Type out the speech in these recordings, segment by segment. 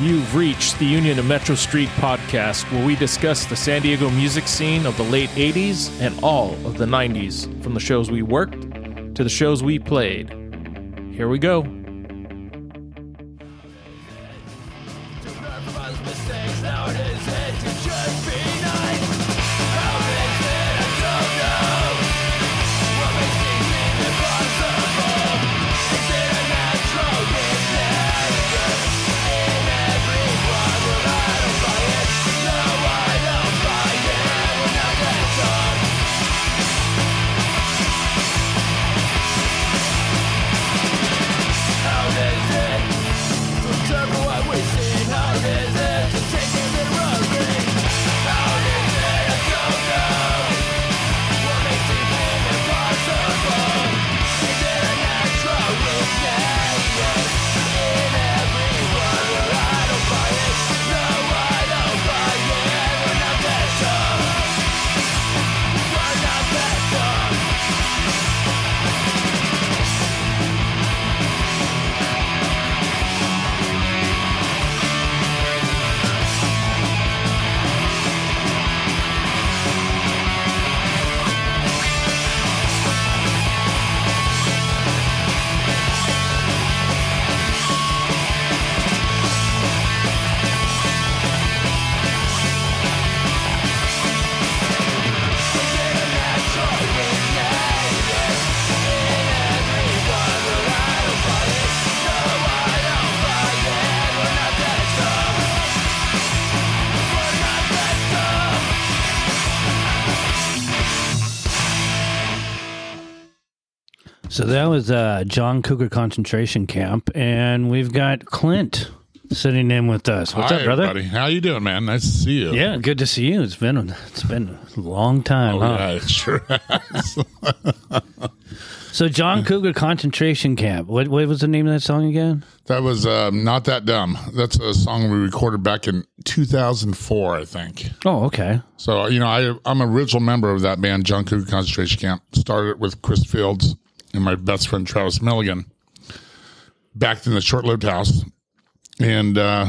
You've reached the Union of Metro Street podcast, where we discuss the San Diego music scene of the late 80s and all of the 90s, from the shows we worked to the shows we played. Here we go. Was uh, Jon Cougar concentration camp, and we've got Clint sitting in with us. What's Hi, up, brother? Everybody. How you doing, man? Nice to see you. Yeah, good to see you. It's been it's been a long time, Oh, huh? yeah, it sure. has. So Jon Cougar concentration camp. What what was the name of that song again? that was um, not that dumb. That's a song we recorded back in 2004, I think. Oh, okay. So you know, I I'm a original member of that band, Jon Cougar Concentration Camp. Started with Chris Fields and my best friend Travis Milligan. Back in the short-lived house, and uh,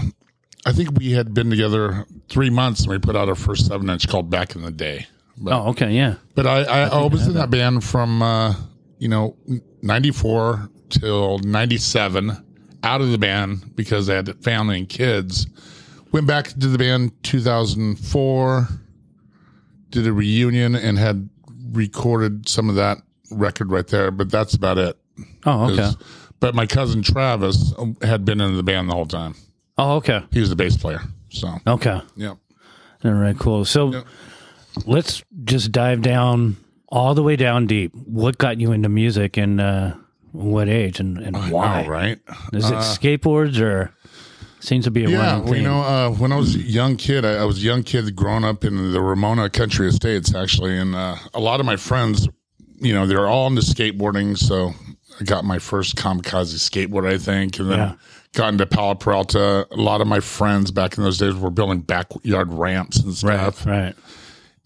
I think we had been together three months, and we put out our first seven-inch called "Back in the Day." But, Oh, okay. Yeah. But I, I, I was in that band from, uh, you know, 94 till 97, out of the band because I had family and kids. Went back to the band 2004, did a reunion and had recorded some of that record right there, but that's about it. Oh, okay. But my cousin Travis had been in the band the whole time. Oh, okay. He was the bass player. So, Okay. yeah. All right. Cool. So Yeah. let's just dive down all the way down deep. What got you into music, and uh, what age, and, and I why? know, right? Is it skateboards or seems to be a Yeah, well, you know, uh, when I was a young kid, I, I was a young kid growing up in the Ramona Country Estates, actually, and uh, a lot of my friends, you know, they're all into skateboarding. So I got my first kamikaze skateboard, I think, and then Yeah. got into Powell Peralta. A lot of my friends back in those days were building backyard ramps and stuff. right, right.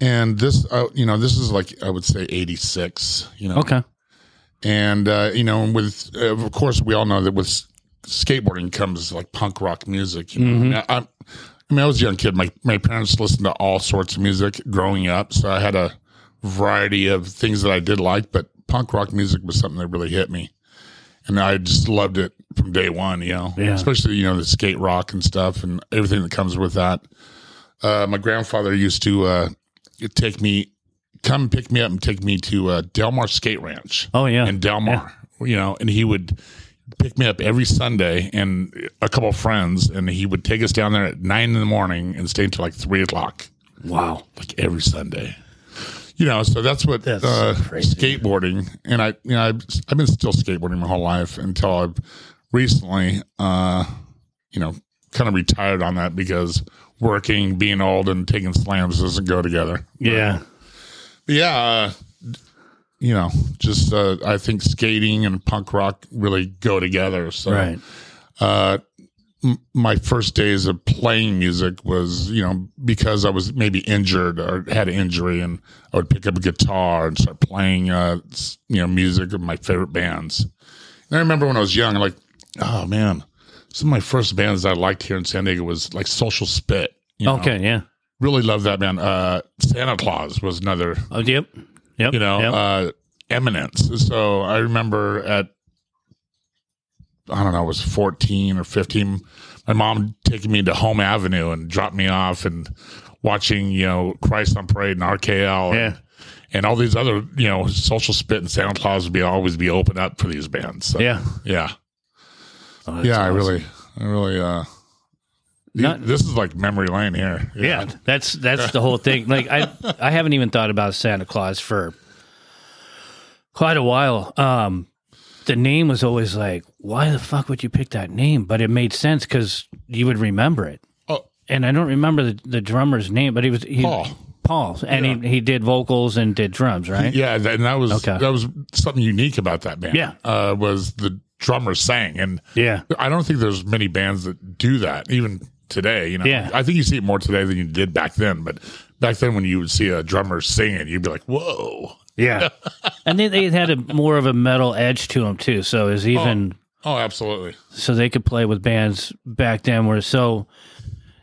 And this, uh, you know, this is like I would say '86. You know, Okay. and uh, you know, with uh, of course we all know that with skateboarding comes like punk rock music. You know, I, I, I mean, I was a young kid. My my parents listened to all sorts of music growing up, so I had a variety of things that I did like. But punk rock music was something that really hit me, and I just loved it from day one. You know, Yeah. especially you know the skate rock and stuff and everything that comes with that. Uh, my grandfather used to uh, take me, come pick me up and take me to uh, Del Mar Skate Ranch Oh yeah. in Del Mar, you know, and he would pick me up every Sunday and a couple of friends, and he would take us down there at nine in the morning and stay until like three o'clock, wow. like every Sunday. You know, so that's what That's uh, skateboarding, and I, you know, I've, I've been still skateboarding my whole life until I've recently, uh, you know, kind of retired on that because working, being old, and taking slams doesn't go together. Yeah. But yeah, uh, you know, just uh, I think skating and punk rock really go together. So, Right. uh, my first days of playing music was, you know, because I was maybe injured or had an injury, and I would pick up a guitar and start playing, uh, you know, music of my favorite bands. And I remember when I was young, like, oh man, some of my first bands I liked here in San Diego was like Social Spit. you know. Okay, yeah. really love that band. Uh, Santa Claus was another. Oh, yep. Yep. You know, yep. uh, Eminence. So I remember at I don't know, I was fourteen or fifteen. My mom taking me to Home Avenue and dropped me off and watching you know Christ on Parade and RKL. Yeah. And, and all these other, you know, social spit and Santa Claus would be always be open up for these bands. So, yeah. yeah, Oh, yeah. I really, I really, uh, Not- this is like memory lane here. Yeah, that's that's the whole thing. Like I I haven't even thought about Santa Claus for quite a while. Um the name was always like, why the fuck would you pick that name? But it made sense cuz you would remember it. Oh, And I don't remember the, the drummer's name, but he was he, Paul. Paul, and he he did vocals and did drums, right? Yeah, that- and that was Okay. that was something unique about that band. Yeah. uh, was the drummer sang, and Yeah. I don't think there's many bands that do that even today. You know, Yeah. I think you see it more today than you did back then. But back then, when you would see a drummer singing, you'd be like, "Whoa!" Yeah. and they they had a more of a metal edge to them too, so it was even Oh, absolutely. so they could play with bands back then where so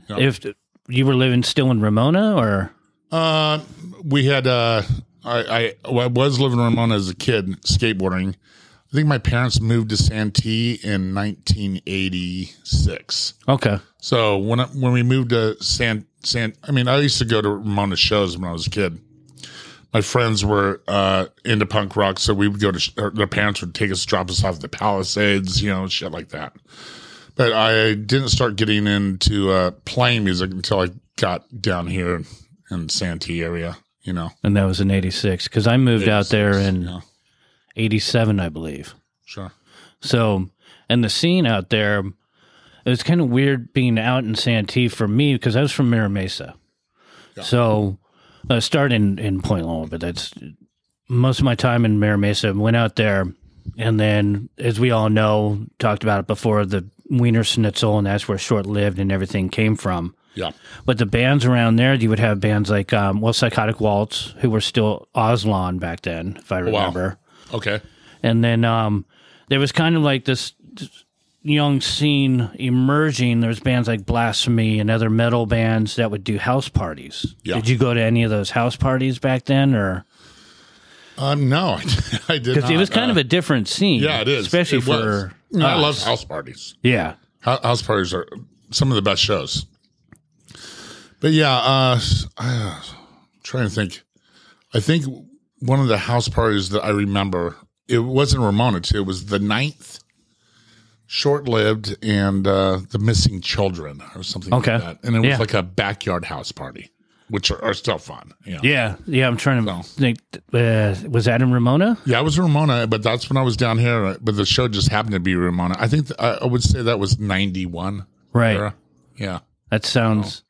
Yeah. if you were living still in Ramona or Uh, we had uh, I, I I was living in Ramona as a kid skateboarding. I think my parents moved to Santee in 1986. okay So when I, when we moved to San San, I mean, I used to go to Ramona shows when I was a kid. My friends were uh, into punk rock, so we would go to. Sh- their parents would take us, drop us off at the Palisades, you know, shit like that. But I didn't start getting into uh, playing music until I got down here in Santee area. You know, and that was in 86 because I moved out there in yeah, 87 I believe sure. so and the scene out there it was kind of weird being out in Santee for me because I was from Mira Mesa so I started in, in Point Loma but that's most of my time in Mira Mesa went out there and then as we all know talked about it before the Wiener Schnitzel and that's where short lived and everything came from Yeah, But the bands around there, you would have bands like, um, well, Psychotic Waltz, who were still Aslan back then, if I wow. remember. okay. And then um, there was kind of like this young scene emerging. There's bands like Blasphemy and other metal bands that would do house parties. Yeah. Did you go to any of those house parties back then, or Um, no, I did because it was kind Uh, of a different scene? yeah, it is, especially It for I love house parties. Yeah, house parties are some of the best shows. But yeah, uh, I'm trying to think. I think one of the house parties that I remember, it wasn't Ramona. It was the ninth, short lived, and uh, the missing children or something Okay. like that. And it was Yeah. like a backyard house party, which are, are still fun. You know? yeah, yeah. I'm trying to So. think. Uh, was that in Ramona? Yeah, it was Ramona, but that's when I was down here. uh, But the show just happened to be Ramona. I think th- I, I would say that was ninety one. Right. Yeah. That sounds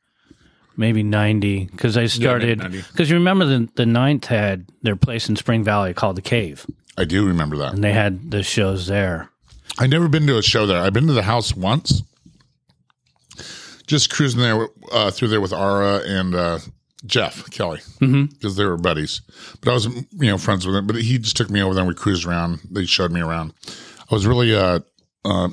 maybe 90 because I started 90. because you remember the the ninth had their place in Spring Valley called the Cave I do remember that. and they had the shows there. I never been to a show there. I've been to the house once, just cruising there uh, through there with Ara and uh, Jeff Kelly because they were buddies. But I was you know friends with him. But he just took me over there. and We cruised around. They showed me around. I was really uh, uh,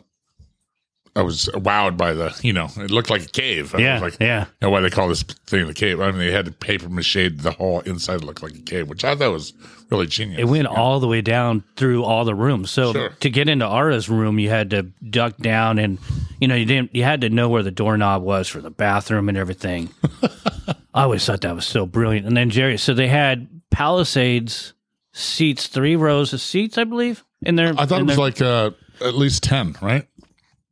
I was wowed by the you know it looked like a cave. I Yeah, was like, yeah. You know why they call this thing the cave? I mean, they had to paper mache the whole inside looked like a cave, which I thought was really genius. It went all the way down through all the rooms. So Sure. to get into Ara's room, you had to duck down and you know you didn't you had to know where the doorknob was for the bathroom and everything. I always thought that was so brilliant. And then Jerry, so they had Palisades seats, three rows of seats, I believe. In there, I thought it was their- like uh, at least ten, right?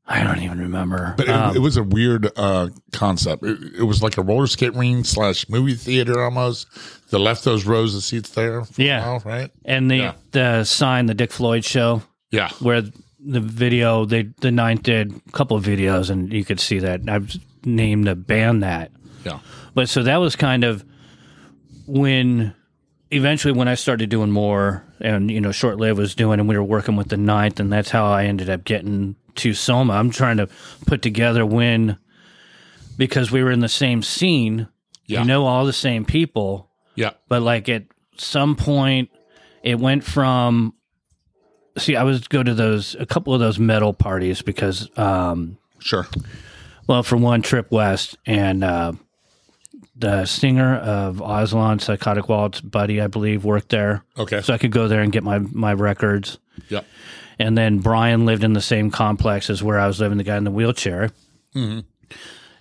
I don't even remember. But it, Um, it was a weird uh, concept. It, it was like a roller skate ring slash movie theater almost. They left those rows of seats there. For Yeah. a while, right. and the Yeah. the sign, the Dick Floyd show, Yeah, where the video they the ninth did a couple of videos, and you could see that I've named the band that. yeah, But so that was kind of when eventually when I started doing more and you know short live was doing and we were working with the ninth and that's how I ended up getting to Soma. I'm trying to put together when because we were in the same scene, Yeah. you know all the same people, yeah, but like at some point it went from see i was go to those a couple of those metal parties because um Sure. Well, for one, Trip West and uh, the singer of Aslan Psychotic Waltz, Buddy, I believe, worked there. Okay. So I could go there and get my, my records. Yep. And then Brian lived in the same complex as where I was living, the guy in the wheelchair.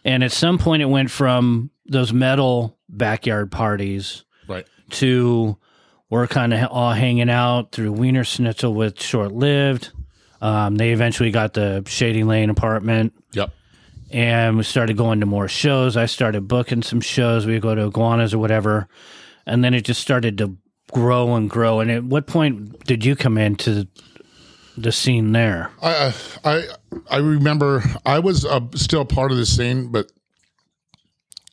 And at some point, it went from those metal backyard parties Right. to we're kind of all hanging out through Wiener Schnitzel with Short Lived. Um, they eventually got the Shady Lane apartment Yep. and we started going to more shows. I started booking some shows. We would go to Iguanas or whatever. And then it just started to grow and grow. And at what point did you come into the scene there? I I I remember I was uh, still part of the scene, but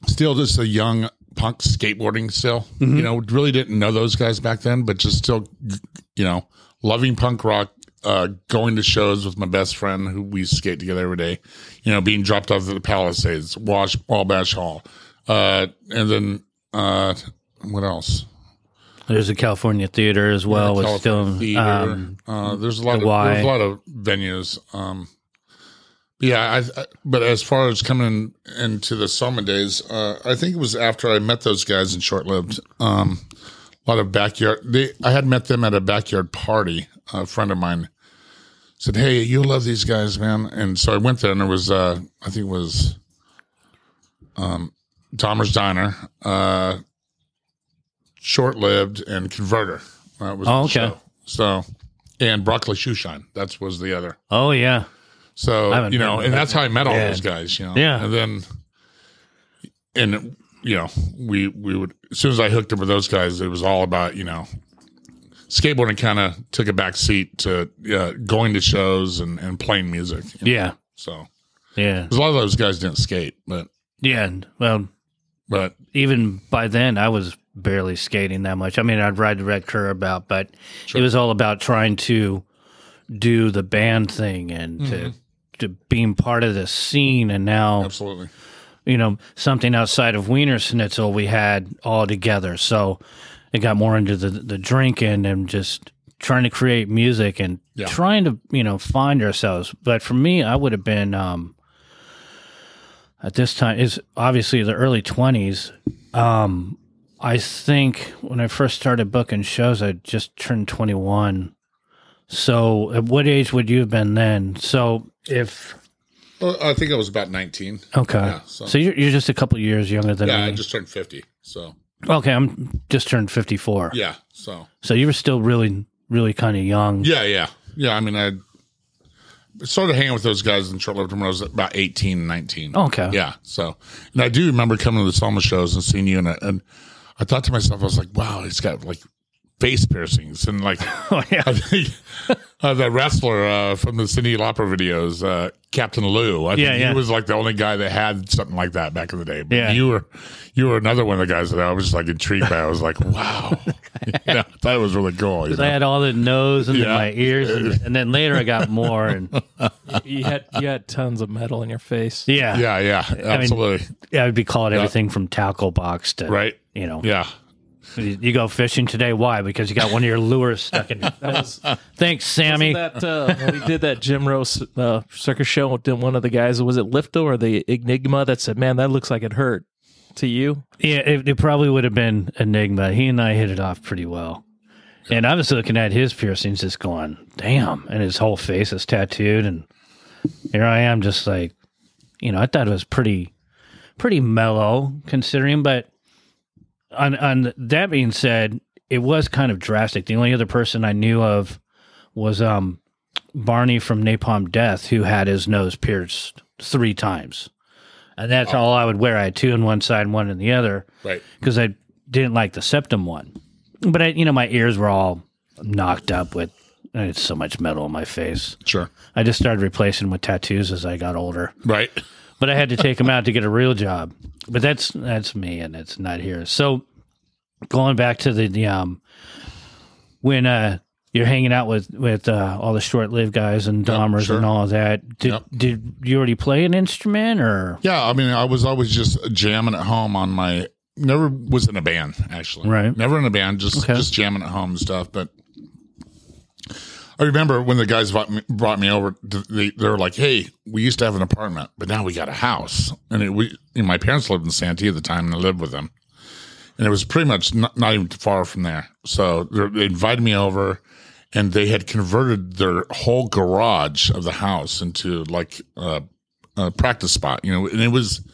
still just a young punk skateboarding. Still, you know, really didn't know those guys back then, but just still, you know, loving punk rock. Uh, going to shows with my best friend who we skate together every day, you know, being dropped off at the Palisades, Wash, Wabash Hall, uh, and then uh, what else? There's a California theater as well. with California still, theater. um, uh, there's a lot of there's a lot of venues. Um, yeah, I, I. But as far as coming into the summer days, uh, I think it was after I met those guys in short lived. Um, a lot of backyard. They, I had met them at a backyard party. A friend of mine said, "Hey, you love these guys, man." And so I went there, and there was, uh, I think it was, um, Dahmer's Diner, uh, short lived, and Converter. That was Oh, the okay. show. So, and Broccoli Shoeshine. That was the other. oh, yeah. So you know, and that's how I met all Yeah. those guys. You know, Yeah. and then, and you know, we we would as soon as I hooked up with those guys, it was all about you know, skateboarding. Kind of took a back seat to uh, going to shows and and playing music. you know. Yeah. So Yeah. 'cause a lot of those guys didn't skate, but Yeah. Well, but even by then, I was barely skating that much. I mean, I'd ride the red curb out, but it was all about trying to do the band thing and to to being part of the scene. And now, absolutely, you know, something outside of Wiener Schnitzel we had all together. So it got more into the the drinking and just trying to create music and Yeah. trying to you know find ourselves. But for me, I would have been. um at this time is obviously the early 20s um i think when i first started booking shows i just turned 21 so at what age would you have been then so if well, I think I was about nineteen. okay Yeah, so, so- you're, you're just a couple years younger than Yeah, I just turned fifty. So okay i'm just turned 54 yeah, so so you were still really really kind of young Yeah, yeah, yeah. I mean, I started hanging with those guys in short lived when I was about 18, 19. okay Yeah. So, and I do remember coming to the Soma shows and seeing you, and I thought to myself, I was like, wow, he's got like face piercings and like oh yeah I think uh, the wrestler uh, from the Cyndi Lauper videos, uh, Captain Lou. I think Yeah, yeah. he was like the only guy that had something like that back in the day. But Yeah. you were you were another one of the guys that I was just like intrigued by. I was like, wow, yeah, that was really cool. You I had all the nose and Yeah. my ears, and, and then later I got more. And You had you had tons of metal in your face. yeah, Yeah, yeah, absolutely. I would be calling everything from tackle box to right. You know, Yeah. you, you go fishing today. Why? Because you got one of your lures stuck in. That was Thanks, Sammy. that uh, we did that Jim Rose uh, circus show. Did one of the guys was it Lifto or the Enigma that said, "Man, that looks like it hurt." To you, Yeah, it, it probably would have been Enigma. He and I hit it off pretty well. And I was looking at his piercings, just going, "Damn!" And his whole face is tattooed, and here I am, just like, you know, I thought it was pretty, pretty mellow considering. But on on that being said, it was kind of drastic. The only other person I knew of was um Barney from Napalm Death, who had his nose pierced three times, and that's all I would wear. I had two on one side and one on the other Right. because I didn't like the septum one. But I, you know, my ears were all knocked up with. I had so much metal on my face. Sure. I just started replacing with tattoos as I got older. Right. But I had to take them out to get a real job. But that's that's me, and it's not here. So going back to the, the um when uh you're hanging out with with uh, all the short-lived guys and Dahmers sure. and all of that. Did Yep. did you already play an instrument or Yeah. I mean, I was always just jamming at home on my. Never was in a band actually. Right. Never in a band. Just Okay. just jamming at home and stuff. But I remember when the guys brought me, over. They, they were like, "Hey, we used to have an apartment, but now we got a house." And it, we, you know, my parents lived in Santee at the time, and I lived with them. And it was pretty much not, not even far from there. So they invited me over, and they had converted their whole garage of the house into like a, a practice spot. You know, and it was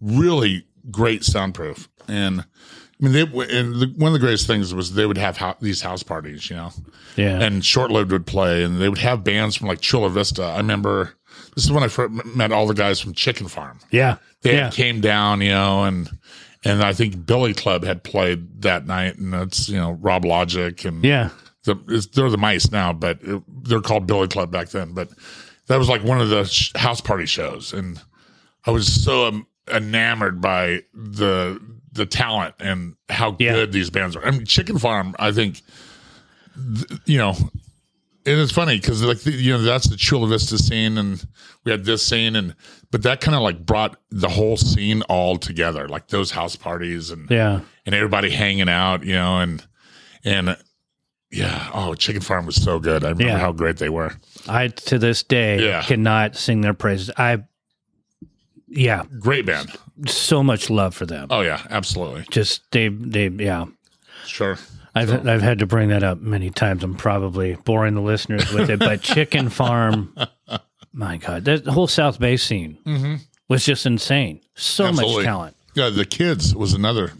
really great soundproof. And I mean, they and the, one of the greatest things was they would have ho- these house parties, you know, Yeah. and Short Lived would play, and they would have bands from like Chula Vista. I remember this is when I first met all the guys from Chicken Farm. yeah. They yeah. came down, you know, and and I think Billy Club had played that night, and that's you know Rob Logic and Yeah. the it's, they're the mice now, but it, they're called Billy Club back then. But that was like one of the sh- house party shows, and I was so um, enamored by the the talent and how Yeah. good these bands are. I mean, Chicken Farm, I think, th- you know. And it's funny because like the, you know that's the Chula Vista scene, and we had this scene, and but that kind of like brought the whole scene all together, like those house parties and Yeah. and everybody hanging out, you know, and and yeah, oh, Chicken Farm was so good. I remember Yeah. how great they were. I to this day Yeah. cannot sing their praises. I yeah, Great band. so much love for them. Oh yeah, absolutely. Just they they yeah. Sure. I've I've had to bring that up many times. I'm probably boring the listeners with it, but Chicken Farm, my God, that whole South Bay scene was just insane. So Absolutely. much talent. Yeah, the Kids was another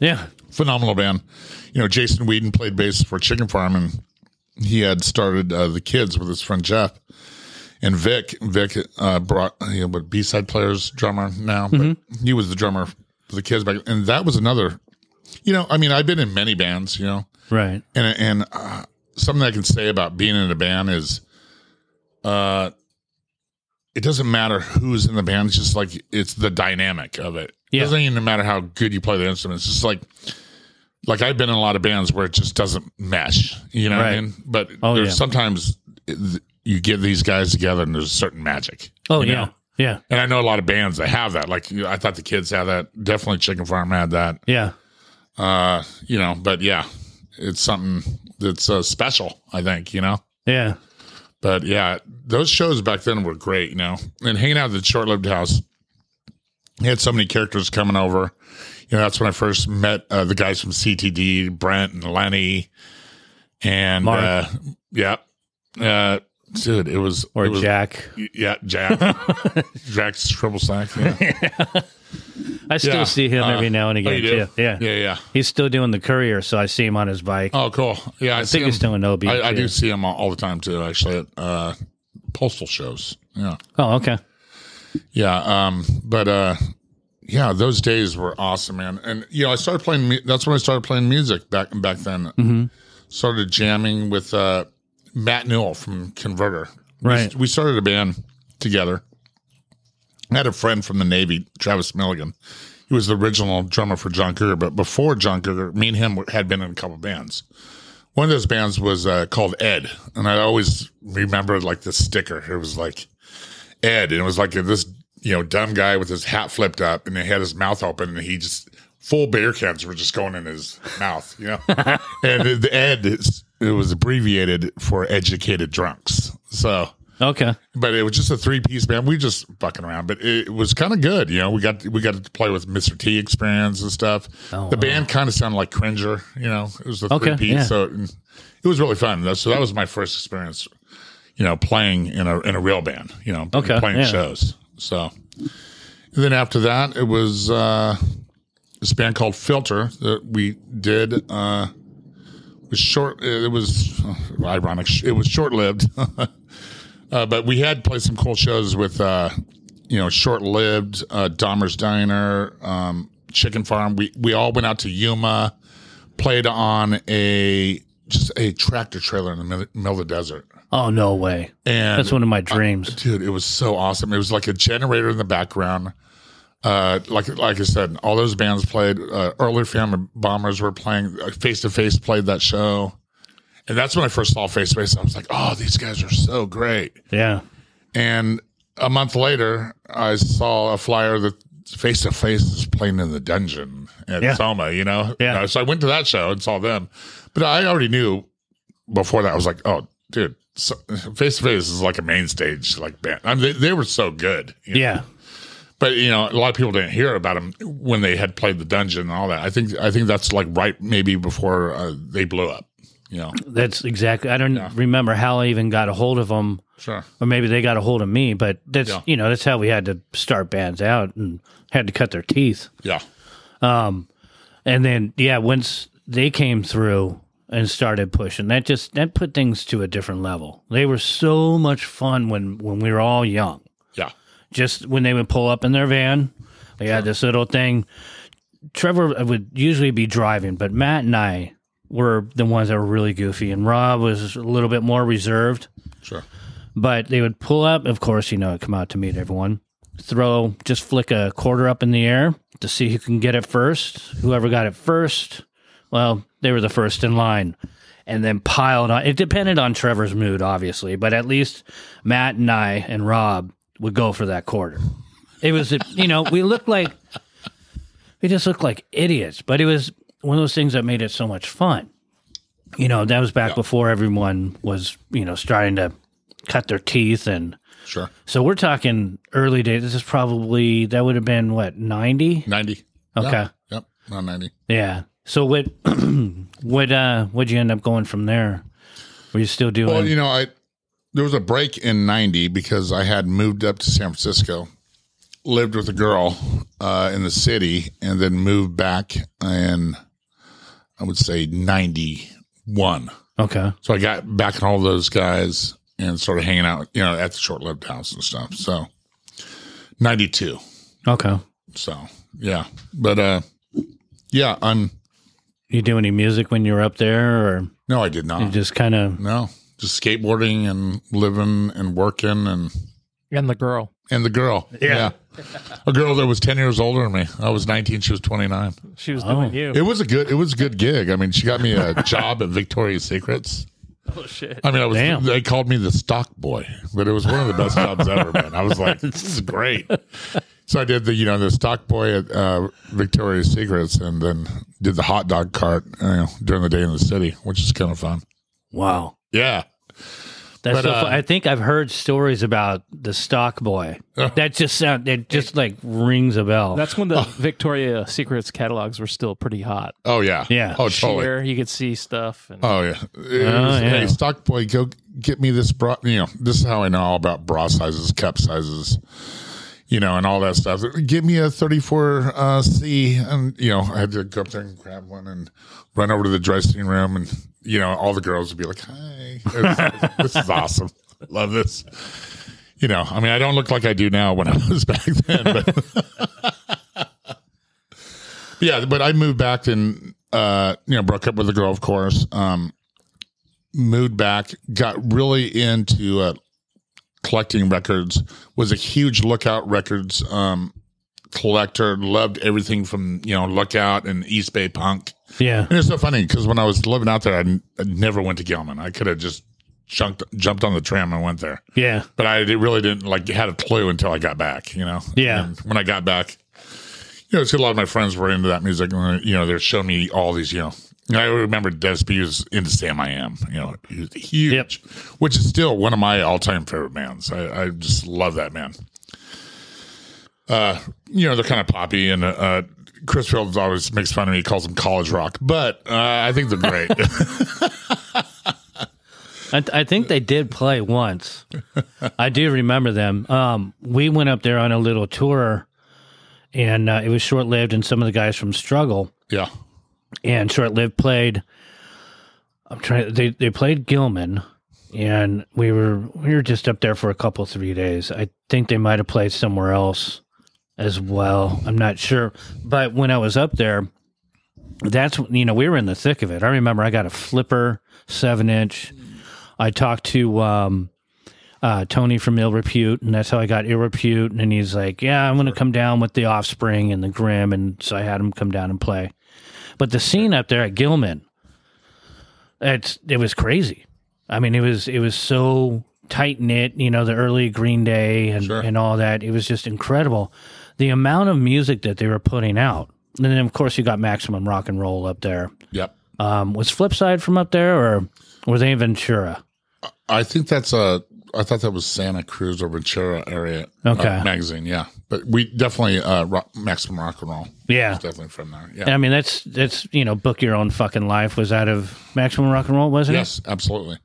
Yeah, phenomenal band. You know, Jason Whedon played bass for Chicken Farm, and he had started uh, the Kids with his friend Jeff. And Vic, Vic uh, brought you know, what B side players drummer now, but he was the drummer for the Kids back, and that was another. You know, I mean, I've been in many bands. You know, right. and and uh, something I can say about being in a band is, uh, it doesn't matter who's in the band. It's just like it's the dynamic of it. It Yeah. doesn't even matter how good you play the instrument. It's just like, like I've been in a lot of bands where it just doesn't mesh. You know what I mean? But Oh, there's yeah. sometimes it- you get these guys together and there's a certain magic. Oh yeah, know? yeah, And I know a lot of bands that have that. Like I thought the kids had that. Definitely Chicken Farm had that. yeah. Uh, you know, but yeah, it's something that's uh, special. I think you know. Yeah. But yeah, those shows back then were great, you know. And hanging out at the short lived house, he had so many characters coming over. You know, that's when I first met uh, the guys from CTD, Brent and Lenny, and Mark. uh, yeah, uh, dude, it was Or it was, Jack. yeah, Jack, Jack's triple sack. Yeah. I still Yeah. see him Uh, every now and oh, again do? too. Yeah. yeah, yeah. He's still doing the courier, so I see him on his bike. Oh, cool. Yeah, I, I think he's him- doing OB. I, I do see him all, all the time too. Actually, at uh, postal shows. Yeah. Oh, okay. Yeah, um, but uh, yeah, those days were awesome, man. And you know, I started playing. That's when I started playing music back back then. Mm-hmm. Started jamming with uh, Matt Newell from Converter. Right. We, started a band together. I had a friend from the Navy, Travis Milligan. He was the original drummer for Jon Cougar, but before Jon Cougar, me and him had been in a couple bands. One of those bands was uh, called Ed, and I always remember like the sticker. It was like Ed, and it was like this you know dumb guy with his hat flipped up, and he had his mouth open, and he just full beer cans were just going in his mouth, you know. and the Ed is it was abbreviated for educated drunks. So, Okay. but it was just a three piece band. We just fucking around, but it was kind of good, you know. We got we got to play with Mr. T experience and stuff. Oh, the band kind of sounded like Cringer, you know. It was a Okay, three piece, yeah. so it, it was really fun. So that was my first experience you know, playing in a in a real band, you know, Okay, playing yeah. shows. So and then after that, it was uh, this band called Filter that we did. Uh, was short. It was uh, ironic. It was short lived, uh, but we had played some cool shows with uh, you know short lived uh, Dahmer's Diner, um, Chicken Farm. We we all went out to Yuma, played on a just a tractor trailer in the middle, middle of the desert. Oh no way. And That's one of my dreams. dude, it was so awesome. It was like a generator in the background. Uh, like like I said, all those bands played. Uh, earlier Family Bombers were playing. Face to Face played that show, and that's when I first saw Face to Face. I was like, oh, these guys are so great. yeah. And a month later, I saw a flyer that Face to Face is playing in the dungeon at Yeah. Soma. You know, Yeah. Uh, so I went to that show and saw them, but I already knew before that. I was like, oh, dude, face to face is like a main stage like band. I mean, they, they were so good. know? Yeah. but you know, a lot of people didn't hear about them when they had played the dungeon and all that. I think I think that's like right maybe before uh, they blew up. You know, That's exactly. I don't remember how I even got a hold of them, sure. or maybe they got a hold of me. But that's Yeah. you know that's how we had to start bands out and had to cut their teeth. Yeah, And then yeah, once they came through and started pushing, that just that put things to a different level. They were so much fun when when we were all young. Just when they would pull up in their van, they had this little thing. Trevor would usually be driving, but Matt and I were the ones that were really goofy, and Rob was a little bit more reserved. sure. But they would pull up, of course, you know, come out to meet everyone, throw, just flick a quarter up in the air to see who can get it first. Whoever got it first, well, they were the first in line. And then piled on. It depended on Trevor's mood, obviously, but at least Matt and I and Rob would go for that quarter. It was, you know, we looked like, we just looked like idiots, but it was one of those things that made it so much fun. You know, that was back before everyone was, you know, starting to cut their teeth and Sure. so we're talking early days. This is probably that would have been what ninety. 90. Okay. Yeah. Yep. Not 90. Yeah. So what? what? Uh, what'd you end up going from there? Were you still doing? Well, you know, I there was a break in 90 because I had moved up to San Francisco, lived with a girl uh, in the city, and then moved back in, I would say, 91. okay. So I got back in all those guys and started hanging out, you know, at the short lived house and stuff. So 92. Okay. So yeah. But uh yeah, I'm You do any music when you were up there, or no, I did not. you just kind of? no. Just skateboarding and living and working and And the girl. and the girl. Yeah. A girl that was 10 years older than me. I was 19, she was 29. She was Oh. doing you. It was a good it was a good gig. I mean, she got me a job at Victoria's Secrets. oh shit. I mean, I was Damn. they called me the stock boy, but it was one of the best jobs ever, man. I was like, this is great. So I did the you know the stock boy at uh, Victoria's Secrets, and then did the hot dog cart you know, during the day in the city, which is kind of fun. Wow. Yeah, That's But, so uh, I think I've heard stories about the stock boy. that just sound. It just like rings a bell. That's when the Victoria Secrets catalogs were still pretty hot. oh yeah, Yeah. oh totally. Sheer, you could see stuff. And Oh yeah. It Oh, yeah. Hey, stock boy, go get me this bra. You know, this is how I know all about bra sizes, cup sizes, you know, and all that stuff. Give me a 34 uh, C, and you know, I had to go up there and grab one and run over to the dressing room, and you know, all the girls would be like, "Hi, this is awesome. Love this." You know, I mean, I don't look like I do now when I was back then, but yeah, but I moved back and uh, you know broke up with a girl, of course. Um, moved back, got really into uh, collecting records. Was a huge Lookout Records um, collector. Loved everything from you know Lookout and East Bay punk. yeah. And it's so funny because when I was living out there, I, n- I never went to Gilman. I could have just jumped jumped on the tram and went there Yeah. but I really didn't like had a clue until I got back. You know. Yeah. And when I got back, you know, it's a lot of my friends were into that music, and you know, they're showing me all these. You know, I remember Des B was into Samiam. You know, he was huge, Yep. which is still one of my all time favorite bands. I, I just love that man. Uh, you know, they're kind of poppy, and uh, Chris Fields always makes fun of me. He calls them college rock, but uh, I think they're great. I, th- I think they did play once. I do remember them. Um, we went up there on a little tour, and uh, it was short lived. And some of the guys from Struggle yeah, and short lived played. I'm trying. They they played Gilman, and we were we were just up there for a couple three days. I think they might have played somewhere else as well. I'm not sure, but when I was up there, that's you know we were in the thick of it. I remember I got a flipper seven inch. I talked to um, uh, Tony from Ill Repute, and that's how I got Ill Repute. And he's like, "Yeah, I'm going to come down with the Offspring and the Grim," and so I had him come down and play. But the scene up there at Gilman, it's it was crazy. I mean, it was it was so tight knit. You know, the early Green Day and Sure. and all that. It was just incredible. The amount of music that they were putting out, and then of course you got Maximum Rock and Roll up there. yep. Um, was Flipside from up there, or were they in Ventura? I think that's a. I thought that was Santa Cruz or Ventura area uh, magazine. Yeah, but we definitely uh, rock, Maximum Rock and Roll. Yeah. definitely from there. Yeah. I mean, that's that's you know, book your own fucking life was out of Maximum Rock and Roll, wasn't it? Yes, absolutely.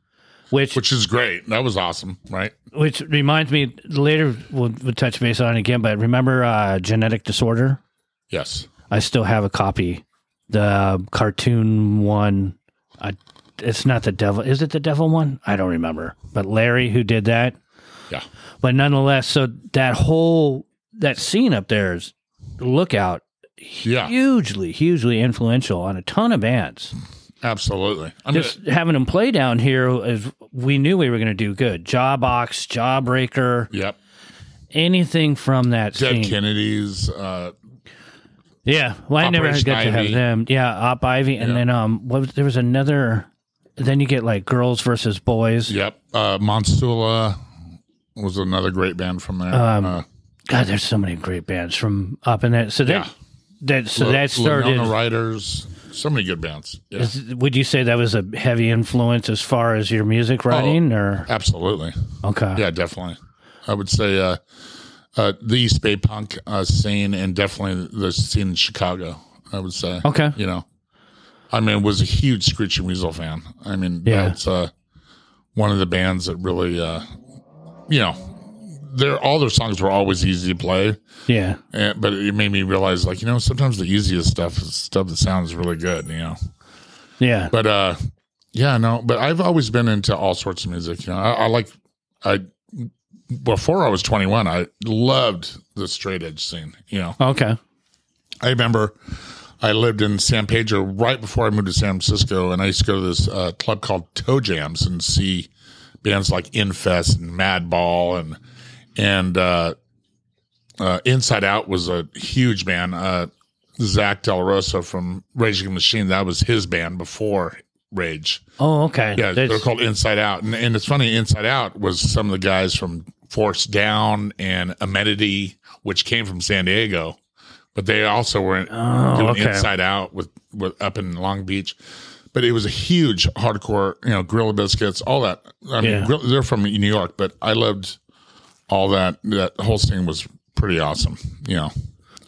Which Which is great. That was awesome, right? which reminds me later we'll, we'll touch base on it again. But remember, uh, genetic disorder. Yes. I still have a copy, the cartoon one. I, it's not the devil. Is it the devil one? I don't remember. But Larry, who did that, Yeah. but nonetheless, so that whole that scene up there is lookout Yeah. hugely, hugely influential on a ton of bands. Absolutely. I mean, Just having them play down here is we knew we were going to do good. Jawbox, Jawbreaker, yep. anything from that Dead scene. Kennedys. Uh, Yeah, well, I never Operation got to have them. Yeah, Op Ivy, and Yeah. then um, what was, there was another. Then you get like girls versus boys. yep. Uh, Monsula was another great band from there. Um, uh, God, there's so many great bands from up in that. So that Yeah. that so Lo- that started. Winona Riders. So many good bands. Yeah. is- would you say that was a heavy influence as far as your music writing, or Absolutely. okay? Yeah, definitely. I would say uh, uh, the East Bay punk uh, scene and definitely the scene in Chicago. I would say. Okay. You know, I mean, was a huge Screeching Weasel fan. I mean, Yeah. that's uh, one of the bands that really, uh, you know, their all their songs were always easy to play, Yeah. and, but it made me realize, like, you know, sometimes the easiest stuff is stuff that sounds really good. You know, Yeah. but uh, yeah, no, but I've always been into all sorts of music. You know, I, I like I before I was twenty one, I loved the straight edge scene. You know, Okay. I remember I lived in San Pedro right before I moved to San Francisco, and I used to go to this uh, club called Toe Jams and see bands like Infest and Madball and and uh, uh, Inside Out was a huge band. Uh, Zach Del from Rage Against Machine, that was his band before Rage. Oh, okay. Yeah, That's- they're called Inside Out, and, and it's funny. Inside Out was some of the guys from Force Down and Amenity, which came from San Diego, but they also were Oh, doing okay. Inside Out with, with up in Long Beach. But it was a huge hardcore, you know, Gorilla Biscuits, all that. I mean, Yeah. Grill- they're from New York, but I loved all that. That whole scene was pretty awesome. You know,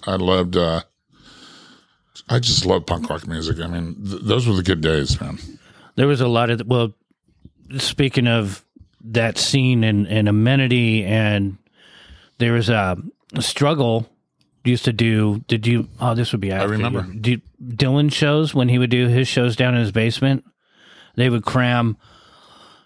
I loved. uh I just love punk rock music. I mean, th- those were the good days, man. There was a lot of well. Speaking of that scene and, and amenity, and there was a, a struggle. Used to do. Did you? Oh, this would be. After remember. You, Dylan shows when he would do his shows down in his basement. They would cram,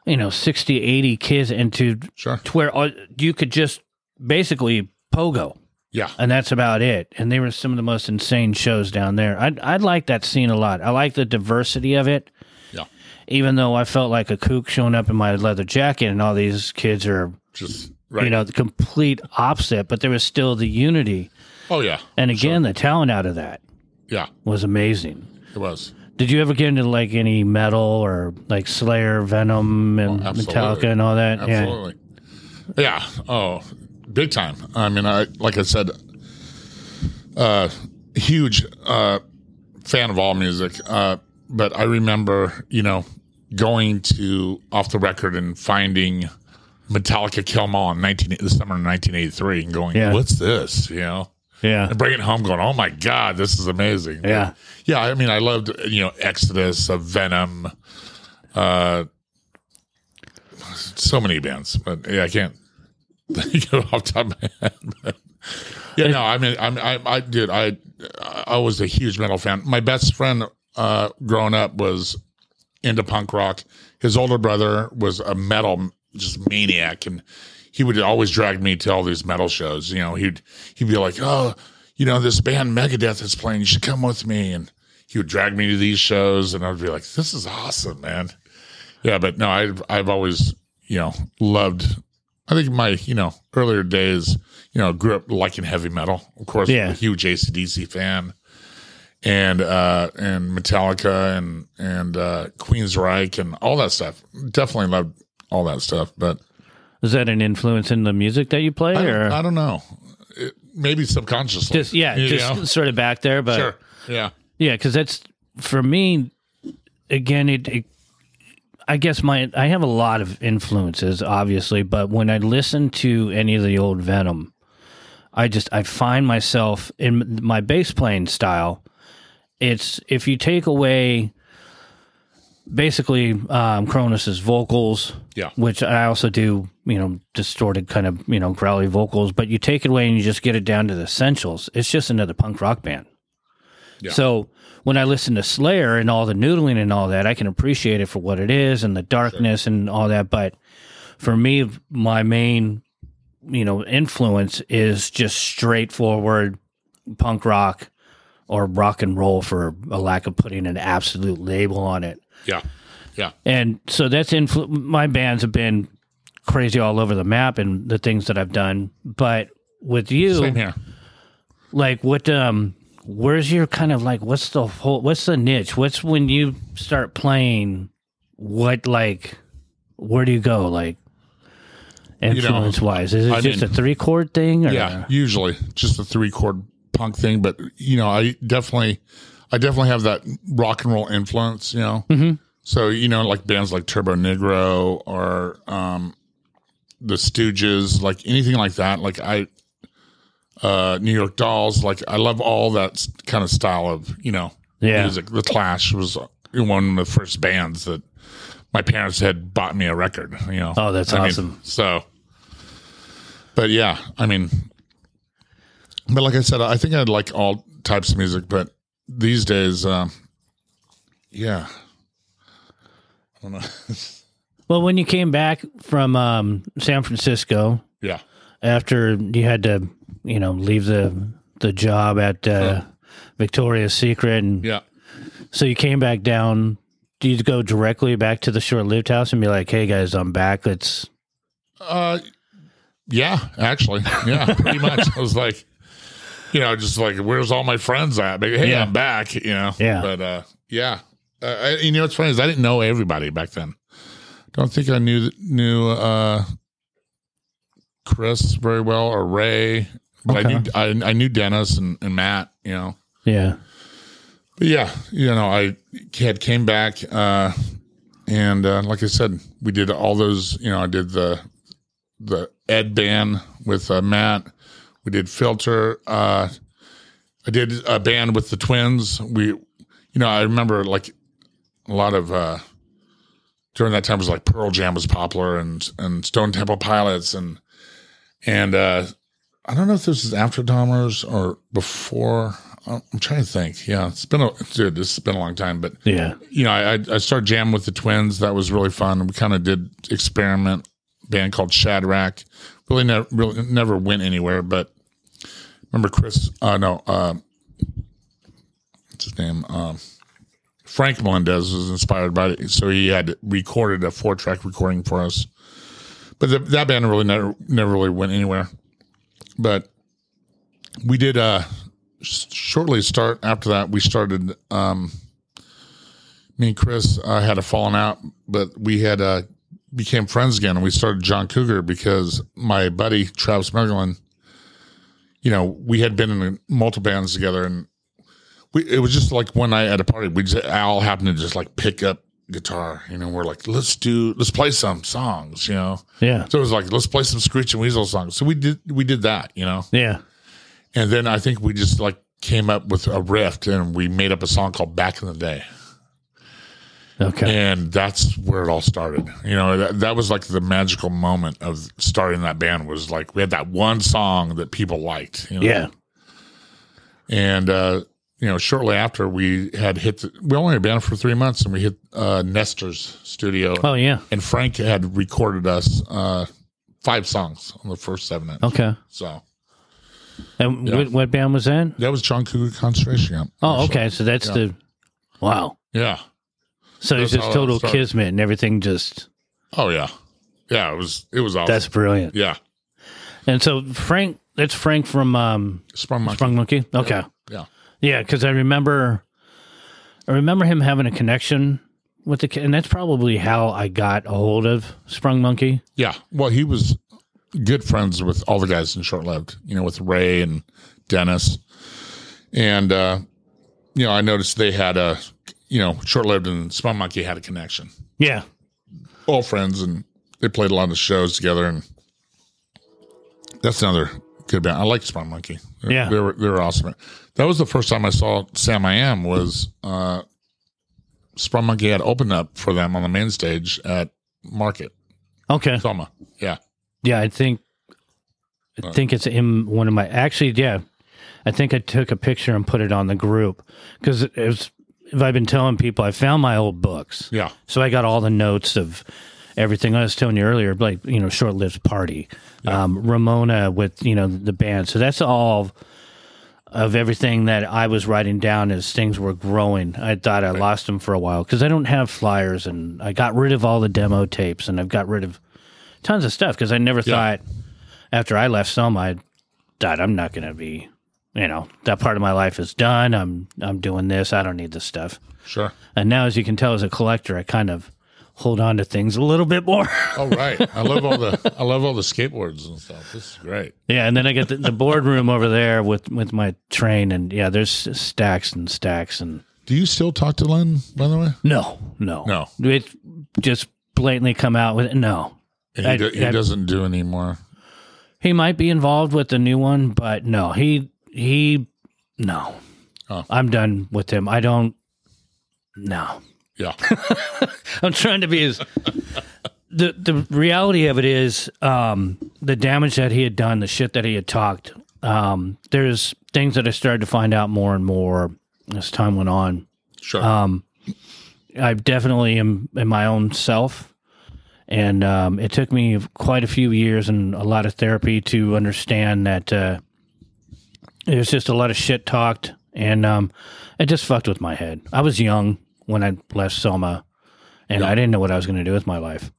you know, 60, 80 kids into Sure. to where all, you could just basically pogo, Yeah. and that's about it. And they were some of the most insane shows down there. I I like that scene a lot. I like the diversity of it Yeah. even though I felt like a kook showing up in my leather jacket and all these kids are, Just right. you know, the complete opposite, but there was still the unity. Oh yeah. And again, the talent out of that Yeah. was amazing. It was. Did you ever get into like any metal or like Slayer, Venom, and Oh. Metallica and all that? Yeah. Absolutely. Yeah. Oh, big time. I mean, I like I said, uh, huge uh, fan of all music. Uh, but I remember, you know, going to off the record and finding Metallica Kill 'Em All in nineteen the summer of nineteen eighty three, and going, Yeah. "What's this?" You know. Yeah. and bringing it home going, oh my God, this is amazing. Yeah. Yeah. I mean, I loved, you know, Exodus, uh, Venom, uh, so many bands, but yeah, I can't think of off the top of my head. But, yeah, no, I mean, I'm, I, I did, I, I was a huge metal fan. My best friend, uh, growing up was into punk rock. His older brother was a metal just maniac, and he would always drag me to all these metal shows. You know, he'd he'd be like, "Oh, you know, this band Megadeth is playing. You should come with me." And he would drag me to these shows, and I'd be like, "This is awesome, man." Yeah, but no, I've I've always you know loved. I think my you know earlier days, you know, grew up liking heavy metal. Of course, Yeah. a huge ACDC fan and uh and Metallica and and uh Queensryche and all that stuff. Definitely loved all that stuff, but Is that an influence in the music that you play I, or I don't know. It, maybe subconsciously. just, yeah, You just know? sort of back there, but sure. Yeah. Yeah, because that's for me. Again, it, it. I guess my I have a lot of influences, obviously, but when I listen to any of the old Venom, I just I find myself in my bass playing style. It's if you take away basically um, Cronus's vocals, Yeah. which I also do, you know, distorted kind of you know growly vocals, but you take it away and you just get it down to the essentials. It's just another punk rock band. Yeah. So when I listen to Slayer and all the noodling and all that, I can appreciate it for what it is and the darkness and all that. But for me, my main, you know, influence is just straightforward punk rock or rock and roll for a lack of putting an absolute label on it. Yeah. Yeah. And so that's influ- my bands have been crazy all over the map and the things that I've done. But with you, Same here. like what um where's your kind of like what's the whole what's the niche what's when you start playing what like where do you go like influence wise is it I just mean- a three chord thing or Yeah, usually just a three chord punk thing, but you know, I definitely, I definitely have that rock and roll influence. You know, mm-hmm. so you know, like bands like Turbonegro or um, the Stooges, like anything like that. Like I, uh, New York Dolls, like I love all that kind of style of you know Yeah. music. The Clash was one of the first bands that my parents had bought me a record. You know, Oh, that's I mean, awesome. so, but yeah, I mean, but like I said, I think I'd like all types of music, but these days, um, yeah, I don't know. well when you came back from um san francisco yeah, after you had to you know leave the the job at uh victoria's secret and yeah. So you came back down. Do you go directly back to the short-lived house and be like, "Hey guys, I'm back. Let's." Uh, yeah, actually, yeah, pretty much. I was like, you know, just like, where's all my friends at? Like, hey, Yeah. I'm back. You know, Yeah. But uh, yeah, uh, I, you know, what's funny is I didn't know everybody back then. Don't think I knew knew uh, Chris very well or Ray, but I knew I, I knew Dennis and, and Matt. You know, Yeah. but yeah, you know, I had came back, uh, and uh, like I said, we did all those. You know, I did the the Ed band with uh, Matt. We did Filter. Uh, I did a band with the Twins. We, you know, I remember like a lot of uh, during that time was like Pearl Jam was popular and and Stone Temple Pilots and and uh, I don't know if this is after Dahmer's or before. I'm I'm trying to think. Yeah, it's been a dude. This has been a long time, but Yeah. you know, I I started jamming with the twins. That was really fun. We kind of did experiment band called Shadrach. Really never really never went anywhere. But remember Chris? Uh, no, uh, what's his name? Um, Frank Melendez was inspired by it, so he had recorded a four track recording for us. But the, that band really never never really went anywhere. But we did uh shortly start after that we started um me and Chris uh, had a falling out, but we had uh, became friends again, and we started Jon Cougar because my buddy Travis Mergelin, you know, we had been in multiple bands together, and we it was just like one night at a party, we just all happened to just like pick up guitar, you know, we're like, let's do, let's play some songs, you know. Yeah. So it was like, let's play some Screeching Weasel songs. So we did, we did that, you know. Yeah. And then I think we just like came up with a riff and we made up a song called Back in the Day. Okay. And that's where it all started. You know, that, that was like the magical moment of starting that band was like we had that one song that people liked. You know? Yeah. And, uh, you know, shortly after we had hit, the, we only had been for three months and we hit uh, Nestor's studio. Oh yeah. And Frank had recorded us uh, five songs on the first seven inch. Okay. So And what, what band was that? that was Jon Cougar Concentration Camp. Oh, okay. So that's the. Wow. Yeah. So it's just total kismet and everything. Just Oh, yeah. Yeah. It was, it was awesome. that's brilliant. yeah. And so Frank, that's Frank from um, Sprung Monkey. Sprung Monkey. Okay. Yeah. Yeah, because I remember, I remember him having a connection with the, and that's probably how I got a hold of Sprung Monkey. Yeah. Well, he was good friends with all the guys in Short Lived, you know, with Ray and Dennis. And, uh, you know, I noticed they had a, you know, Short Lived and Sprung Monkey had a connection. Yeah, all friends, and they played a lot of shows together. And that's another good band. I like Sprung Monkey. They're- Yeah. they were they were awesome. That was the first time I saw Samiam. Was uh, Sprung Monkey had opened up for them on the main stage at Market Okay. Soma. Yeah, Yeah, I think I think it's in one of my actually yeah. I think I took a picture and put it on the group because it was I've been telling people I found my old books. yeah, So I got all the notes of everything I was telling you earlier, like you know, short lived party, um, Ramona with you know the band. So that's all of everything that I was writing down as things were growing. I thought I lost them for a while because I don't have flyers, and I got rid of all the demo tapes, and I've got rid of tons of stuff because I never Yeah. thought after I left Soma, I thought I'm not going to be. You know that part of my life is done. I'm I'm doing this. I don't need this stuff. sure. And now, as you can tell, as a collector, I kind of hold on to things a little bit more. Oh right, I love all the I love all the skateboards and stuff. This is great. yeah, and then I get the, the boardroom over there with with my train, and yeah, there's stacks and stacks, and Do you still talk to Len? By the way, no, no, No. it just blatantly come out with no. he, I- do- he I- doesn't do anymore. He might be involved with the new one, but no, he he no. Oh. I'm done with him. I don't. No. Yeah, I'm trying to be as the the reality of it is um, the damage that he had done, the shit that he had talked. Um, there's things that I started to find out more and more as time went on. sure. Um, I definitely am in my own self, and um, it took me quite a few years and a lot of therapy to understand that uh, there's just a lot of shit talked, and um, it just fucked with my head. I was young when I left Soma, and I didn't know what I was going to do with my life.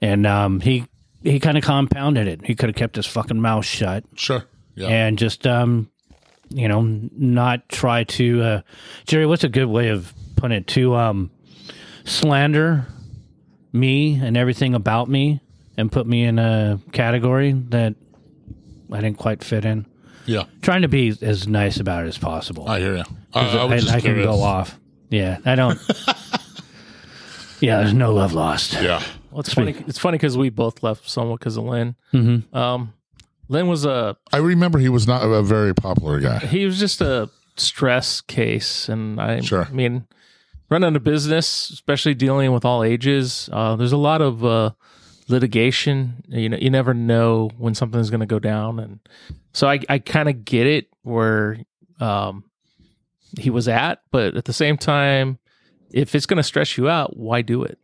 And um, he he kind of compounded it. He could have kept his fucking mouth shut sure. Yeah. and just um you know not try to uh jerry what's a good way of putting it to um slander me and everything about me and put me in a category that i didn't quite fit in yeah. trying to be as nice about it as possible I hear you. I, I I, just I can go off yeah i don't yeah there's no love lost Yeah. Well, it's funny. It's funny because we both left somewhat because of Lynn. Mhm. Um, Lynn was a I remember he was not a very popular guy. he was just a stress case, and I, Sure. I mean, running a business, especially dealing with all ages, uh, there's a lot of uh, litigation. You know, you never know when something's going to go down, and so I, I kind of get it where um, he was at, but at the same time, if it's going to stress you out, why do it?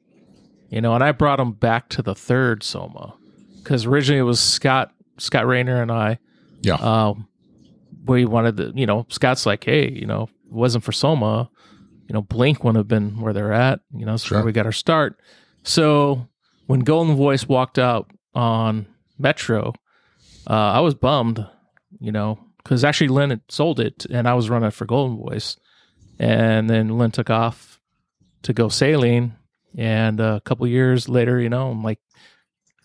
You know, and I brought him back to the third Soma because originally it was Scott Scott Rayner and I Yeah. um, we wanted the, you know, Scott's like, hey, you know, if it wasn't for Soma, you know, Blink wouldn't have been where they're at. You know, that's Sure. where we got our start. So when Goldenvoice walked out on Metro, uh, I was bummed, you know, because actually Lynn had sold it and I was running for Goldenvoice. And then Lynn took off to go sailing. And uh, a couple years later, you know, I'm like,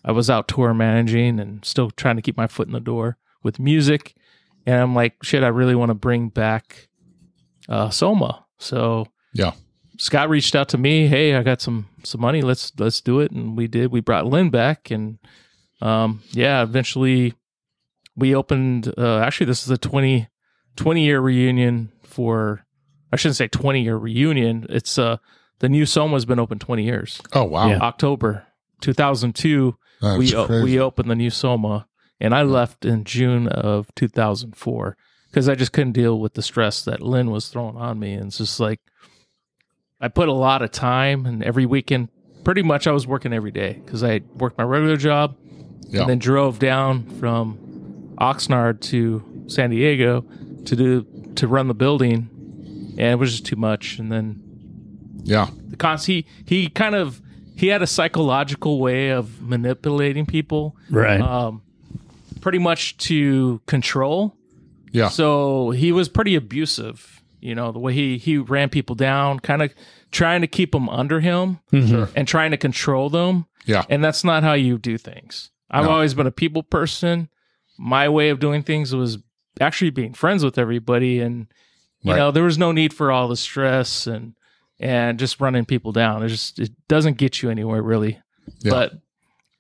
I was out tour managing and still trying to keep my foot in the door with music. And I'm like, shit, I really want to bring back uh, Soma. So Yeah. Scott reached out to me. Hey, I got some some money. Let's let's do it. And we did. We brought Lynn back, and um, yeah, eventually we opened. Uh, actually, this is a 20, 20 year reunion for. I shouldn't say twenty year reunion. It's uh the new Soma's been open twenty years. Oh wow. Yeah. October two thousand two we o- crazy. we opened the new Soma, and I left in June of 2004 because I just couldn't deal with the stress that Lynn was throwing on me. And it's just like I put a lot of time, and every weekend, pretty much, I was working every day because I worked my regular job, Yeah. and then drove down from Oxnard to San Diego to do to run the building, and it was just too much. And then yeah. the cons he he kind of he had a psychological way of manipulating people right um pretty much to control Yeah. so he was pretty abusive you know the way he he ran people down kind of trying to keep them under him and trying to control them Yeah. and that's not how you do things i've No. always been a people person my way of doing things was actually being friends with everybody and you Right. know there was no need for all the stress and and just running people down it just it doesn't get you anywhere really Yeah. But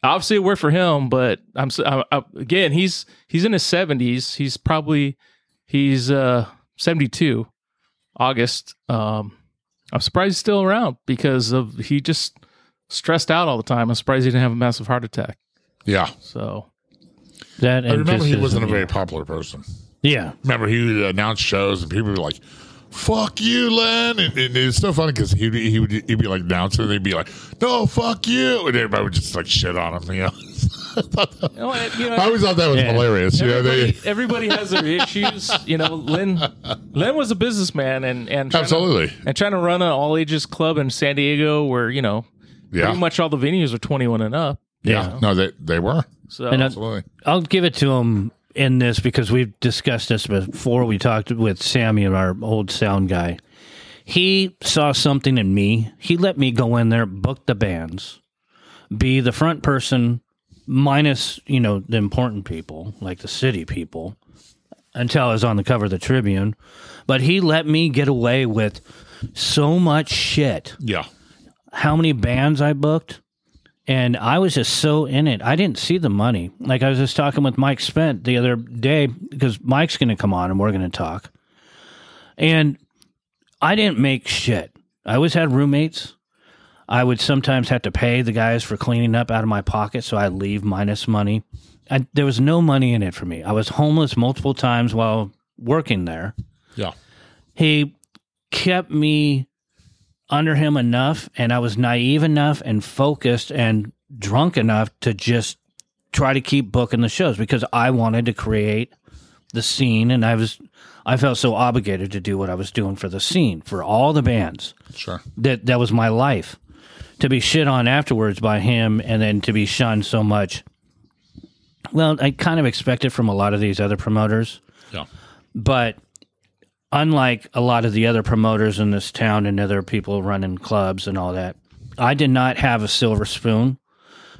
obviously it worked for him. But I'm s- I, I, again, he's he's in his 70s. He's probably he's uh 72. August. Um, I'm surprised he's still around because of he just stressed out all the time. I'm surprised he didn't have a massive heart attack. Yeah. So That I and remember he wasn't a very popular person. Yeah, Remember he would announce shows and people would be like, "Fuck you, Len," and, and it's so funny because he would he would he'd be like announcing, and they'd be like, "No, fuck you," and everybody would just like shit on him. You know, I, that- you know, you know, I always thought that was Yeah. hilarious. You know, everybody, they everybody has their issues. You know, Len Len was a businessman and and trying to- absolutely, and trying to run an all ages club in San Diego where you know yeah, pretty much all the venues are 21 and up. yeah. No, they they were So And I- absolutely. I'll give it to him in this because we've discussed this before. We talked with Sammy, our old sound guy. He saw something in me. He let me go in there, book the bands, be the front person, minus you know the important people like the city people, until I was on the cover of the Tribune. But he let me get away with so much shit Yeah, how many bands I booked. And I was just so in it. I didn't see the money. Like I was just talking with Mike Spent the other day because Mike's going to come on and we're going to talk. And I didn't make shit. I always had roommates. I would sometimes have to pay the guys for cleaning up out of my pocket, so I'd leave minus money. I, there was no money in it for me. I was homeless multiple times while working there yeah, he kept me under him enough and I was naive enough and focused and drunk enough to just try to keep booking the shows because I wanted to create the scene and I was I felt so obligated to do what I was doing for the scene for all the bands sure. that that was my life to be shit on afterwards by him and then to be shunned so much well I kind of expected from a lot of these other promoters Yeah, but unlike a lot of the other promoters in this town and other people running clubs and all that, I did not have a silver spoon.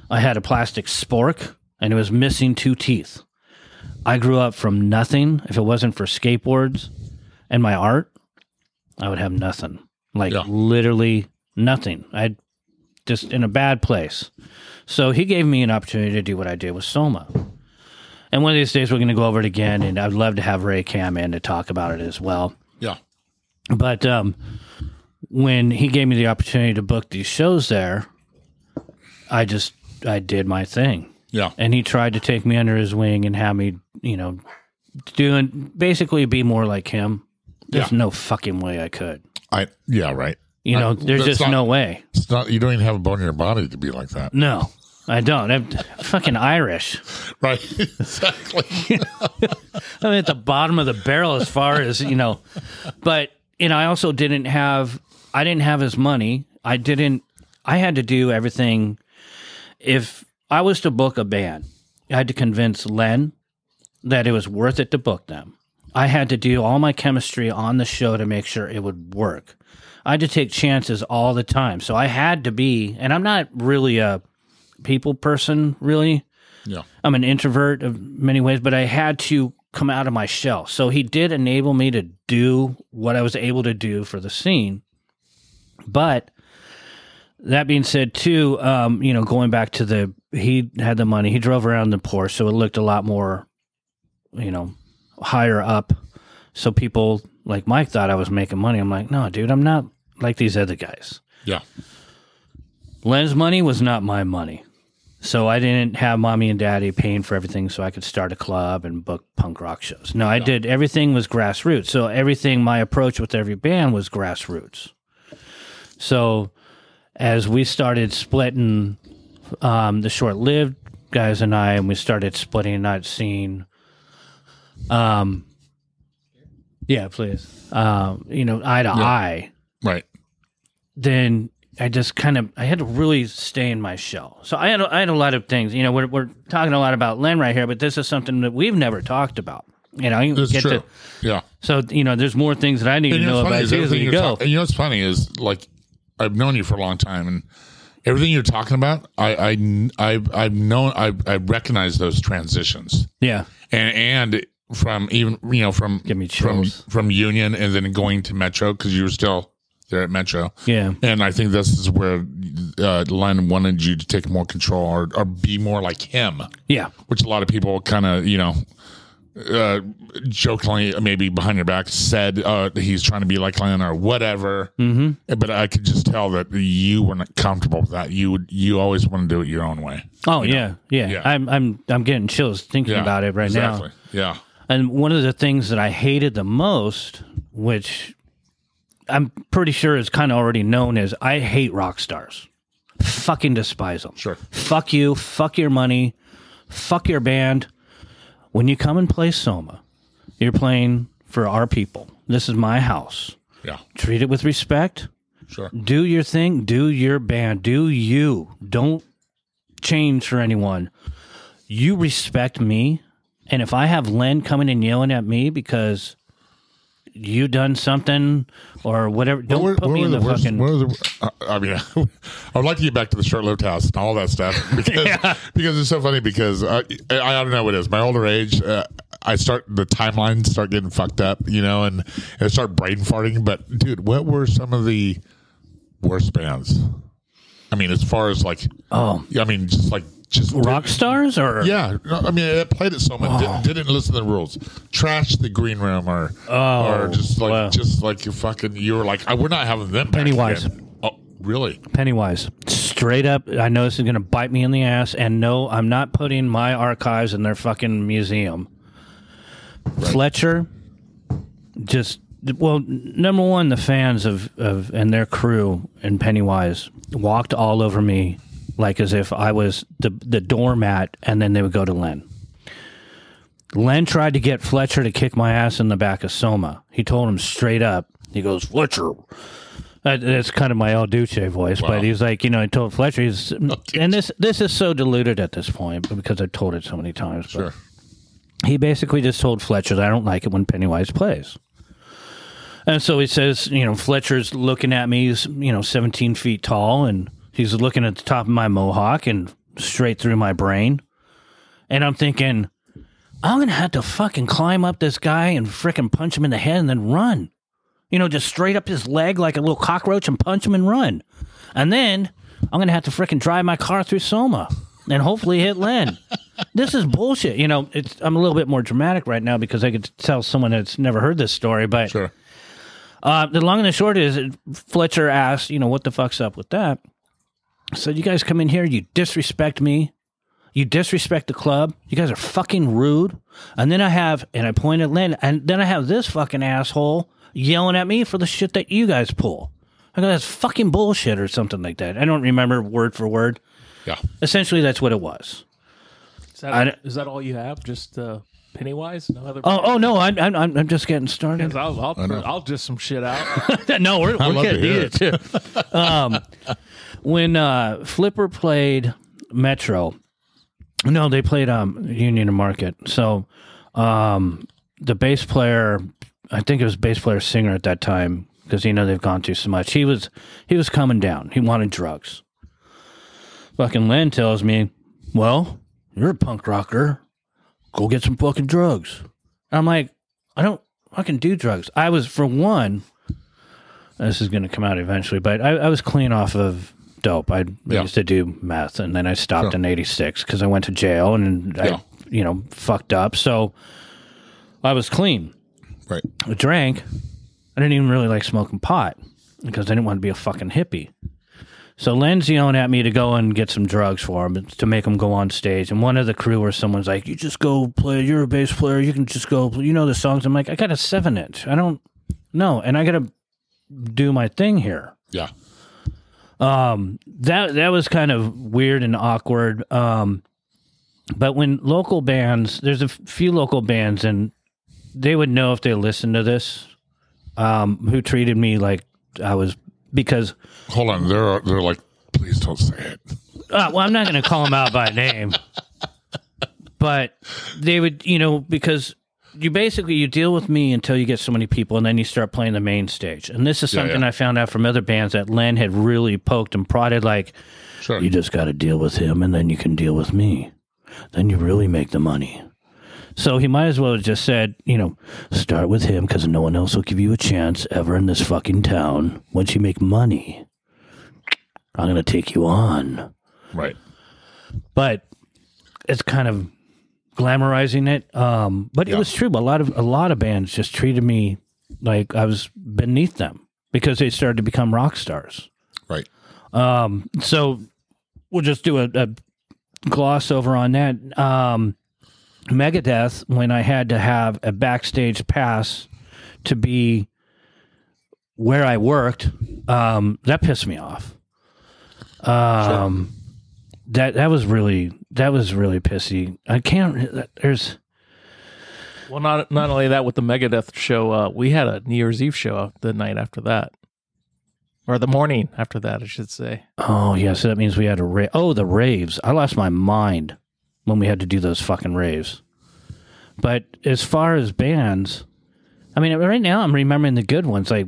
I had a plastic spork and it was missing two teeth. I grew up from nothing. If it wasn't for skateboards and my art, I would have nothing. Like Yeah. literally nothing. I'd just in a bad place. So he gave me an opportunity to do what I did with Soma. And one of these days we're going to go over it again, and I'd love to have Ray Cam in to talk about it as well. yeah, But um, when he gave me the opportunity to book these shows there, I just I did my thing, yeah, and he tried to take me under his wing and have me, you know, doing basically be more like him. There's Yeah. no fucking way I could. I yeah, right. You know, Uh, there's just not- no way. It's not you don't even have a bone in your body to be like that, No, I don't. I'm fucking Irish. right? exactly. I'm at the bottom of the barrel as far as you know, but and I also didn't have I didn't have his money. I didn't. I had to do everything. If I was to book a band, I had to convince Len that it was worth it to book them. I had to do all my chemistry on the show to make sure it would work. I had to take chances all the time. So I had to be, and I'm not really a people person, really. yeah, I'm an introvert of many ways, but I had to come out of my shell. So he did enable me to do what I was able to do for the scene. But that being said, too, um, you know, going back to the, he had the money, he drove around the Porsche, so it looked a lot more, you know, higher up. So people like Mike thought I was making money. I'm like, no, dude, I'm not like these other guys. yeah, Len's money was not my money. So I didn't have mommy and daddy paying for everything so I could start a club and book punk rock shows. No, I did everything was grassroots. So everything my approach with every band was grassroots. So as we started splitting um, the short lived guys and I and we started splitting that scene um yeah, please. Um, you know, eye to eye right. then I just kind of I had to really stay in my shell. So I had a, I had a lot of things. You know, we're we're talking a lot about Len right here, but this is something that we've never talked about. You know, you get true. to yeah. so you know, there's more things that I need And to know know what's funny about you as we you're go. and you know what's funny is like I've known you for a long time, and everything you're talking about, I I I've, I've known I I recognize those transitions, yeah, and and from even you know from Give me from chills. from Union and then going to Metro because you were still there at Metro. Yeah. And I think this is where uh, Len wanted you to take more control or, or be more like him, Yeah. which a lot of people kind of, you know, uh, jokingly, maybe behind your back, said uh, he's trying to be like Len or whatever. Mm-hmm. But I could just tell that you weren't comfortable with that. You would, you always want to do it your own way. Oh yeah, yeah. Yeah. I'm I'm I'm getting chills thinking Yeah, about it right exactly. now. Yeah. And one of the things that I hated the most, which I'm pretty sure is kind of already known, is I hate rock stars. Fucking despise them. Sure. Fuck you. Fuck your money. Fuck your band. When you come and play Soma, you're playing for our people. This is my house. Yeah. Treat it with respect. Sure. Do your thing. Do your band. Do you. Don't change for anyone. You respect me. And if I have Len coming and yelling at me because you done something or whatever, don't Where- put where me in the, worst- fucking. the- I mean, I would like to get back to the short-lived house and all that stuff because because it's so funny because I, I don't know what it is. My older age, uh, I start the timelines start getting fucked up, you know, and, and I start brain farting. But dude, what were some of the worst bands? I mean, as far as like, oh, I mean, just like just rock stars or yeah, I mean, it played it so much. Oh. Didn't, didn't listen to the rules. Trashed the green room, or Oh, or just like wow. just like you fucking. You were like, I, we're not having them. Pennywise. Oh, really? Pennywise. Straight up, I know this is going to bite me in the ass. And no, I'm not putting my archives in their fucking museum. Fletcher, just, well, number one, the fans of, of and their crew and Pennywise walked all over me like as if I was the, the doormat, and then they would go to Len. Len tried to get Fletcher to kick my ass in the back of Soma. He told him straight up, he goes, Fletcher, that, that's kind of my El Duce voice, Wow. but he's like, you know, I told Fletcher, he's, and this this is so diluted at this point because I've told it so many times. But Sure. he basically just told Fletcher that I don't like it when Pennywise plays. And so he says, you know, Fletcher's looking at me, he's, you know, 17 feet tall, and he's looking at the top of my mohawk and straight through my brain. And I'm thinking, I'm going to have to fucking climb up this guy and frickin' punch him in the head and then run. You know, just straight up his leg like a little cockroach and punch him and run. And then I'm going to have to frickin' drive my car through Soma and hopefully hit Len. this is bullshit. You know, it's I'm a little bit more dramatic right now because I could tell someone that's never heard this story, but Sure. uh, the long and the short is Fletcher asked, you know, what the fuck's up with that? I said, you guys come in here, you disrespect me. You disrespect the club. You guys are fucking rude. And then I have, and I point at Lynn, and then I have this fucking asshole yelling at me for the shit that you guys pull. I go, that's fucking bullshit or something like that. I don't remember word for word. Yeah. Essentially, that's what it was. Is that, I- is that all you have? Just uh, Pennywise? No other. Oh, oh no, I'm, I'm, I'm just getting started. I'll, I'll, I'll just some shit out. no, we're, we're love to getting it too. um, when uh, Flipper played Metro, no, they played um, Union and Market. So um, the bass player, I think it was bass player singer at that time, because you know they've gone through so much. He was he was coming down. He wanted drugs. Fucking Len tells me, "Well, you're a punk rocker. Go get some fucking drugs." I'm like, I don't fucking do drugs. I was for one this is going to come out eventually, but I, I was clean off of dope. I Yeah. used to do meth, and then I stopped Sure. in '86 because I went to jail and Yeah. I, you know, fucked up. So I was clean. Right. I drank. I didn't even really like smoking pot because I didn't want to be a fucking hippie. So Len's yelling at me to go and get some drugs for him to make him go on stage. And one of the crew or someone's like, "You just go play. You're a bass player. You can just go. You know the songs." I'm like, "I got a seven inch. I don't know, and I got to do my thing here." Yeah. Um, that that was kind of weird and awkward. Um, but when local bands, there's a few local bands, and they would know if they listened to this, um, who treated me like I was because. Hold on. They're they're like, please don't say it. Uh, well, I'm not going to call them out by name, but they would, you know, because you basically you deal with me until you get so many people, and then you start playing the main stage. And this is Yeah, something yeah. I found out from other bands that Len had really poked and prodded, like. Sure. You just got to deal with him, and then you can deal with me. Then you really make the money. So he might as well have just said, you know, start with him because no one else will give you a chance ever in this fucking town. Once you make money, I'm going to take you on. Right. But it's kind of glamorizing it. Um, but it was true. A lot of a lot of bands just treated me like I was beneath them because they started to become rock stars. Right. Um, so we'll just do a, a gloss over on that. Um, Megadeth, when I had to have a backstage pass to be where I worked, um, that pissed me off. Um, that that was really that was really pissy. I can't. There's Well, not not only that with the Megadeth show, uh, we had a New Year's Eve show the night after that, or the morning after that, I should say. oh yeah, so that means we had a ra- oh the raves. I lost my mind when we had to do those fucking raves. But as far as bands, I mean, right now I'm remembering the good ones, like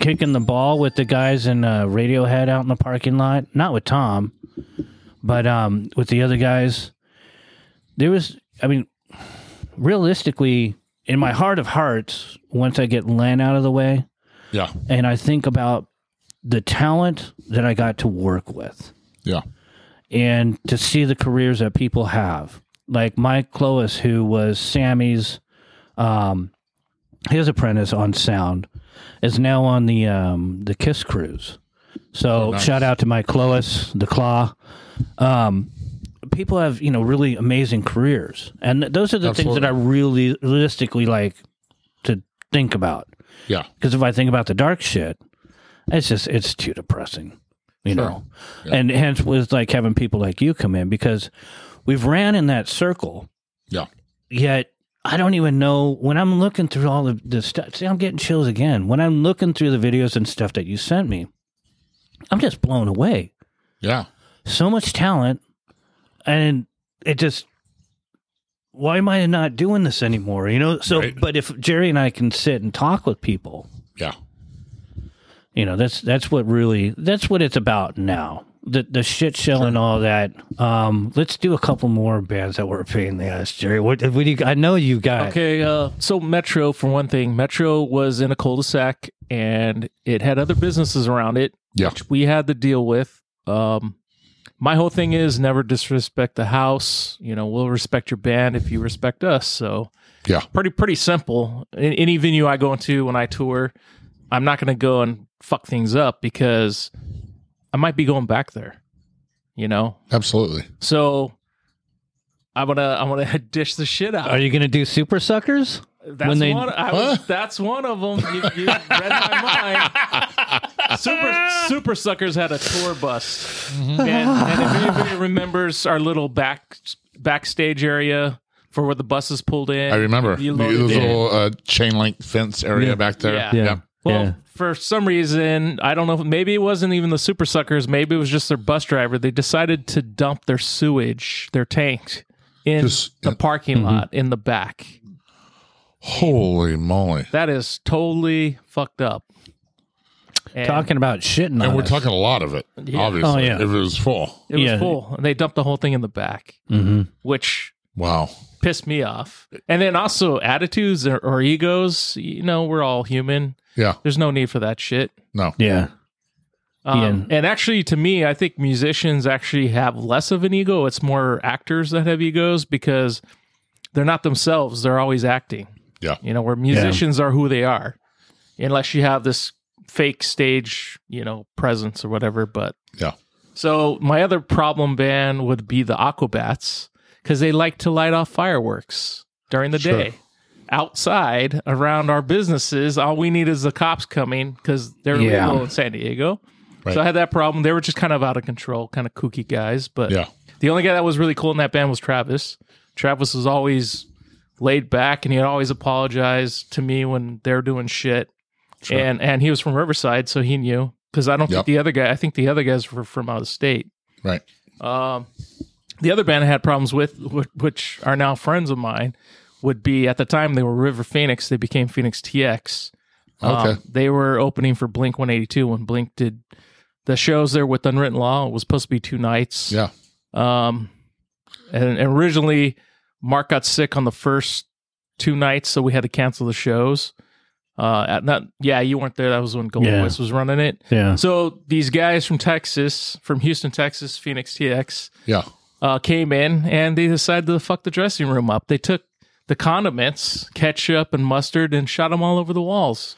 kicking the ball with the guys in uh, Radiohead out in the parking lot. Not with Tom, but um, with the other guys. There was, I mean, realistically, in my heart of hearts, once I get Len out of the way, Yeah. and I think about the talent that I got to work with Yeah. And to see the careers that people have. Like Mike Clovis, who was Sammy's, um, his apprentice on sound, is now on the um, the Kiss cruise. So Oh, nice. shout out to Mike Clovis, the Claw. Um, people have you know really amazing careers, and those are the things that I really realistically like to think about. Yeah. Because if I think about the dark shit, it's just it's too depressing, you Sure. know. And hence was like having people like you come in because we've ran in that circle. Yeah. Yet I don't even know when I'm looking through all of the stuff. See, I'm getting chills again when I'm looking through the videos and stuff that you sent me. I'm just blown away. Yeah. So much talent, and it just. Why am I not doing this anymore? You know, so Right. but if Jerry and I can sit and talk with people, Yeah. You know that's that's what really that's what it's about now the the shit show and all that um let's do a couple more bands that were a pain in the ass jerry what, what do you i know you got Okay, uh, so Metro, for one thing, Metro was in a cul-de-sac and it had other businesses around it, Yeah. which we had to deal with. Um, my whole thing is never disrespect the house. You know, we'll respect your band if you respect us. So, Yeah. pretty pretty simple. In any venue I go into when I tour, I'm not going to go and fuck things up because I might be going back there. You know, Absolutely. so I'm gonna I'm gonna dish the shit out. are you gonna do super suckers That's when they- one. I was, that's one of them. You, you read my mind. Super Super Suckers had a tour bus, and, and if anybody remembers our little back backstage area for where the buses pulled in, I remember You the, loaded little uh, chain link fence area Yeah. back there. Yeah. Yeah. Well, Yeah. For some reason, I don't know. Maybe it wasn't even the Super Suckers. Maybe it was just their bus driver. They decided to dump their sewage, their tank, in Just- the parking lot in the back. Holy moly! That is totally fucked up. And talking about shitting And on we're us. talking a lot of it. Yeah. Obviously, Oh, yeah. if it was full. It was Yeah. full. And they dumped the whole thing in the back, Mhm. which Wow. Pissed me off. And then also attitudes or, or egos. You know, we're all human. Yeah. There's no need for that shit. No. yeah Um, Yeah. And actually, to me, I think musicians actually have less of an ego. It's more actors that have egos because they're not themselves. They're always acting. Yeah. You know, where musicians are who they are, unless you have this fake stage, you know, presence or whatever. But Yeah. so my other problem band would be the Aquabats because they like to light off fireworks during the Sure. day. Outside around our businesses, all we need is the cops coming because they're Yeah. legal in San Diego. Right. So I had that problem. They were just kind of out of control, kind of kooky guys. But Yeah. the only guy that was really cool in that band was Travis. Travis was always laid back and he'd always apologize to me when they're doing shit. Sure. And and he was from Riverside, so he knew. Because I don't Yep. think the other guy I think the other guys were from out of state. Right. Um, the other band I had problems with, which are now friends of mine, would be at the time they were River Phoenix. They became Phoenix TX. Um, Okay. they were opening for Blink 182 when Blink did the shows there with Unwritten Law. It was supposed to be two nights. Yeah. Um, and, and originally Mark got sick on the first two nights, so we had to cancel the shows. Uh, not yeah, you weren't there. That was when Golden Yeah. Voice was running it. Yeah. So these guys from Texas, from Houston, Texas, Phoenix TX, Yeah. Uh, came in and they decided to fuck the dressing room up. They took the condiments, ketchup and mustard, and shot them all over the walls.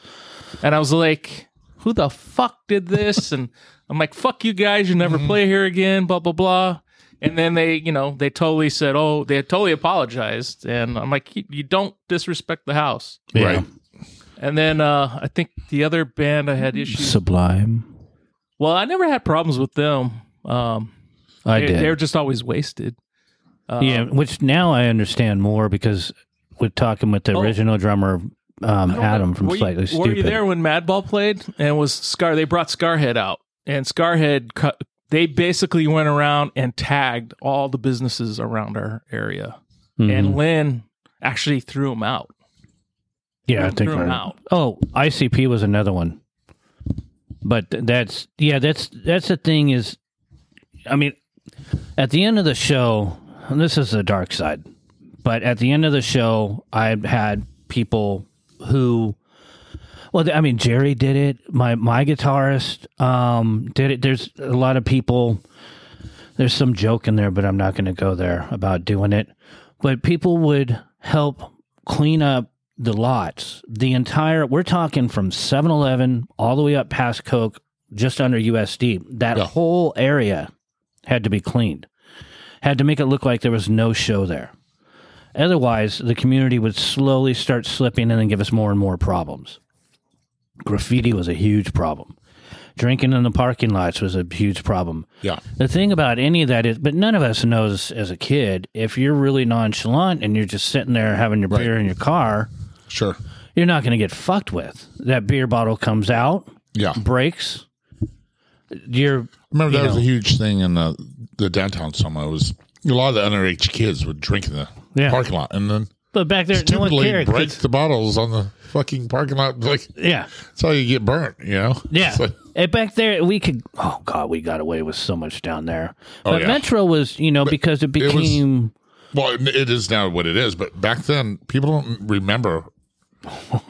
And I was like, "Who the fuck did this?" And I'm like, "Fuck you guys! You never play here again." Blah blah blah. And then they, you know, they totally said, "Oh, they totally apologized." And I'm like, "You, you don't disrespect the house." Yeah. Right. And then uh, I think the other band I had issues. Sublime. Well, I never had problems with them. Um, I they, did. They're just always wasted. Um, yeah, which now I understand more because we're talking with the Oh. original drummer um, Adam from were you, Slightly Were you there when Madball played and was Scar? They brought Scarhead out, and Scarhead cut. They basically went around and tagged all the businesses around our area, Mhm. and Lynn actually threw them out. yeah, I threw think. them we're- out. Oh, ICP was another one. But that's yeah, that's that's the thing is, I mean, at the end of the show, and this is the dark side, but at the end of the show, I had people who, well, I mean, Jerry did it. My my guitarist um, did it. There's a lot of people. There's some joke in there, but I'm not going to go there about doing it. But people would help clean up the lots. The entire, we're talking from 7 Eleven all the way up past Coke, just under USD. That Yeah. whole area had to be cleaned, had to make it look like there was no show there. Otherwise, the community would slowly start slipping and then give us more and more problems. Graffiti was a huge problem. Drinking in the parking lots was a huge problem. Yeah. The thing about any of that is, but none of us knows as a kid, if you're really nonchalant and you're just sitting there having your Right. beer in your car, Sure. you're not going to get fucked with. That beer bottle comes out, Yeah. breaks. You're Remember that you was a huge thing in the, the downtown Soma. It was a lot of the underage kids would drink in the Yeah. parking lot and then but back there, no one stupidly cared. break the bottles on the fucking parking lot. Like Yeah, that's how you get burnt, you know? yeah. Like- and back there, we could. Oh God, we got away with so much down there. Oh, but yeah. Metro was, you know, because it it was- became. well, it is now what it is, but back then people don't remember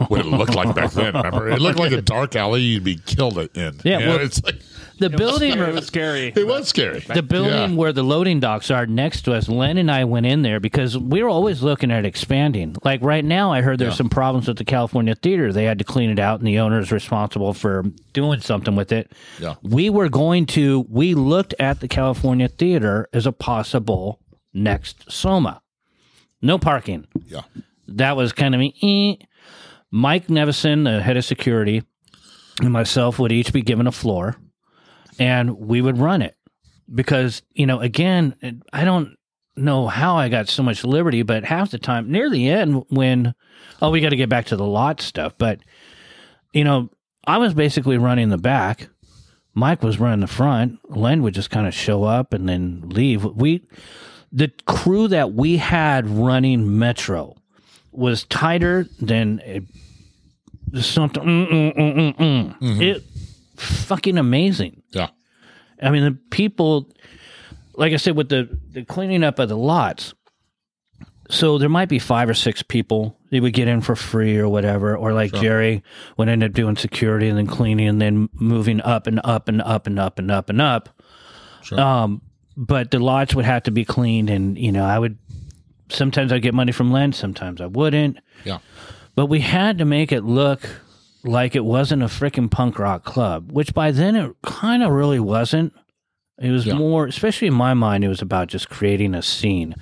what it looked like back then. Remember, it looked like a dark alley you'd be killed in. Yeah, You know, well- it's like the building. It was scary. it was scary. the building Yeah. where the loading docks are next to us, Len and I went in there because we were always looking at expanding. Like right now, I heard there's Yeah. some problems with the California Theater. They had to clean it out, and the owner is responsible for doing something with it. Yeah. We were going to, we looked at the California Theater as a possible next Soma. No parking. Yeah. That was kind of eh. Mike Nevison, the head of security, and myself would each be given a floor and we would run it. Because you know again i don't know how i got so much liberty but half the time near the end when oh we got to get back to the lot stuff but you know i was basically running the back. Mike was running the front. Len would just kind of show up and then leave. We the crew that we had running metro was tighter than a, something mm, mm, mm, mm, mm. it fucking amazing Yeah. I mean, the people, like I said, with the, the cleaning up of the lots, so there might be five or six people they would get in for free or whatever, or like Jerry would end up doing security and then cleaning and then moving up and up and up and up and up and up. Sure. Um, but the lots would have to be cleaned, and you know, I would sometimes I'd get money from Len, sometimes I wouldn't. Yeah. But we had to make it look like it wasn't a freaking punk rock club, which by then it kind of really wasn't. It was Yeah. more, especially in my mind, it was about just creating a scene,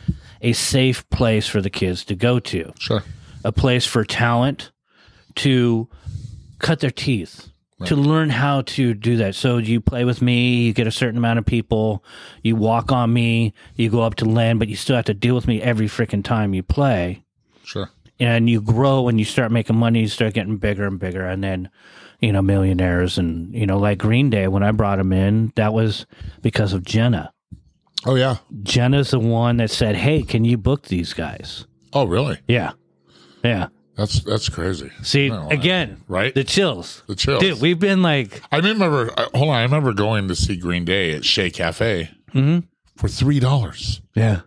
a safe place for the kids to go to, Sure. a place for talent to cut their teeth, to learn how to do that. So you play with me, you get a certain amount of people, you walk on me, you go up to Len, but you still have to deal with me every freaking time you play Sure. And you grow and you start making money, you start getting bigger and bigger, and then you know millionaires and you know like Green Day when I brought them in, that was because of Jenna. Oh yeah. Jenna's the one that said, "Hey, can you book these guys?" Oh really? Yeah, yeah. That's that's crazy. See again, Right? The chills, The chills. dude. We've been like, I remember. Hold on. I remember going to see Green Day at Che Cafe Mhm. for three dollars. yeah,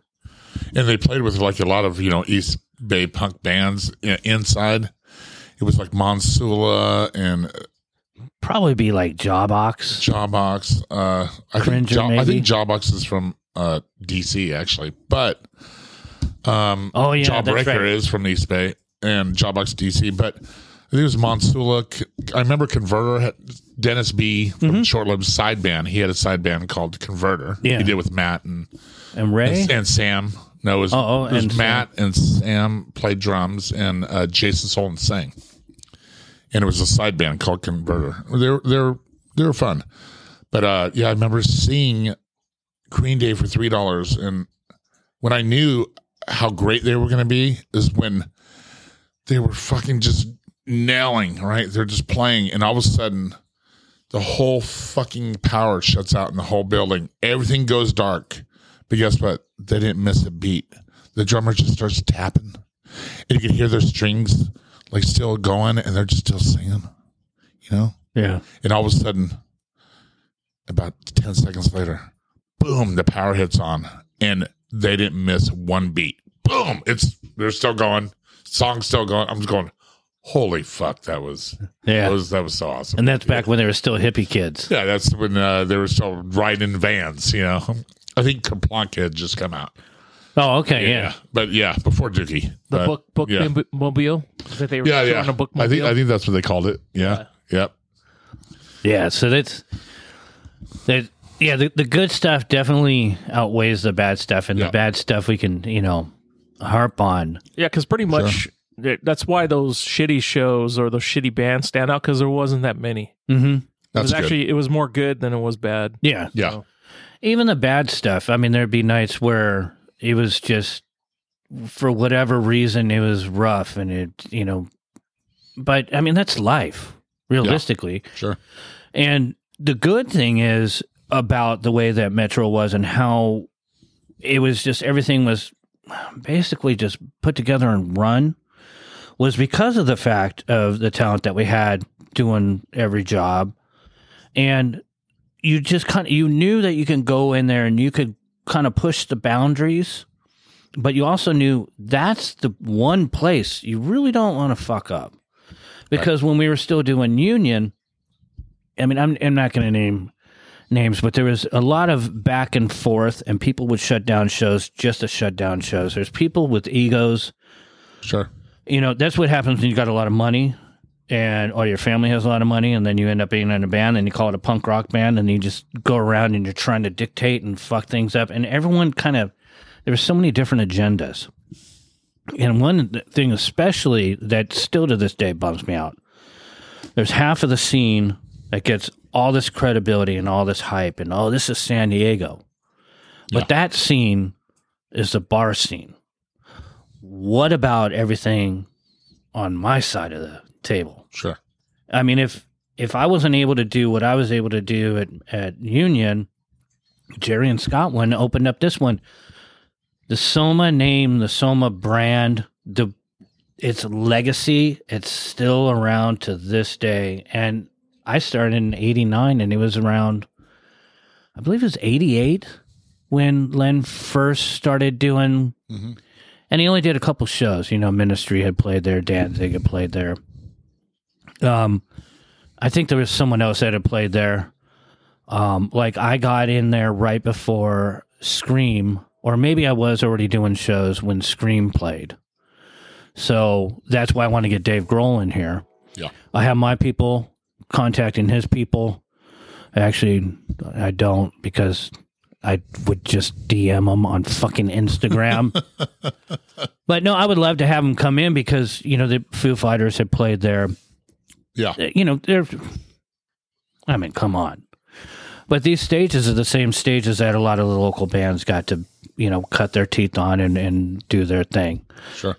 and they played with like a lot of you know East Bay punk bands inside. It was like Monsula and Probably be like Jawbox. Jawbox. Uh, I think Jaw- I think Jawbox is from uh, DC actually, but um, Oh yeah, Jawbreaker right. is from East Bay and Jawbox DC, but I think it was Monsula. I remember Converter had Dennis B from Mm-hmm. Short Lived Side Band. He had a side band called Converter. Yeah. He did with Matt and And Ray. and Sam. No, it was, Oh, oh, it was and Matt and Sam played drums and uh, Jason Solon sang. And it was a side band called Converter. They're they're they're fun. But uh, yeah, I remember seeing Green Day for three dollars, and when I knew how great they were going to be is when they were fucking just nailing. Right, they're just playing, and all of a sudden, the whole fucking power shuts out in the whole building. Everything goes dark. But guess what? They didn't miss a beat. The drummer just starts tapping, and you can hear their strings like still going, and they're just still singing. You know, yeah. and all of a sudden, about 10 seconds later, boom, the power hits on and they didn't miss one beat. Boom, it's they're still going, song's still going. I'm just going, holy fuck, that was Yeah. that was that was so awesome. and that's back when they were still hippie kids. yeah, that's when uh, they were still riding in vans, you know. I think Kerplunk had just come out. Oh, okay, yeah. But yeah, before Dookie. The But, book book yeah. mobile that they were Yeah, showing yeah. a book I think I think that's what they called it. Yeah. Yep. Yeah, so that's that. Yeah, the, the good stuff definitely outweighs the bad stuff, and Yeah. the bad stuff we can, you know, harp on. Yeah, because pretty much it- that's why those shitty shows or those shitty bands stand out because there wasn't that many. Mm-hmm. It That's was good. actually it was more good than it was bad. Yeah, yeah. Even the bad stuff. I mean, there'd be nights where it was just for whatever reason it was rough, and it, you know, but I mean that's life, realistically. Sure. And the good thing is about the way that Metro was and how it was just everything was basically just put together and run was because of the fact of the talent that we had doing every job. And you just kind of you knew that you can go in there and you could kind of push the boundaries, but you also knew that's the one place you really don't want to fuck up. Because when we were still doing union, I mean, I'm, I'm not going to name names, but there was a lot of back and forth, and people would shut down shows just to shut down shows. There's people with egos. Sure. You know, that's what happens when you got a lot of money and or your family has a lot of money and then you end up being in a band and you call it a punk rock band and you just go around and you're trying to dictate and fuck things up and everyone kind of there were so many different agendas. And one thing especially that still to this day bums me out. There's half of the scene that gets all this credibility and all this hype and oh this is San Diego. But that scene is the bar scene. What about everything on my side of the table? Sure. I mean, if if I wasn't able to do what I was able to do at at Union, Jerry and Scott one opened up this one. The Soma name, the Soma brand, the its legacy, it's still around to this day. And I started in '89, and it was around, I believe it was '88 when Len first started doing. Mhm. And he only did a couple shows. You know, Ministry had played there, Danzig had played there. Um, I think there was someone else that had played there. Um, like I got in there right before Scream, or maybe I was already doing shows when Scream played. So that's why I want to get Dave Grohl in here. Yeah. I have my people contacting his people. Actually, I don't because I would just DM them on fucking Instagram. but no, I would love to have them come in because you know the Foo Fighters had played there Yeah. you know, they're. I mean, come on. But these stages are the same stages that a lot of the local bands got to, you know, cut their teeth on and, and do their thing. Sure.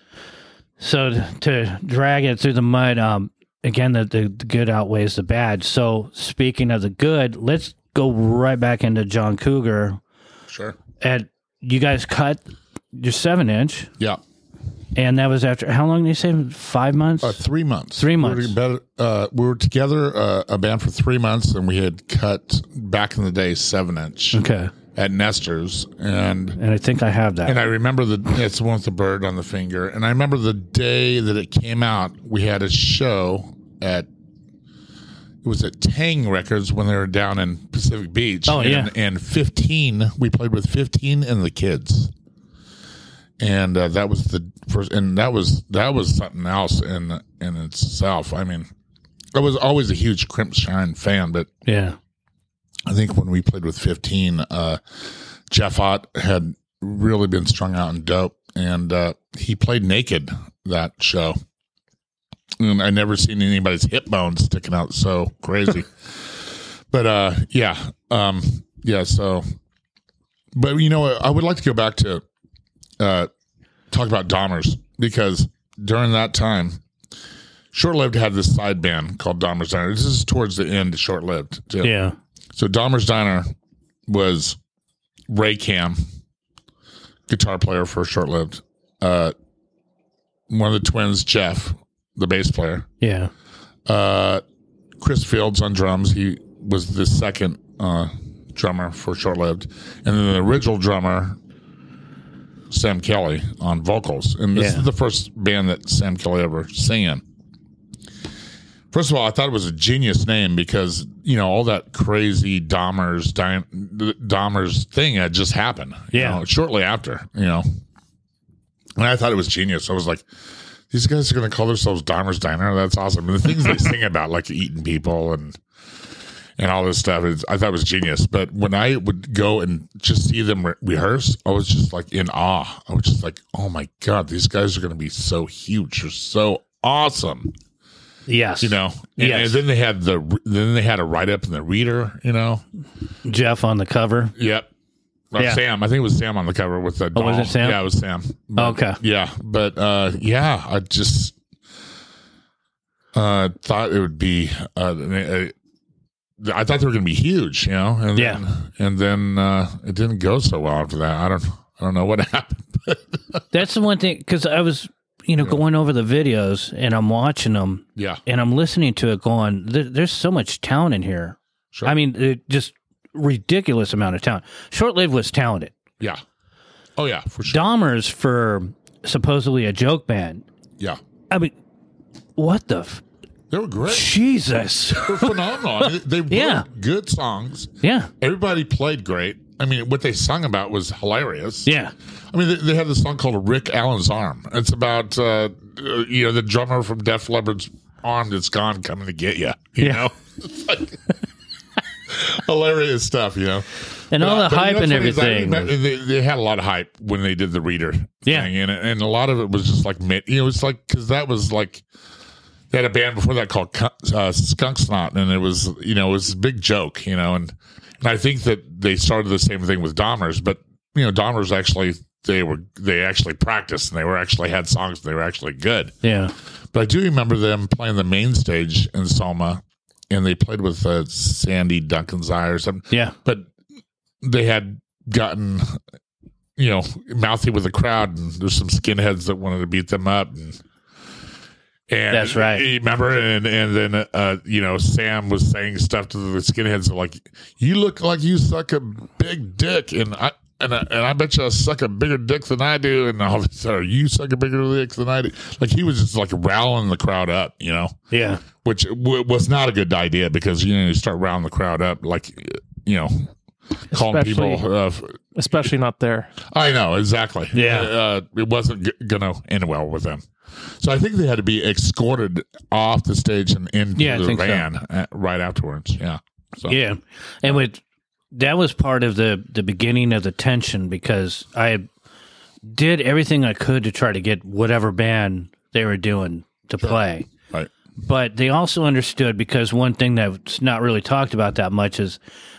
So to drag it through the mud, um, again, the, the, the good outweighs the bad. So speaking of the good, let's go right back into Jon Cougar. Sure. And you guys cut your seven inch, Yeah. And that was after how long did you say? Five months? Uh, three months. Three We months. were, better, uh, we were together, uh, a band for three months, and we had cut back in the day seven inch, okay. at Nestor's, and And I think I have that. and I remember the it's the one with the bird on the finger, and I remember the day that it came out. We had a show at it was at Tang Records when they were down in Pacific Beach. Oh, and, yeah. and fifteen we played with fifteen and the kids, and uh, that was the first, and that was that was something else in in itself. I mean, I was always a huge Crimpshrine fan, but yeah. I think when we played with 15, uh, Jeff Ott had really been strung out and dope, and uh, he played naked that show. And I never seen anybody's hip bones sticking out so crazy. but uh, yeah, um, yeah. So, but you know, I would like to go back to uh, talk about Dahmers because during that time, Short Lived had this side band called Dahmer's Diner. This is towards the end, Short Lived. too. Yeah. So Dahmer's Diner was Ray Cam, guitar player for short lived. Uh, one of the twins, Jeff, the bass player. Yeah. Uh, Chris Fields on drums. He was the second uh, drummer for short lived. And then the original drummer, Sam Kelly, on vocals. And this Yeah. is the first band that Sam Kelly ever sang in. First of all, I thought it was a genius name because you know all that crazy Dahmer's Di- Dahmer's thing had just happened. you Yeah. know, shortly after, you know, and I thought it was genius. I was like, these guys are going to call themselves Dahmer's Diner. That's awesome. And the things they sing about, like eating people and and all this stuff, is, I thought it was genius. But when I would go and just see them re- rehearse, I was just like in awe. I was just like, oh my god, these guys are going to be so huge. They're so awesome Yes. you know. And, Yes. and then they had the then they had a write up in the reader, you know. Jeff on the cover. Yep. Yeah. Sam, I think it was Sam on the cover with the. Oh, was it Sam? Yeah, it was Sam. But, Okay. Yeah, but uh, yeah, I just uh, thought it would be. Uh, uh, I thought they were going to be huge, you know. And Yeah. Then, and then uh, it didn't go so well after that. I don't. I don't know what happened. That's the one thing because I was, you know, going over the videos and I'm watching them yeah. and I'm listening to it, going, there, "There's so much talent in here." Sure. I mean, it, just ridiculous amount of talent. Short lived was talented. Yeah. Oh yeah, for sure. Dahmer's for supposedly a joke band. Yeah. I mean, what the f- They were great. Jesus? They're phenomenal. I mean, they wrote Yeah. good songs. yeah, Everybody played great. I mean, what they sung about was hilarious. yeah, I mean, they, they have this song called "Rick Allen's Arm." It's about uh, uh, you know the drummer from Def Leppard's arm that's gone coming to get you. You Yeah. know, It's like hilarious stuff. You know, and all the But, hype know and what's funny is I everything. was- they, they had a lot of hype when they did the reader Yeah. thing, and, and a lot of it was just like mid. You know, it's like because that was like they had a band before that called uh, Skunk Snot, and it was you know it was a big joke. You know, and and I think that they started the same thing with Dahmers, but you know Dahmers actually they were they actually practiced and they were actually had songs and they were actually good. yeah, But I do remember them playing the main stage in Soma, and they played with uh, Sandy Duncan's Eye or something. yeah, But they had gotten, you know, mouthy with the crowd, and there's some skinheads that wanted to beat them up. And, and That's right. You remember, and and then uh, you know, Sam was saying stuff to the skinheads like, "You look like you suck a big dick," and I. And I, and I bet you I suck a bigger dick than I do, and all this, or you suck a bigger dick than I do. Like he was just like riling the crowd up, you know yeah, which w- was not a good idea because you know you start rounding the crowd up like you know calling Especially- people uh, especially not there. i know exactly Yeah. uh, it wasn't g- gonna end well with them so i think they had to be escorted off the stage and into Yeah, the think so. van uh, right afterwards yeah so yeah. And with that was part of the the beginning of the tension because I did everything I could to try to get whatever band they were doing to play. right But they also understood because one thing that's not really talked about that much is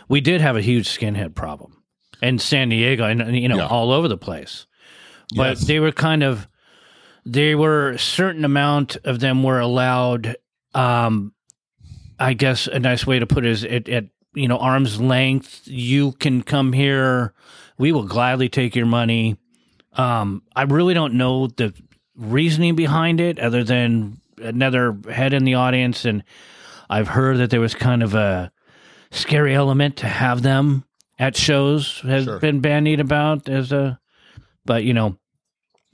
we did have a huge skinhead problem in San Diego and you know Yeah. all over the place. But Yes. they were kind of they were a certain amount of them were allowed um I guess a nice way to put it is at, at you know arm's length you can come here we will gladly take your money um I really don't know the reasoning behind it other than another head in the audience and I've heard that there was kind of a scary element to have them at shows has Sure. been bandied about as a, but you know,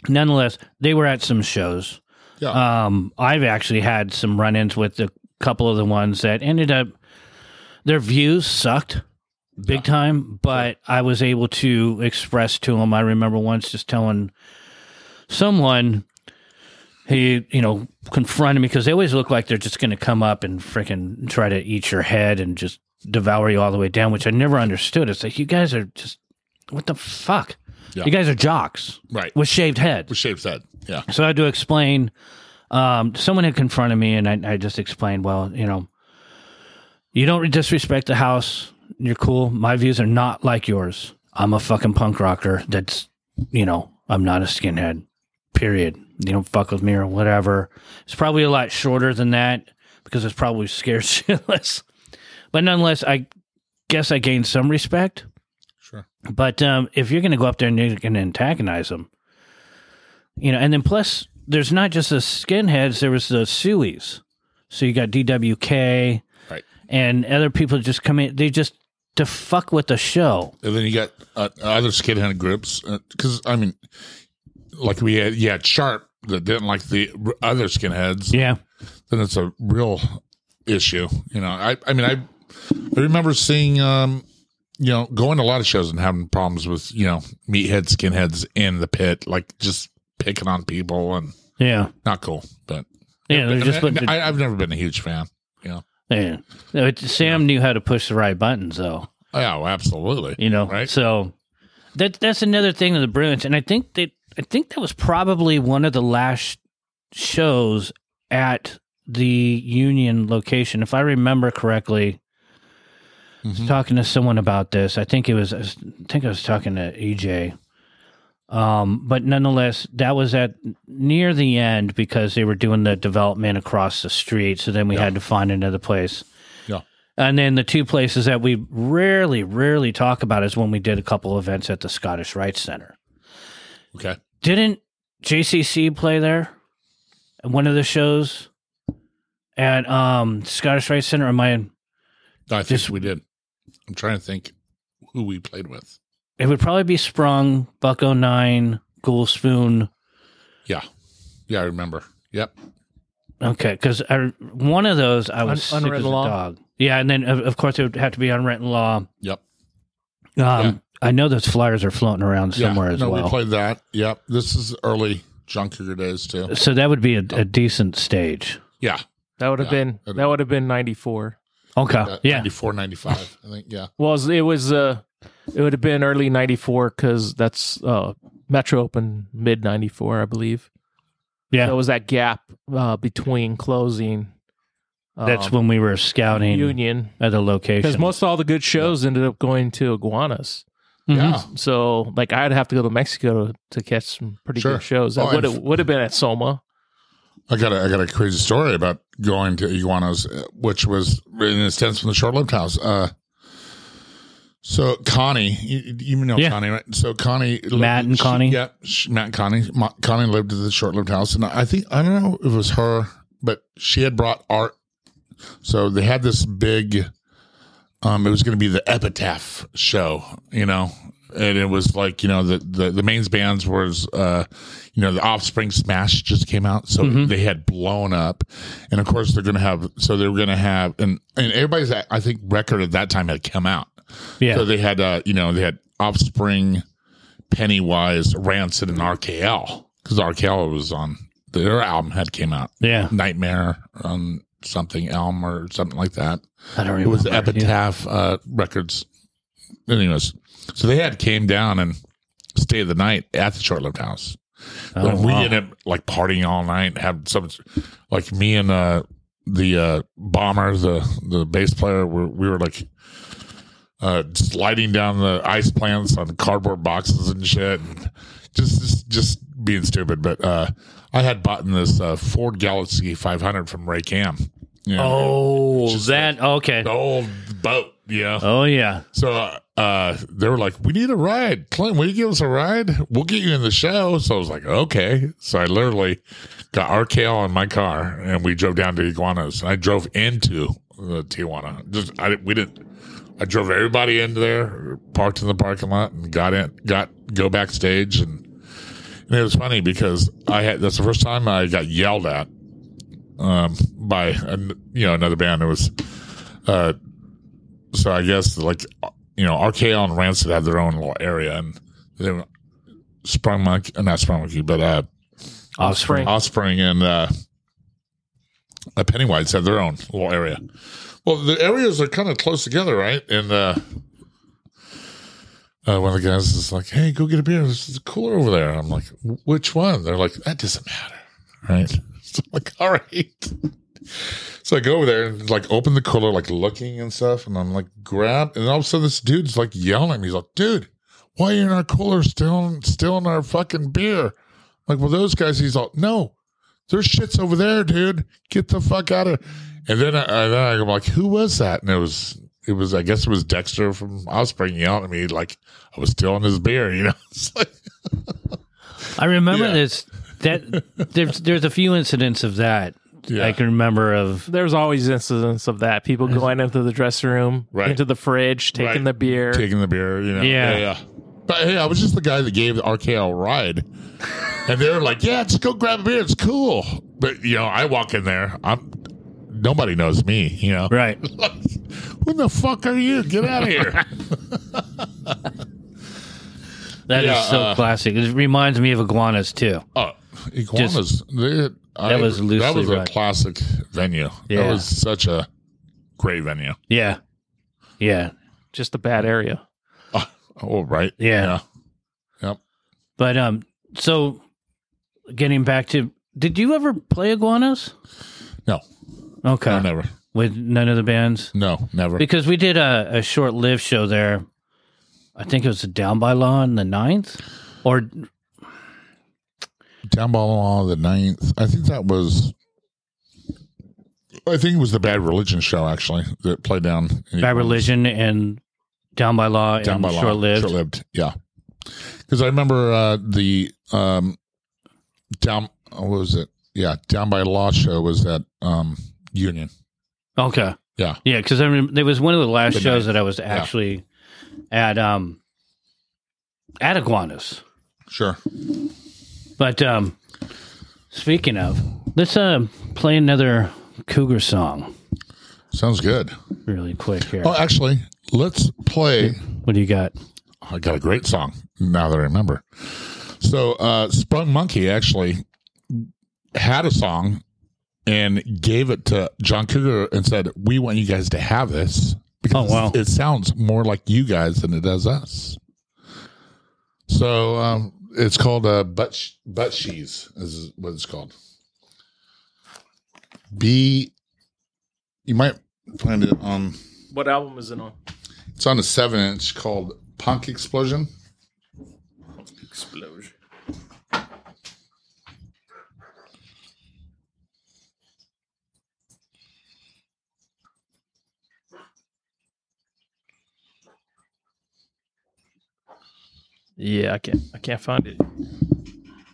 nonetheless, they were at some shows. Yeah. Um, I've actually had some run-ins with a couple of the ones that ended up their views sucked big time, but I was able to express to them. I remember once just telling someone he, you know, confronted me because they always look like they're just going to come up and freaking try to eat your head and just devour you all the way down, which I never understood. It's like you guys are just what the fuck. Yeah. You guys are jocks right. with shaved heads. With shaved head. Yeah. So I had to explain. Um, someone had confronted me, and I, I just explained, well, you know, you don't disrespect the house. You're cool. My views are not like yours. I'm a fucking punk rocker. That's, you know, I'm not a skinhead. Period. You don't fuck with me or whatever. It's probably a lot shorter than that because it's probably scared shitless. But nonetheless, I guess I gained some respect. But um, if you're going to go up there and you're going to antagonize them, you know, and then plus, there's not just the skinheads, there was the Sueys. So you got DWK Right. and other people just come in, they just to fuck with the show. And then you got uh, other skinhead groups because I mean, like we had, had Sharp that didn't like the other skinheads. Yeah. Then it's a real issue. You know, I I mean, I I remember seeing um, you know, going to a lot of shows and having problems with you know meathead skinheads in the pit, like just picking on people and Yeah. not cool. But Yeah. They're just I, I, I've never been a huge fan. You know, yeah. It- Sam knew how to push the right buttons, though. oh, yeah, absolutely. you know Right. so that that's another thing of the bruins and i think that i think that was probably one of the last shows at the union location if i remember correctly Mhm. talking to someone about this i think it was i think i was talking to ej um, but nonetheless that was at near the end because they were doing the development across the street so then we Yeah. had to find another place Yeah. and then the two places that we rarely, rarely talk about is when we did a couple events at the Scottish Rite Center. Okay. Didn't JCC play there one of the shows at um, Scottish Rite Center? Am I? I think Just- we did. I'm trying to think who we played with. It would probably be Sprung, Buck-O-Nine, Ghoul Spoon. Yeah. Yeah, I remember. Yep. Okay, because one of those I was Un- sick as a Law? dog. Yeah, and then of, of course it would have to be unwritten law. Yep. Um, Yeah. I know those flyers are floating around somewhere yeah. as no, well. we played that. Yep. This is early Junker days too. so that would be a, a decent stage. Yeah. That would have Yeah, been that would have been ninety four. Okay. Uh, yeah. 94, 95, I think. Yeah. Well, it was uh, it would have been early ninety four because that's uh, Metro opened mid ninety four, I believe. Yeah. So it was that gap uh, between closing. That's um, when we were scouting Union at the location. because most all the good shows ended up going to iguanas. Mhm. Yeah. So like I'd have to go to Mexico to, to catch some pretty Sure. good shows. That Oh, would have would have been at Soma. I got a, I got a crazy story about going to Iguanas, uh, which was in a sense from the short lived house. Uh, so Connie, you, you know Yeah. Connie, right? So Connie, lived- Matt and she- Connie? yeah, she, Matt and Connie. Ma, Connie lived at the short lived house, and I think I don't know if it was her, but she had brought art. So they had this big. Um, it was going to be the epitaph show, you know, and it was like you know the the, the mains bands was uh you know the offspring smash just came out so Mhm. they had blown up and of course they're gonna have so they were gonna have and and everybody's i think record at that time had come out Yeah. so they had uh you know they had offspring pennywise rancid and rkl because rkl was on their album had came out yeah. nightmare on something elm or something like that I don't remember. it was the Yeah. Epitaph uh, Records. Anyways, so they had came down and stayed the night at the short lived house. Oh, and we wow. ended up like partying all night, have some like me and uh, the uh, bomber, the the bass player, were, we were like uh, sliding down the ice plants on cardboard boxes and shit, and just just, just being stupid. But uh, I had bought in this uh, Ford Galaxie 500 from Ray Cam. You know, Oh, that okay. the old boat, Yeah. Oh yeah. So uh, uh, they were like, "We need a ride, Clint. Will you give us a ride? We'll get you in the show." So I was like, "Okay." So I literally got RKL in my car and we drove down to Iguanas. And I drove into the Tijuana. Just I, we didn't I drove everybody into there, parked in the parking lot, and got in, got go backstage, and, and it was funny because I had that's the first time I got yelled at um, by a, you know another band. It was uh, so I guess like you know RKL and Rancid had their own little area, and they were Sprung Monkey, uh, not Sprung Monkey, but uh, Offspring. Offspring and uh, Pennywise have their own little area. Well, the areas are kind of close together, right? And uh, uh, one of the guys is like, "Hey, go get a beer. This is a cooler over there." I'm like, "Which one?" They're like, "That doesn't matter, right?" So I'm like, "All right." So I go over there and like open the cooler, like looking and stuff, and I'm like, grab, and all of a sudden this dude's like yelling at me. He's like, "Dude, why are you in our cooler still still in our fucking beer?" I'm like, well, those guys. He's like, "No, there's shits over there, dude. Get the fuck out of." And then I, then I'm like, "Who was that?" And it was it was I guess it was Dexter from Offspring yelling at me like I was still in his beer. You know, like, I remember Yeah. this. That there's there's a few incidents of that Yeah. I can remember of. There's always incidents of that. People going into the dressing room, Right. into the fridge, taking Right. the beer. taking the beer. You know, Yeah. yeah. But hey, I was just the guy that gave the RKL a ride. And they were like, "Yeah, just go grab a beer. It's cool." But you know, I walk in there. I'm nobody knows me. You know, Right. Who the fuck are you? Get out of here! That is Yeah, so uh, classic. It reminds me of iguanas too. oh, iguanas. they, I, was that loosely was a right. classic venue. Yeah. That was such a great venue. Yeah. Yeah. Just a bad area. Oh, right. Yeah. Yep. But um so getting back to did you ever play iguanas? No, Okay. no, never. With none of the bands? No, never. Because we did a, a short lived show there. I think it was Down by Law in the ninth. Or Down by Law the ninth. I think that was. I think it was the Bad Religion show actually that played down. Bad Religion and Down by Law Down and by Short Lived. Short-lived. Yeah, because I remember uh, the um, down. What was it? Yeah, Down by Law show was at um, Union. Okay. Yeah. Yeah, because I remember there was one of the last The shows ninth. that I was actually at um at Iguanas. Sure. But um speaking of, let's uh play another Cougar song Sounds good. really quick here. Oh, actually, let's play. What do you got? I got a great song now that I remember. So, uh, Sprung Monkey actually had a song and gave it to Jon Cougar and said, "We want you guys to have this because Oh, wow. it sounds more like you guys than it does us." So, um, it's called uh, butt butt cheese is what it's called. B. You might find it on. What album is it on? It's on a seven inch called Punk Explosion. Explosion. Yeah, I can't. I can't find it.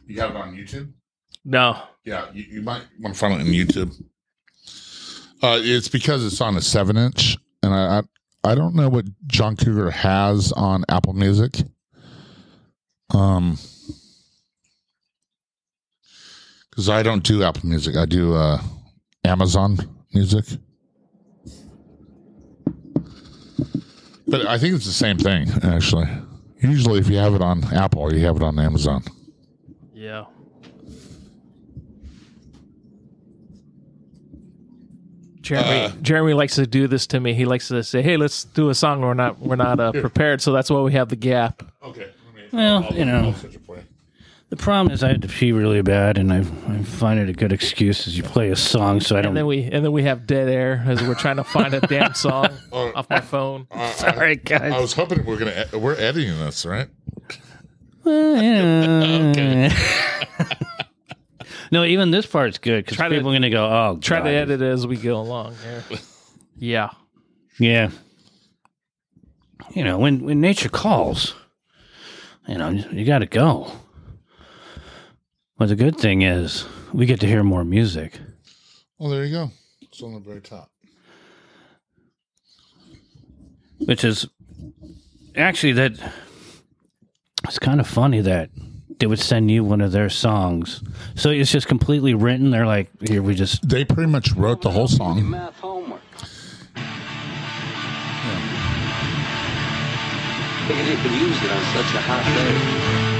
You have it on YouTube. No. Yeah, you, you might want to find it on YouTube. Uh, it's because it's on a seven inch, and I, I I don't know what Jon Cougar has on Apple Music. Um, because I don't do Apple Music, I do uh Amazon Music. But I think it's the same thing, actually. Usually, if you have it on Apple, you have it on Amazon. Yeah. Jeremy, Jeremy likes to do this to me. He likes to say, "Hey, let's do a song. We're not, we're not uh, prepared, so that's why we have the gap." Okay. Well, you know, the problem is I had to pee really bad, and I, I find it a good excuse as you play a song, so I don't. And then don't. we, and then we have dead air as we're trying to find a damn song oh, off my phone. Sorry, guys. I was hoping we're gonna ed- we're editing this, right? no, even this part's good because Try to- people are going to go, "Oh, Try God. to edit it as we go along. Here. Yeah. Yeah. You know, when when nature calls, you know, you got to go. But the good thing is, we get to hear more music. Well, there you go. It's on the very top. which is actually that it's kind of funny that they would send you one of their songs. So it's just completely written. They're like, here we just They pretty much wrote the whole song. Math homework. Figured you could use it on such a hot day.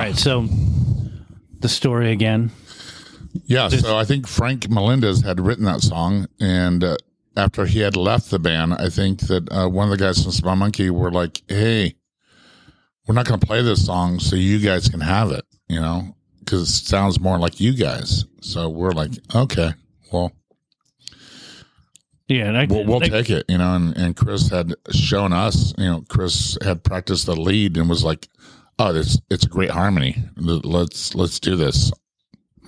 Right. So the story again. Yeah, so I think Frank Melendez had written that song, and uh, after he had left the band, I think that uh, one of the guys from Small Monkey were like, "Hey, we're not going to play this song, so you guys can have it," you know, because it sounds more like you guys. So we're like, "Okay, well, Yeah, and I, we'll, we'll like, take it," you know. And, and Chris had shown us, you know, Chris had practiced the lead and was like, "Oh, this it's a great harmony. Let's let's do this."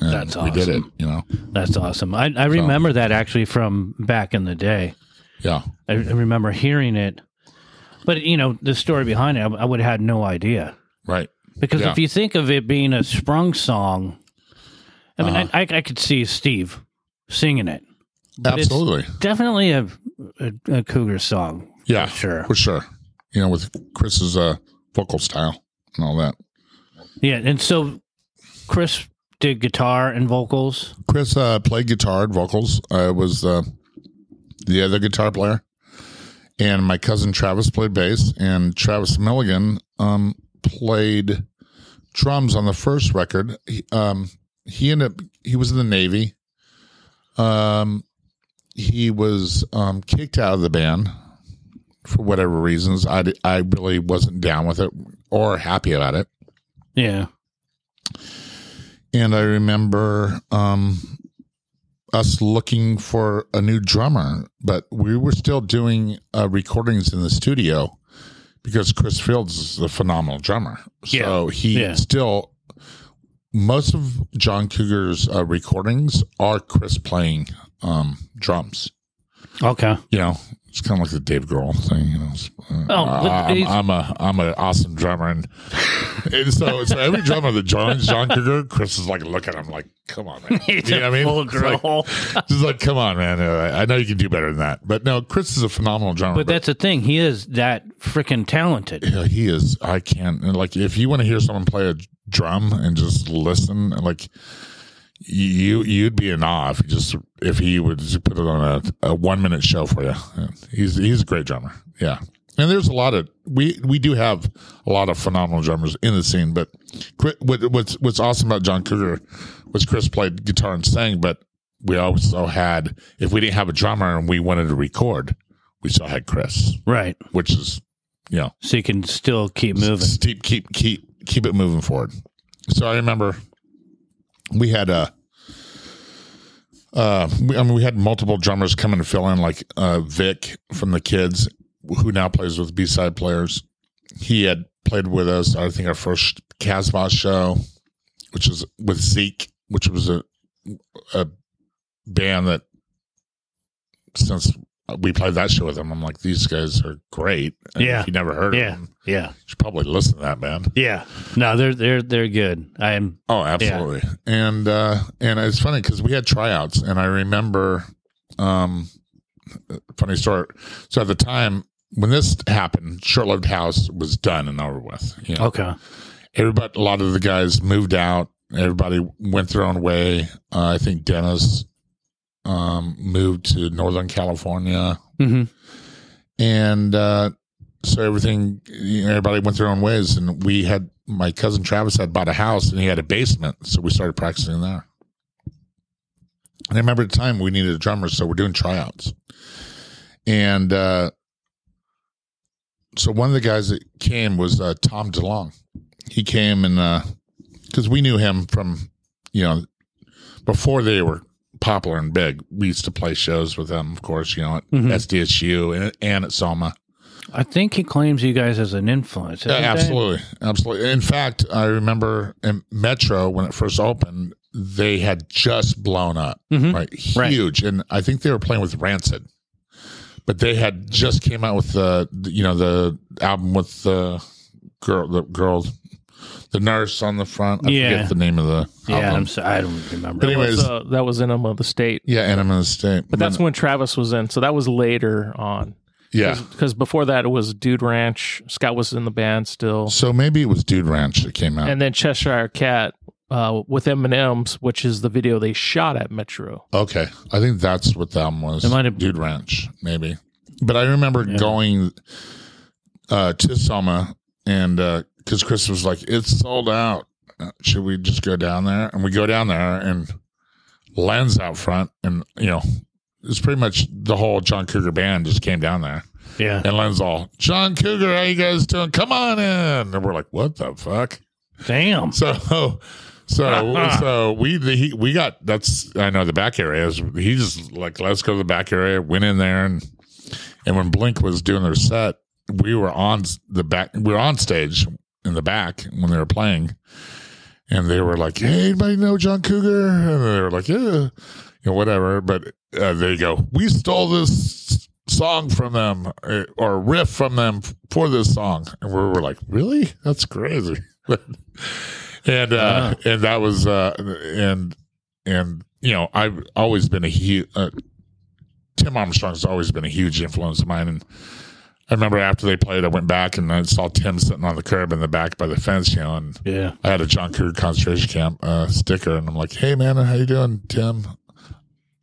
And That's we did it, awesome. you know. That's awesome. I, I remember that actually from back in the day. Yeah. I, I remember hearing it, but you know the story behind it, I, I would have had no idea Right. because Yeah. if you think of it being a sprung song, I mean, Uh-huh. I, I, I could see Steve singing it. It's Absolutely. definitely a, a, a cougar song. Yeah, sure. for sure. You know, with Chris's uh, vocal style and all that. Yeah, and so Chris did guitar and vocals. Chris uh, played guitar and vocals. I was uh, the other guitar player, and my cousin Travis played bass, and Travis Milligan um, played drums on the first record. He, um, he ended up he was in the Navy. Um, he was um, kicked out of the band for whatever reasons. I I really wasn't down with it or happy about it. Yeah, and I remember um, us looking for a new drummer, but we were still doing uh, recordings in the studio because Chris Fields is a phenomenal drummer. So he Yeah. still most of Jon Cougar's uh, recordings are Chris playing um, drums. Okay. You know, it's kind of like the Dave Grohl thing. You know, uh, Oh, but I'm, I'm a I'm an awesome drummer, and, and so so every drummer that joins Jon Cougar, Chris is like looking at him like, come on, man. You know what I mean? Full like- Just like, come on, man. Uh, I know you can do better than that. But no, Chris is a phenomenal drummer. But that's the thing. He is that freaking talented. yeah, he is. I can't. and, Like, if you want to hear someone play a drum and just listen, like, you you'd be in awe if just if he would just put it on a, a one minute show for you. He's he's a great drummer. Yeah. And there's a lot of we we do have a lot of phenomenal drummers in the scene, but what's what's awesome about Jon Cougar was Chris played guitar and sang, but we also had if we didn't have a drummer and we wanted to record, we still had Chris, Right. which is you know So you can still keep moving. Keep keep keep keep it moving forward. So I remember we had a. Uh, we, I mean, we had multiple drummers come and fill in, like uh, Vic from the Kids, who now plays with B Side Players. He had played with us. I think our first Casbah show, which was with Zeke, which was a a band that since we played that show with them, I'm like, these guys are great. And Yeah. if you never heard Yeah. of them, Yeah. you should probably listen to that band. Yeah. No, they're they're they're good. I'm Oh, absolutely. And uh and it's funny because we had tryouts, and I remember, um, funny story. So at the time when this happened, Short Lived House was done and over with. You know, okay. everybody, a lot of the guys moved out. Everybody went their own way. Uh, I think Dennis um moved to Northern California, hmm and uh so everything you know, everybody went their own ways. And we had my cousin travis had bought a house and he had a basement. So we started practicing there. And i remember at the time we needed a drummer so we're doing tryouts. And uh so one of the guys that came was uh Tom DeLonge. He came and uh because we knew him from you know before they were popular and big we used to play shows with them of course you know at Mhm. sdsu and, and at Soma. I think he claims you guys as an influence. Yeah, absolutely, absolutely. In fact, I remember in Metro when it first opened, they had just blown up, Mhm. right? Right. Huge, and I think they were playing with Rancid, but they had just came out with the, you know, the album with the girl, the girl, the nurse on the front. I Yeah. forget the name of the Yeah. I'm sorry, I don't remember. But That was, anyways- uh, that was Enema of the State. yeah, Enema of the State. But that's when Travis was in. So that was later on. yeah. Because before that, it was Dude Ranch. Scott was in the band still. So maybe it was Dude Ranch that came out. And then Cheshire Cat uh, with M&M's, which is the video they shot at Metro. Okay, I think that's what that album was. It might have- Dude Ranch, maybe. But I remember going uh, to Soma and because Chris was like, "It's sold out. Uh, Should we just go down there?" And we go down there, and Len's out front, and you know, it's pretty much the whole Jon Cougar band just came down there, yeah. and Len's all, "Jon Cougar, how you guys doing? Come on in." And we're like, "What the fuck?" Damn. So, so, so we the, he, we got that's I know the back areas. He just like let's go to the back area. Went in there and and when Blink was doing their set, we were on the back. We were on stage in the back when they were playing, and they were like, "Hey, anybody know Jon Cougar?" And they were like, "Yeah, you know, whatever." But uh, there you go. We stole this song from them uh, or riff from them for this song, and we were like, "Really? That's crazy." and uh, and that was uh, and and you know I've always been a huge uh, Tim Armstrong's always been a huge influence of mine, and I remember after they played, I went back and I saw Tim sitting on the curb in the back by the fence, you know, and Yeah. I had a Jon Cougar concentration camp uh, sticker, and I'm like, "Hey man, how you doing, Tim?"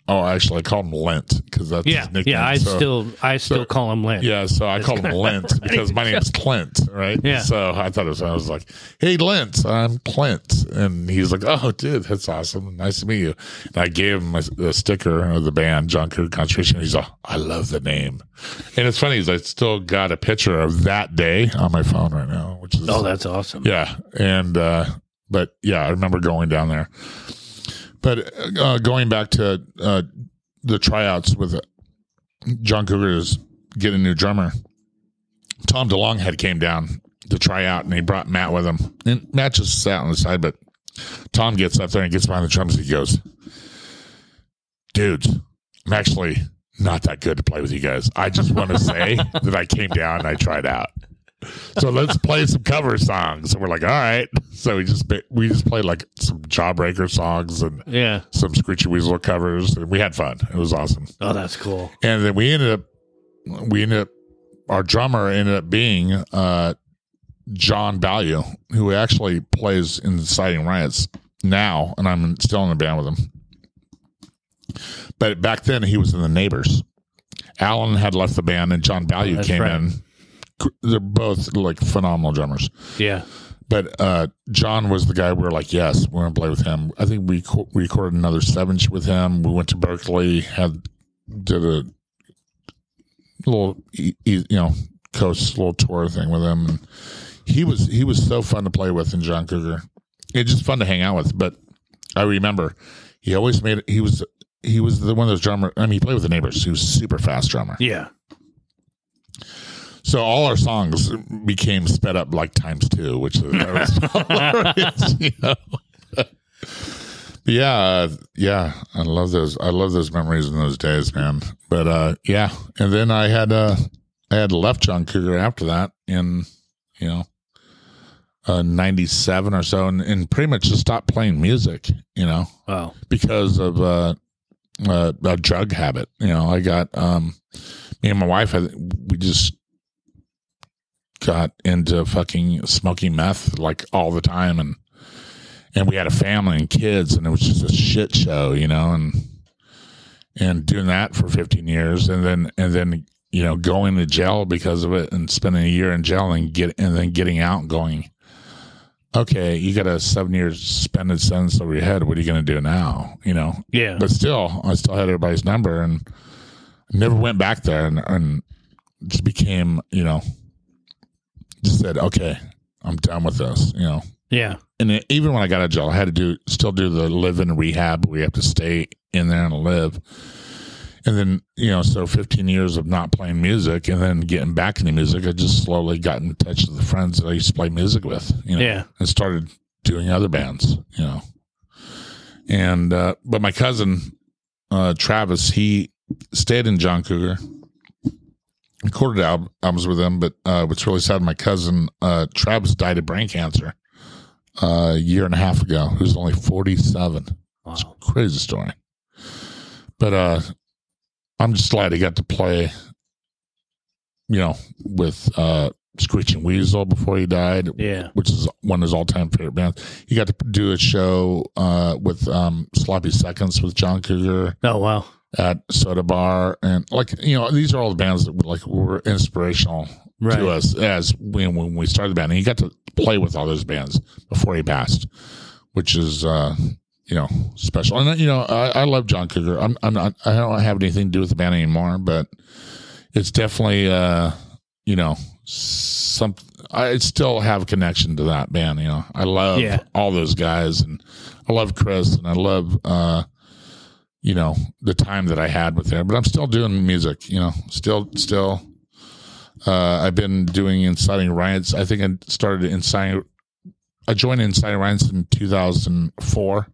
Oh, actually, I call him Lint because that's Yeah. his nickname. Yeah. I So- still I still so- call him Lint. yeah, so I called him Lint because my name is Clint, right? Yeah. So I thought it was, I was like, hey, Lint, I'm Clint. And he's like, oh, dude, that's awesome. Nice to meet you. And I gave him a, a sticker of the band, Jon Cougar Concentration. He's like, I love the name. And it's funny, is I still got a picture of that day on my phone right now, which is, Oh, that's awesome. yeah. And, uh, but yeah, I remember going down there. But uh, going back to uh, the tryouts with Jon Cougar's get a new drummer. Tom DeLonge had came down to try out, and he brought Matt with him. And Matt just sat on the side, but Tom gets up there and gets behind the drums. He goes, "Dudes, I'm actually not that good to play with you guys. I just want to say that I came down and I tried out. So let's play some cover songs. And we're like, all right. So we just we just played like some Jawbreaker songs and Yeah. some Screeching Weasel covers, and we had fun. It was awesome. Oh, that's cool. And then we ended up we ended up our drummer ended up being uh John Value, who actually plays in Inciting Riots now, and I'm still in the band with him. But back then he was in the Neighbors. Alan had left the band, and John Value That's came right. in. They're both like phenomenal drummers. Yeah. But uh, John was the guy we were like, yes, we're gonna play with him. I think we, co- we recorded another seven with him. We went to Berkeley, had did a little you know coast little tour thing with him. And he was he was so fun to play with, and Jon Cougar. It's just fun to hang out with. But I remember he always made it. He was he was the one of those drummer. I mean, he played with the neighbors. He was a super fast drummer. Yeah. So all our songs became sped up like times two, which is hilarious, you know. Yeah, uh, yeah, I love those. I love those memories in those days, man. But uh, yeah, and then I had uh, I had left Jon Cougar after that in you know uh, ninety seven or so, and, and pretty much just stopped playing music, you know Wow. because of uh, uh, a drug habit. You know, I got um, me and my wife. We just got into fucking smoking meth like all the time, and and we had a family and kids, and it was just a shit show, you know, and and doing that for 15 years, and then and then you know going to jail because of it, and spending a year in jail, and get and then getting out and going. Okay, you got a seven year suspended sentence over your head. What are you going to do now? You know, Yeah. but still, I still had everybody's number and never went back there and, and just became, you know, just said, okay, I'm done with this, you know. Yeah. And it, even when I got out of jail, I had to do still do the live in rehab We have to stay in there and live. And then, you know, so 15 years of not playing music and then getting back into music, I just slowly got in touch with the friends that I used to play music with, you know, Yeah. and started doing other bands, you know. And, uh, but my cousin, uh, Travis, he stayed in Jon Cougar, recorded al- albums with them, But, uh, what's really sad, my cousin, uh, Travis died of brain cancer, uh, a year and a half ago. He was only 47. Wow. Crazy story. But, uh, I'm just glad he got to play, you know, with, uh, Screeching Weasel before he died Yeah. which is one of his all time favorite bands. He got to do a show uh, with um, Sloppy Seconds with Jon Cougar Oh wow. At Soda Bar, and like you know, these are all the bands that like were inspirational Right. to us as when when we started the band. And he got to play with all those bands before he passed, which is uh, you know special. And you know, I, I love Jon Cougar. I'm I'm not I don't have anything to do with the band anymore, but it's definitely uh, you know some I still have a connection to that band. You know, I love Yeah. all those guys, and I love Chris, and I love uh, you know the time that I had with them. But I'm still doing music. You know, still still. Uh, I've been doing inciting riots. I think I started inciting. I joined inciting riots in 2004.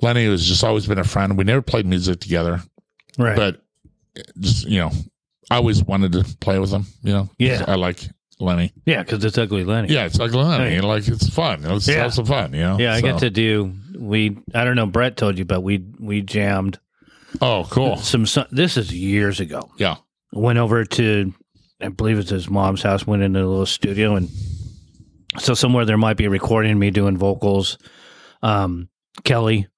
Lenny has just always been a friend. We never played music together, Right. but just you know, I always wanted to play with him. You know, Yeah. I like Lenny. yeah, because it's ugly Lenny. Yeah, it's ugly Lenny. Hey. Like it's fun. Let's Yeah. some fun. You know. Yeah, I So- get to do. We I don't know. Brett told you, but we we jammed Oh, cool. some. this is years ago. Yeah. Went over to, I believe it's his mom's house. Went into a little studio, and so somewhere there might be a recording of me doing vocals. Um, Kelly,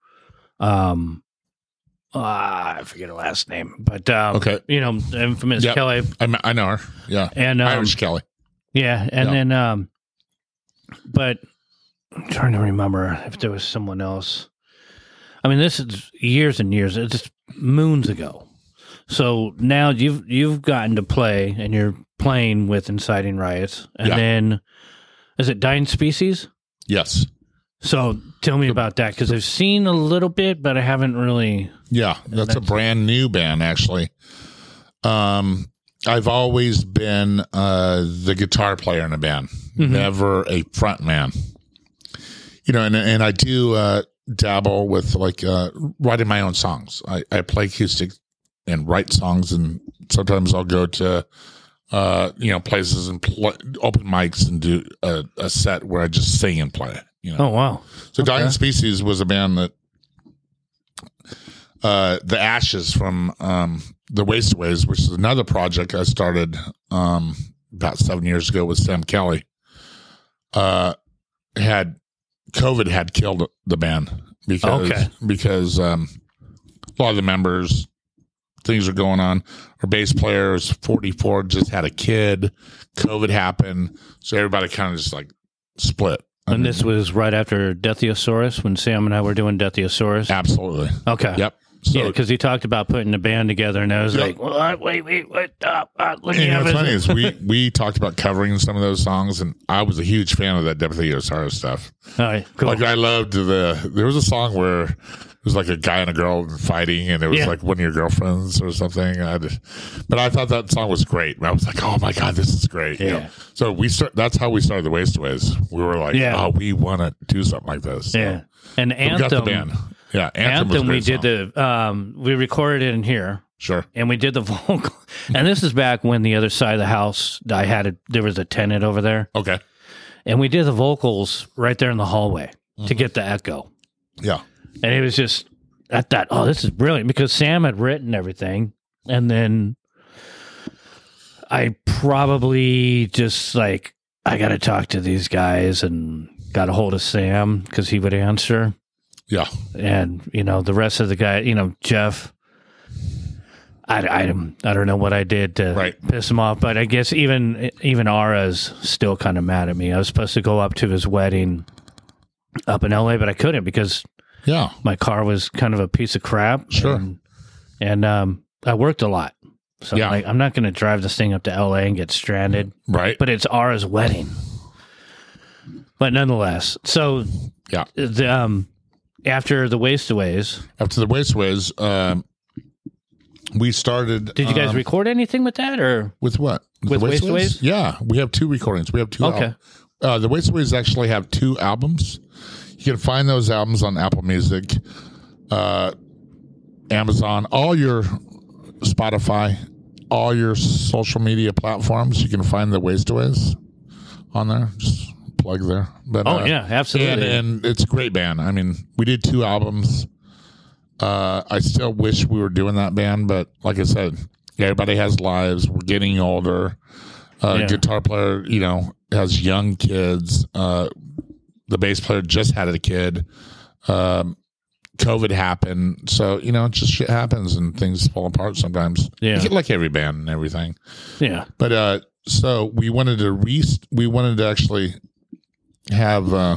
um, ah, I forget her last name, but um, Okay. you know, infamous Yep. Kelly, I, I know her. Yeah. and um, Irish Kelly. Yeah, and Yeah. then um but I'm trying to remember if there was someone else. I mean, this is years and years. It's just moons ago. So now you've you've gotten to play and you're playing with inciting riots. And Yeah. then is it dying species? Yes. So tell me about that because I've seen a little bit, but I haven't really. Yeah, that's, a brand new band actually. Um, I've always been uh, the guitar player in a band, Mhm. never a front man. You know, and and I do uh, dabble with like uh, writing my own songs. I, I play acoustic and write songs, and sometimes I'll go to uh, you know places and pl- open mics and do a, a set where I just sing and play. You know, Oh wow. so Dying Species was a band that uh, the Ashes from um, the Waste Aways, which is another project I started um, about seven years ago with Sam Kelly. Uh, had COVID had killed the band because Okay. because um, a lot of the members things are going on. Our bass player is 44, just had a kid. COVID happened, so everybody kind of just like split. I And mean, this was right after Deathiosaurus when Sam and I were doing Deathiosaurus. absolutely. Okay. Yep. So yeah, because he talked about putting a band together, and I was Yep. like, "What? Wait, wait, what? Uh, uh, let me you know what's funny is we we talked about covering some of those songs, and I was a huge fan of that Deathiosaurus stuff. All right, cool. Like I loved the. There was a song where it was like a guy and a girl fighting, and it was Yeah. like one of your girlfriends or something. I just, but I thought that song was great. I was like, oh my god, this is great. you Yeah. know? So we start. That's how we started the Waste Aways. We were like, Yeah. oh, we want to do something like this. So yeah, and we got the Anthem. Yeah, Anthem, Anthem, we great did song. the um, we recorded it in here, sure. and we did the vocal. and this is back when the other side of the house, I had a there was a tenant over there, Okay. and we did the vocals right there in the hallway to Mm-hmm. get the echo. Yeah. And it was just, I thought, oh, this is brilliant because Sam had written everything. And then I probably just like, I got to talk to these guys and got a hold of Sam because he would answer. Yeah. And, you know, the rest of the guy, you know, Jeff, I, I, I don't know what I did to Right. piss him off, but I guess even even Ara's still kind of mad at me. I was supposed to go up to his wedding up in LA, but I couldn't because Yeah. my car was kind of a piece of crap. Sure. And, and um, I worked a lot. So Yeah. like, I'm not going to drive this thing up to LA and get stranded, Right. but it's Ara's wedding. But nonetheless, so yeah. the, um, after the Waste Aways, After the Waste Aways, um, we started. did you guys um, record anything with that or? with what? With the Waste Aways? Yeah, we have two recordings. We have two. Okay. al- uh, the Waste Aways actually have two albums. You can find those albums on Apple Music, uh, Amazon, all your Spotify, all your social media platforms. You can find the Waste Aways on there. Just plug there. But Oh uh, yeah, absolutely. and, and it's a great band. I mean, we did two albums. Uh, I still wish we were doing that band, but like I said, everybody has lives. We're getting older. Uh, Yeah. Guitar player, you know, has young kids. Uh, the bass player just had a kid. Um, COVID happened, so you know, just shit happens and things fall apart sometimes. Yeah. like every band and everything. yeah. But uh, so we wanted to re we wanted to actually have uh,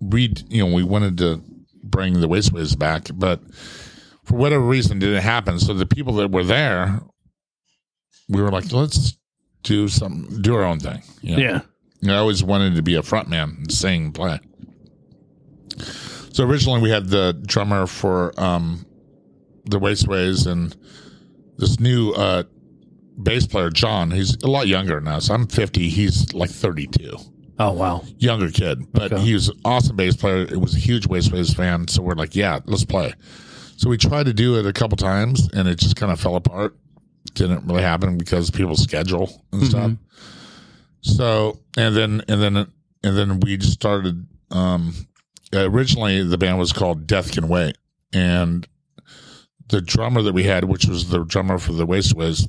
read. You know, we wanted to bring the Waste Aways back, but for whatever reason, didn't happen. So the people that were there, we were like, let's do some, do our own thing. You know? Yeah. And I always wanted to be a front man and sing play. So originally we had the drummer for um, the Waste Aways and this new uh, bass player, John. He's a lot younger now. So I'm 50. He's like 32. Oh wow. Younger kid. But Okay. he was an awesome bass player. It was a huge Waste Aways fan. So we're like, yeah, let's play. So we tried to do it a couple times and it just kind of fell apart. Didn't really happen because people's schedule and stuff. So and then and then and then we just started. Um, originally, the band was called Death Can Wait, and the drummer that we had, which was the drummer for the Waste Aways,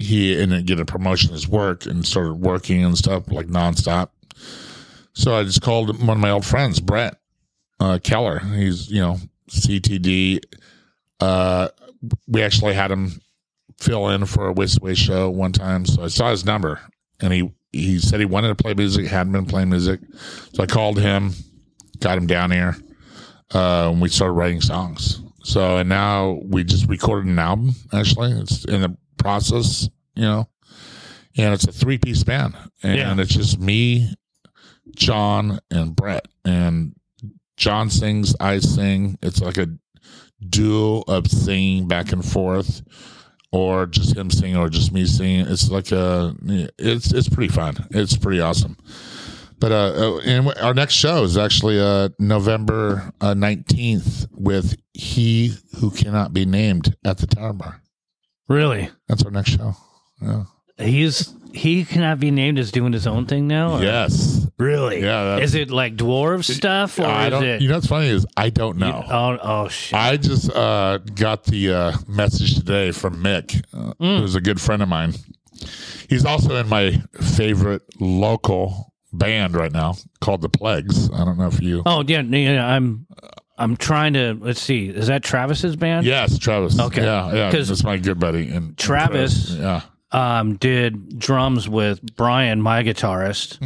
he ended get a promotion in his work and started working and stuff like nonstop. So I just called one of my old friends, Brett uh, Keller. He's you know CTD. Uh, we actually had him fill in for a Waste Away show one time. So I saw his number and he, he said he wanted to play music, hadn't been playing music. So I called him, got him down here, uh, and we started writing songs. So, and now we just recorded an album, actually. It's in the process, you know, and it's a three piece band. And Yeah. it's just me, John, and Brett. And John sings, I sing. It's like a duo of singing back and forth or just him singing or just me singing. It's like a, it's it's pretty fun. It's pretty awesome. But uh, uh, and our next show is actually uh November uh, nineteenth with he who cannot be named at the Tower Bar. Really? That's our next show. Yeah. He's he cannot be named as doing his own thing now. or- Yes. Really? Yeah, that's- Is it like dwarf stuff or I is don't. it? You know what's funny is I don't know. oh, oh shit. I just uh, got the uh, message today from Mick, uh, Mm. who's a good friend of mine. He's also in my favorite local band right now called the Plagues. I don't know if you. oh yeah, yeah. I'm I'm trying to. Let's see. Is that Travis's band? Yes, Travis. Okay. Yeah, yeah. 'Cause That's my good buddy. And Travis- Yeah. Um, did drums with Brian, my guitarist,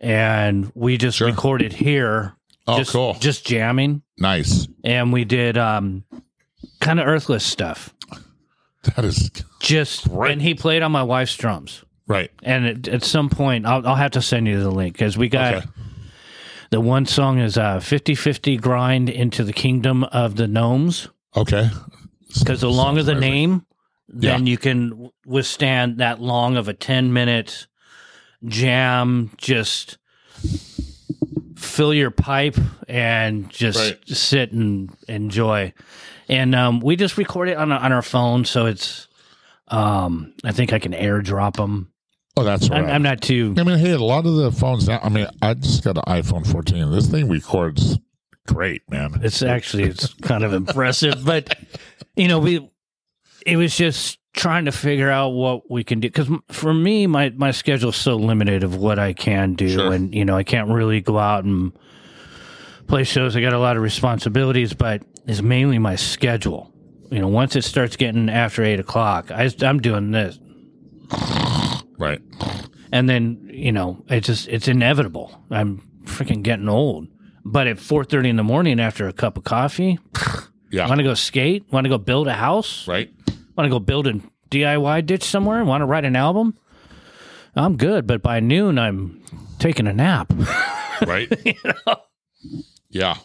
and we just Sure. recorded here. Oh, just, cool. Just jamming, Nice. and we did um, kind of earthless stuff. That is Just Great. and he played on my wife's drums. right. And at, at some point, I'll, I'll have to send you the link because we got Okay. the one song is uh, 50-50 grind into the kingdom of the gnomes. Okay. Because the longer the name, then Yeah. you can withstand that long of a 10 minute jam. Just fill your pipe and just Right. sit and enjoy. And um, we just record it on, on our phone. So it's, um, I think I can airdrop them. Oh, that's right. I'm, I'm not too. I mean, hey, a lot of the phones now. I mean, I just got an iPhone 14. This thing records great, man. It's actually it's kind of impressive, but you know, we it was just trying to figure out what we can do because for me, my my schedule is so limited of what I can do, Sure. and you know, I can't really go out and play shows. I got a lot of responsibilities, but it's mainly my schedule. You know, once it starts getting after eight o'clock, I, I'm doing this, Right. and then you know, it's just it's inevitable. I'm freaking getting old. But at four thirty in the morning, after a cup of coffee, Yeah. Want to go skate? Want to go build a house? right. Want to go build a DIY ditch somewhere? Want to write an album? I'm good, but by noon I'm taking a nap. Right. Yeah.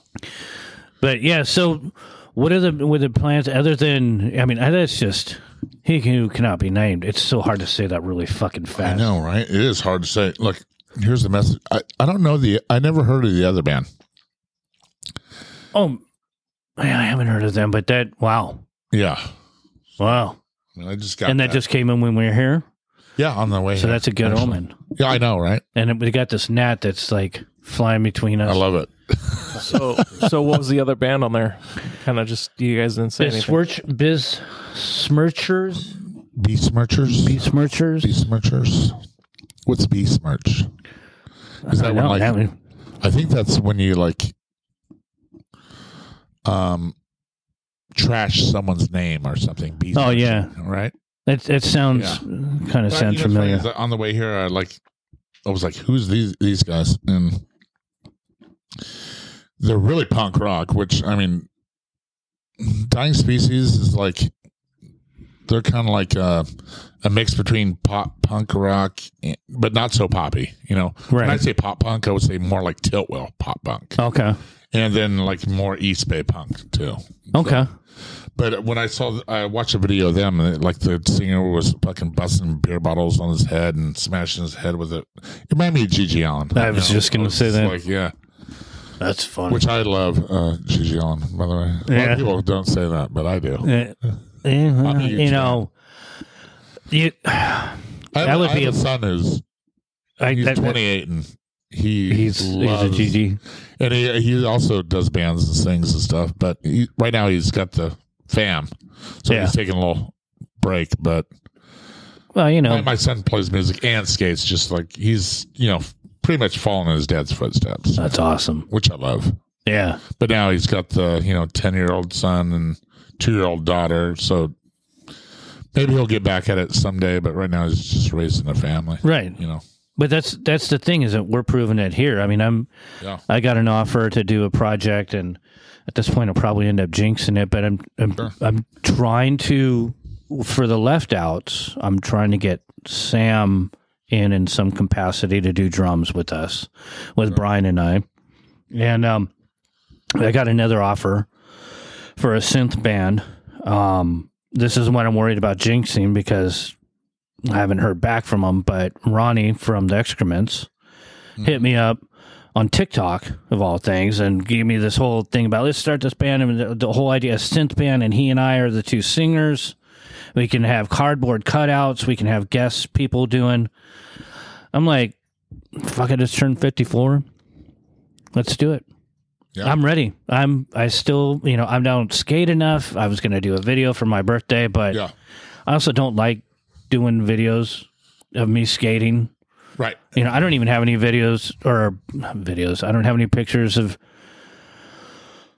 But yeah, so what are the with the plans other than I mean that's just he who cannot be named. It's so hard to say that really fucking fast. I know, right? It is hard to say. Look, here's the message. I, I don't know the. I never heard of the other band. Oh, I haven't heard of them, but that wow, Yeah. wow, I just got and that, just came in when we were here. yeah on the way. So here, that's a good actually. omen. Yeah, I know, right? And we got this gnat that's like flying between us. I love it. So, so what was the other band on there? Kind of just you guys didn't say Biz anything. Swirch, Biz Smirchers, Besmirchers. Besmirchers. Besmirchers. What's besmirch? Is that I when know, like that one- I think that's when you like um trash someone's name or something. Oh, yeah. right. That that sounds Yeah. kind of But, you sounds know, funny familiar. is uh, on the way here, I like I was like, "Who's these these guys?" And they're really punk rock. Which I mean, Dying Species is like they're kind of like a, a mix between pop punk rock, and, but not so poppy. You know, when I Right. say pop punk, I would say more like Tiltwheel pop punk, Okay. And then like more East Bay punk too. Okay. But when I saw, I watched a video of them, and like the singer was fucking busting beer bottles on his head and smashing his head with it. It reminded me of GG Allin. I was just gonna was say that. Like, yeah, That's funny. which I love uh, GG Allin, by the way. A lot Yeah. of people don't say that, but I do. Uh, yeah, well, I'm a huge you know, you, I have, That would I have be a a- son who's I, he's that- that- 28 and he he's he's a GG. and he he also does bands and sings and stuff. But he, right now he's got the fam, so Yeah. he's taking a little break. But Well, you know, My, my son plays music and skates, just like he's, you know, pretty much following in his dad's footsteps, that's awesome. which I love. Yeah. But now he's got the, you know, 10 year old son and two year old daughter. So maybe he'll get back at it someday. But right now he's just raising a family, Right. you know. But that's that's the thing is that we're proving it here. I mean, I'm Yeah. I got an offer to do a project, and at this point, I'll probably end up jinxing it. But I'm I'm, Sure. I'm trying to for the left outs. I'm trying to get Sam in in some capacity to do drums with us, with Brian and I, and um, I got another offer for a synth band. Um, this is what I'm worried about jinxing because I haven't heard back from them. But Ronnie from the Excrements hit mm-hmm. me up on TikTok of all things and gave me this whole thing about let's start this band and the, the whole idea of synth band and he and I are the two singers We can have cardboard cutouts. We can have guests, people doing. I'm like, fuck it, just turned 54. Let's do it. Yeah. I'm ready. I'm. I still, you know, I don't skate enough. I was going to do a video for my birthday, but Yeah. I also don't like doing videos of me skating. Right. You know, I don't even have any videos or videos. I don't have any pictures of.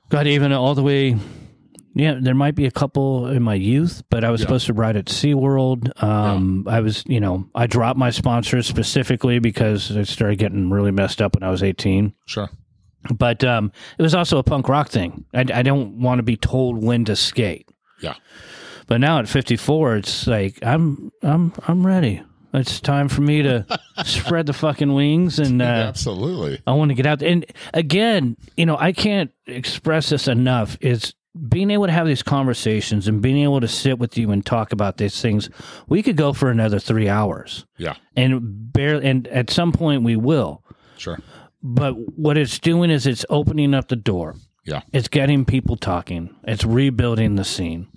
God, even all the way. Yeah, there might be a couple in my youth, but I was Yeah. supposed to ride at SeaWorld. Um, I was, you know, I dropped my sponsors specifically because I started getting really messed up when I was 18. Sure. But um, it was also a punk rock thing. I, I don't want to be told when to skate. Yeah. But now at 54, it's like I'm I'm I'm ready. It's time for me to spread the fucking wings and uh, Absolutely. I want to get out. And again, you know, I can't express this enough. Is being able to have these conversations and being able to sit with you and talk about these things. We could go for another three hours, Yeah. and barely. And at some point, we will. Sure. But what it's doing is it's opening up the door. Yeah. It's getting people talking. It's rebuilding the scene.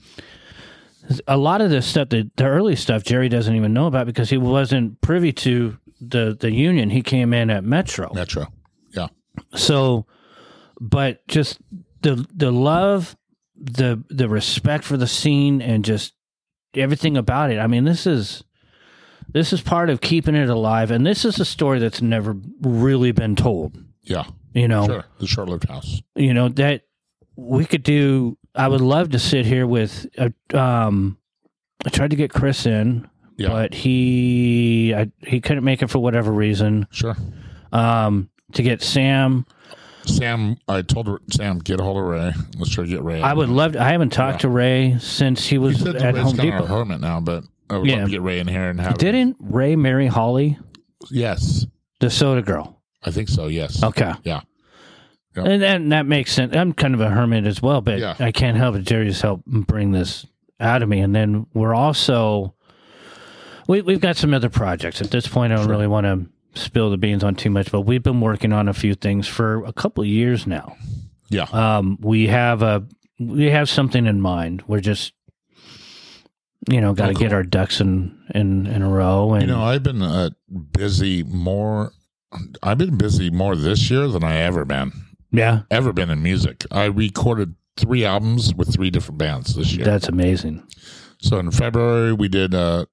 A lot of this stuff, the, the early stuff, Jerry doesn't even know about because he wasn't privy to the the union. He came in at Metro. Metro. Yeah. So, but just the the love, the the respect for the scene, and just everything about it. I mean, this is this is part of keeping it alive, and this is a story that's never really been told. Yeah. You know, Sure. The short lived house. you know that we could do. I would love to sit here with. A, um, I tried to get Chris in, Yeah. but he I, he couldn't make it for whatever reason. Sure. Um, to get Sam, Sam, I told Sam, get a hold of Ray. Let's try to get Ray. I would love. To, I haven't talked to Ray since he He was said at Ray's Home of a Depot. hermit now, but I would Yeah. love to get Ray in here and have. Didn't Ray marry Holly, Yes. the soda girl? I think so. Yes. Okay. Yeah. Yep. And, and that makes sense. I'm kind of a hermit as well, but Yeah. I can't help it. Jerry's helped bring this out of me. And then we're also, we, we've got some other projects. At this point, I don't really want to spill the beans on too much, but we've been working on a few things for a couple of years now. Yeah. Um, we have a, we have something in mind. We're just, you know, got to Oh, get our ducks in, in, in a row. And You know, I've been uh, busy more. I've been busy more this year than I ever been. Yeah, Ever been in music. I recorded three albums with three different bands this year. that's amazing. So in February we did uh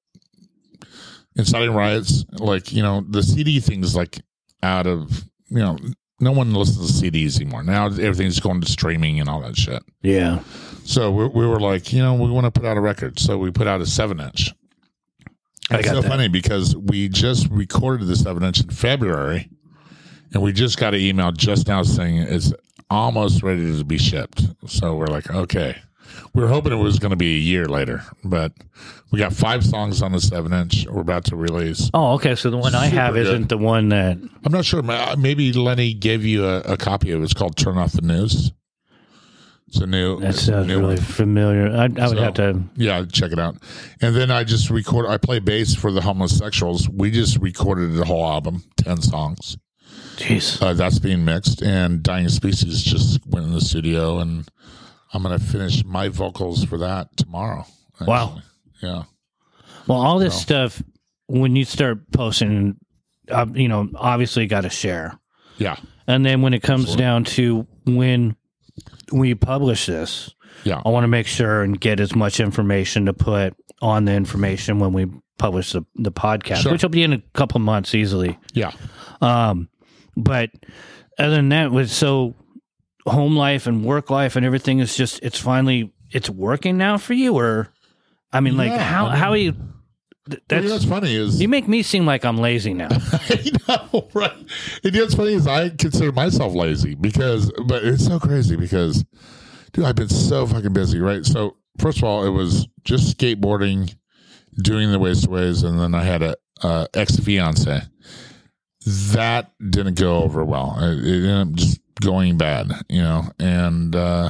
Inciting Riots. Like, you know, the CD thing is like out of you know, no one listens to CDs anymore. Now everything's going to streaming and all that shit. Yeah. So we, we were like, you know, we want to put out a record. So we put out a seven inch. I It's so that. funny because we just recorded the seven inch in February and we just got an email just now saying it's almost ready to be shipped. So we're like, okay. We were hoping it was going to be a year later, but we got five songs on the seven inch we're about to release. Oh, okay. So the one I have good. isn't the one that I'm not sure. Maybe Lenny gave you a, a copy of it. It's called Turn Off the News. It's a new. That sounds new really one. familiar. I, I would So- have to. Yeah, check it out. And then I just record. I play bass for the Homeless Sexuals. We just recorded the whole album, ten songs. Jeez. Uh, that's being mixed, and Dying Species just went in the studio, and I'm gonna finish my vocals for that tomorrow. actually. Wow. Yeah. Well, all this stuff when you start posting, uh, you know, obviously got to share. Yeah. And then when it comes down to when we publish this, Yeah. I want to make sure and get as much information to put on the information when we publish the, the podcast, Sure. which will be in a couple months easily. Yeah. Um, but other than that, with so home life and work life and everything is just it's finally it's working now for you, or I mean, like how I mean- how are you? th- You know That's funny is you make me seem like I'm lazy now. I know, right? And you know what's funny is I consider myself lazy because, but it's so crazy because, dude, I've been so fucking busy, right? So first of all, it was just skateboarding, doing the Waste Aways, and then I had a uh, ex fiance. That didn't go over well. It, it ended up just going bad, you know. And uh,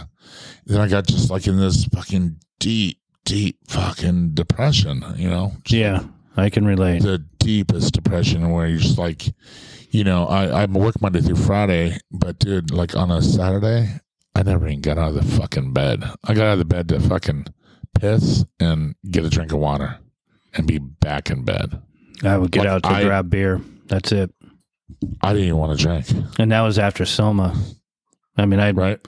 then I got just like in this fucking deep, deep fucking depression, you know. Just yeah, I can relate. the deepest depression where you're just like, you know, I, I work Monday through Friday, but dude, like on a Saturday, I never even got out of the fucking bed. I got out of the bed to fucking piss and get a drink of water and be back in bed. I would get Like, out to I- grab beer. That's it. I didn't even want to drink. And that was after Soma. I mean, I right?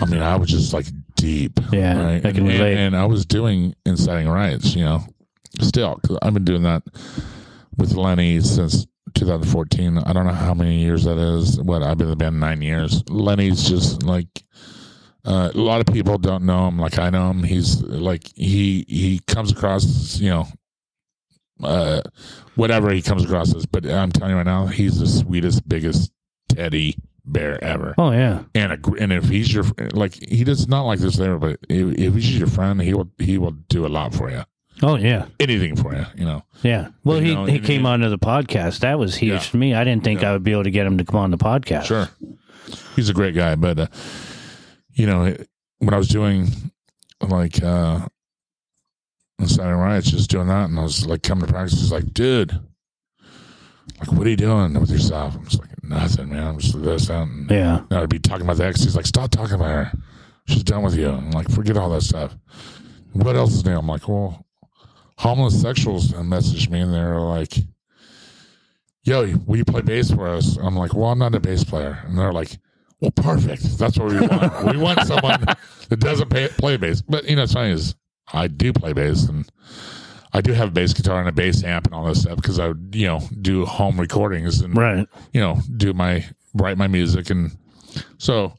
I mean, I was just like deep. Yeah, right? I can and, relate. And I was doing inciting riots, you know, still, because I've been doing that with Lenny since 2014. I don't know how many years that is. What, I've been in the band nine years. Lenny's just like, uh, a lot of people don't know him like I know him. He's like, he, he comes across, you know, uh, whatever he comes across as, but I'm telling you right now, he's the sweetest, biggest teddy bear ever oh yeah, and a, and if he's your like he does not like this there, but if, if he's your friend, he will he will do a lot for you, oh yeah, anything for you, you know. yeah. Well, You he know, he came and- onto the podcast. That was huge Yeah. to me. I didn't think Yeah. I would be able to get him to come on the podcast. Sure, he's a great guy, but uh, you know when I was doing like uh Saturday riots, just doing that, and I was like coming to practice, he's like, dude. Like, what are you doing with yourself? I'm just like, nothing, man. I'm just this, that. And, Yeah. And I'd be talking about the ex. He's like, stop talking about her. She's done with you. I'm like, forget all that stuff. What else is new? I'm like, well, Homeless Sexuals messaged me and they're like, yo, will you play bass for us? I'm like, well, I'm not a bass player. And they're like, well, perfect. That's what we want. we want someone that doesn't pay, play bass. But, you know, it's funny is I do play bass and I do have a bass guitar and a bass amp and all this stuff because I, would, you know, do home recordings and Right. you know, do my write my music and so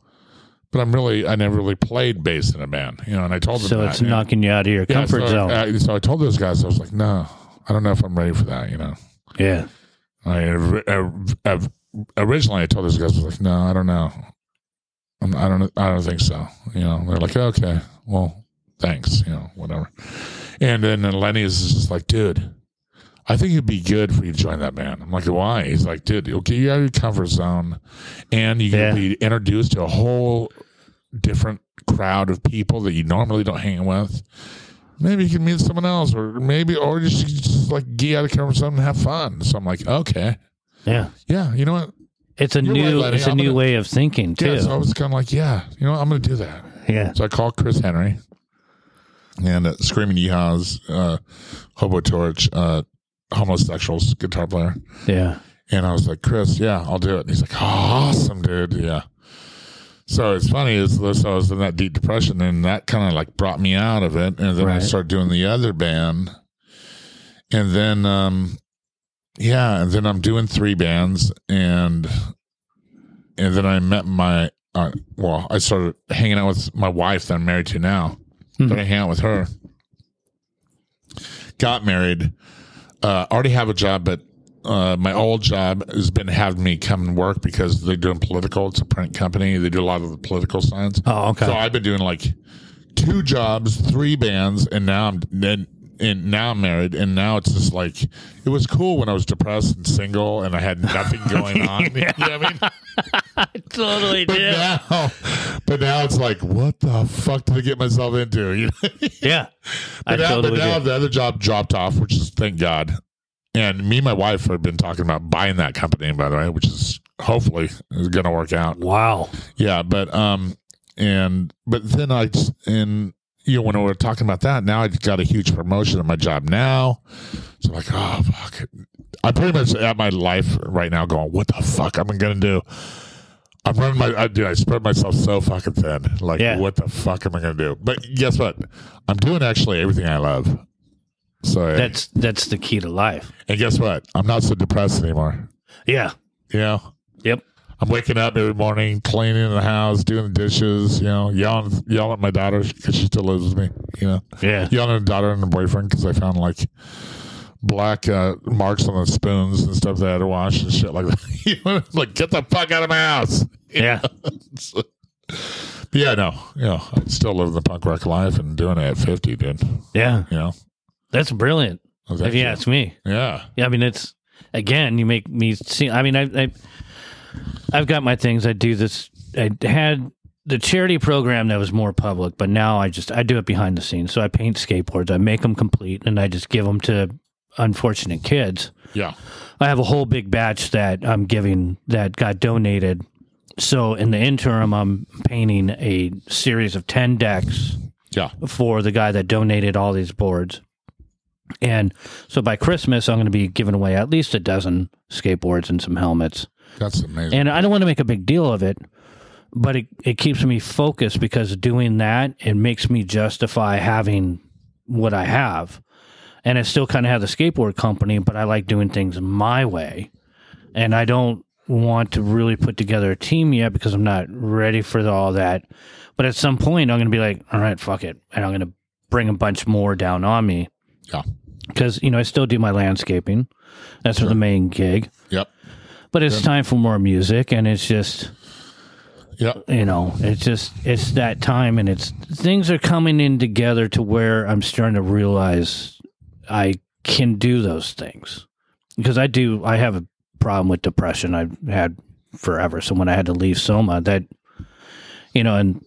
but I'm really I never really played bass in a band, you know, and I told them So that, it's know. knocking you out of your Yeah, comfort so, zone. uh, so I told those guys I was like, no, I don't know if I'm ready for that, you know. yeah. I uh, uh, originally I told those guys I was like, no, I don't know. I'm, I don't I don't think so. You know, they're like, okay, well, thanks, you know, whatever. And then Lenny is just like, dude, I think it'd be good for you to join that band. I'm like, why? He's like, dude, get you out of your comfort zone, and you Yeah. can be introduced to a whole different crowd of people that you normally don't hang with. Maybe you can meet someone else, or maybe, or just, just like get out of comfort zone and have fun. So I'm like, okay, Yeah. yeah, you know what? It's a You're new right, it's a I'm new gonna- way of thinking too. Yeah, so I was kind of like, yeah, you know, what? I'm going to do that. yeah. So I called Chris Henry and uh, Screaming Yeehaws, uh, Hobo Torch, uh, Homeless Sexuals guitar player. Yeah. And I was like, Chris, yeah, I'll do it. And he's like, awesome, dude. Yeah. So it's funny is this, I was in that deep depression and that kind of like brought me out of it. And then I Right. started doing the other band. And then, um, yeah, and then I'm doing three bands and, and then I met my, uh, well, I started hanging out with my wife that I'm married to now. Mhm. Then I hang out with her. Got married. Uh, already have a job, but uh, my old job has been having me come and work because they're doing political. It's a print company. They do a lot of the political signs. Oh, okay. So I've been doing like two jobs, three bands, and now I'm then and now I'm married, and now it's just like it was cool when I was depressed and single and I had nothing going on. You know what I mean? totally But now, but now it's like, what the fuck did I get myself into? You know? Yeah. I But now, totally but now do. the other job dropped off, which is thank God. And me and my wife have been talking about buying that company, by the way, which is hopefully is going to work out. Wow. Yeah, but um, and but then I just- and you know when we were talking about that, now I've got a huge promotion at my job now. So I'm like, oh fuck, I'm pretty much at my life right now going, what the fuck am I gonna do? I'm running my, I, dude, I spread myself so fucking thin. Like, Yeah. what the fuck am I gonna do? But guess what? I'm doing actually everything I love. So That's that's the key to life. and guess what? I'm not so depressed anymore. Yeah. You know, Yep. I'm waking up every morning, cleaning the house, doing the dishes, you know, yelling, yelling at my daughter because she still lives with me, you know, Yeah. yelling at the daughter and the boyfriend because I found like black uh, marks on the spoons and stuff that I had to wash and shit like that. like get the fuck out of my house. Yeah. So- yeah, no, you know, I still live the punk rock life and doing it at 50, dude. Yeah. You know, That's brilliant. Thank If you you. ask me. yeah, Yeah, I mean it's again, you make me see I mean I, I I've got my things. I do this I had the charity program that was more public, but now I just I do it behind the scenes. So I paint skateboards, I make them complete and I just give them to unfortunate kids. yeah, I have a whole big batch that I'm giving that got donated. So in the interim, I'm painting a series of 10 decks Yeah. for the guy that donated all these boards. And so by Christmas, I'm going to be giving away at least a dozen skateboards and some helmets. That's amazing. And I don't want to make a big deal of it, but it, it keeps me focused because doing that, it makes me justify having what I have. And I still kind of have the skateboard company, but I like doing things my way. And I don't want to really put together a team yet because I'm not ready for all that. But at some point, I'm going to be like, all right, fuck it. And I'm going to bring a bunch more down on me yeah. because, you know, I still do my landscaping. That's the main gig. Yep. But it's time for more music. And it's just, Yep. you know it's just it's that time and it's things are coming in together to where i'm starting to realize i can do those things because i do i have a problem with depression i've had forever so when i had to leave soma that you know and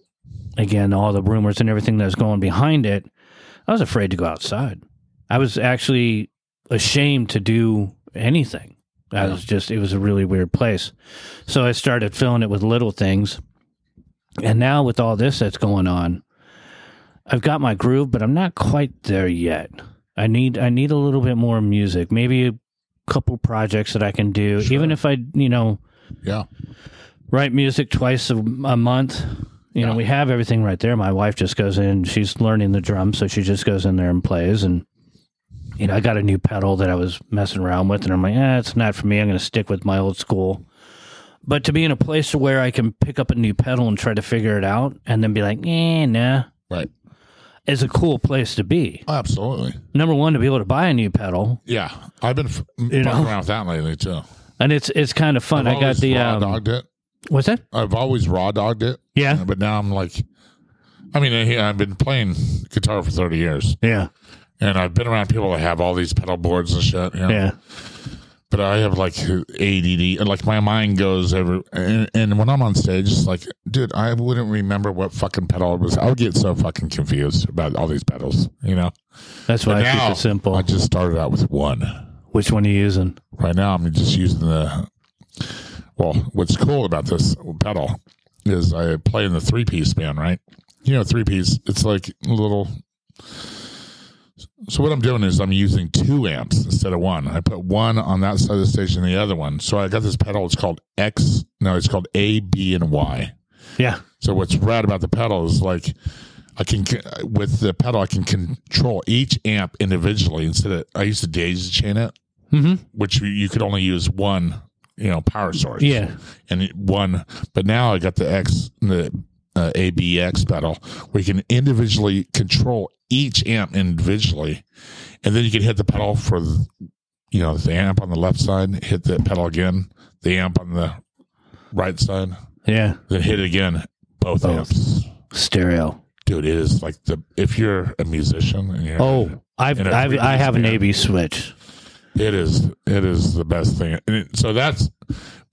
again all the rumors and everything that's going behind it i was afraid to go outside i was actually ashamed to do anything I was just, it was a really weird place. So I started filling it with little things. And now with all this that's going on, I've got my groove, but I'm not quite there yet. I need I need a little bit more music. Maybe a couple projects that I can do. Even if I, you know, Yeah. write music twice a, a month. You know, we have everything right there. My wife just goes in, she's learning the drums, so she just goes in there and plays and you know, I got a new pedal that I was messing around with, and I'm like, eh, it's not for me. I'm going to stick with my old school. But to be in a place where I can pick up a new pedal and try to figure it out, and then be like, eh, nah, Right. Is a cool place to be. Absolutely. Number one, to be able to buy a new pedal, Yeah. I've been f- fucking know? around with that lately too. and it's it's kind of fun. I've I got always the raw um, dogged it. what's that? I've always raw dogged it. Yeah, But now I'm like, I mean, I- I've been playing guitar for 30 years yeah, and I've been around people that have all these pedal boards and shit. You know? yeah, But I have like ADD and like my mind goes every, and, and when I'm on stage, it's like, dude, I wouldn't remember what fucking pedal it was. I would get so fucking confused about all these pedals, you know? that's why But I keep it simple. I just started out with one. Which one are you using? Right now, I'm just using the. Well, what's cool about this pedal is I play in the three piece band, right? You know, three piece. It's like a little. So what I'm doing is I'm using two amps instead of one. I put one on that side of the stage and the other one. So I got this pedal. It's called X. No, it's called A, B, and Y. Yeah, So what's rad about the pedal is like I can with the pedal I can control each amp individually instead of I used to daisy chain it, mm-hmm. which you- you could only use one, you know, power source. yeah, and one. But now I got the X the uh, ABX pedal where you can individually control each amp individually, and then you can hit the pedal for the, you know the amp on the left side, hit the pedal again, the amp on the right side, yeah. then hit it again, both, Both. amps Stereo. dude, it is like the if you're a musician and you're Oh, I've, I've I have an AB switch. it is it is the best thing. It, so that's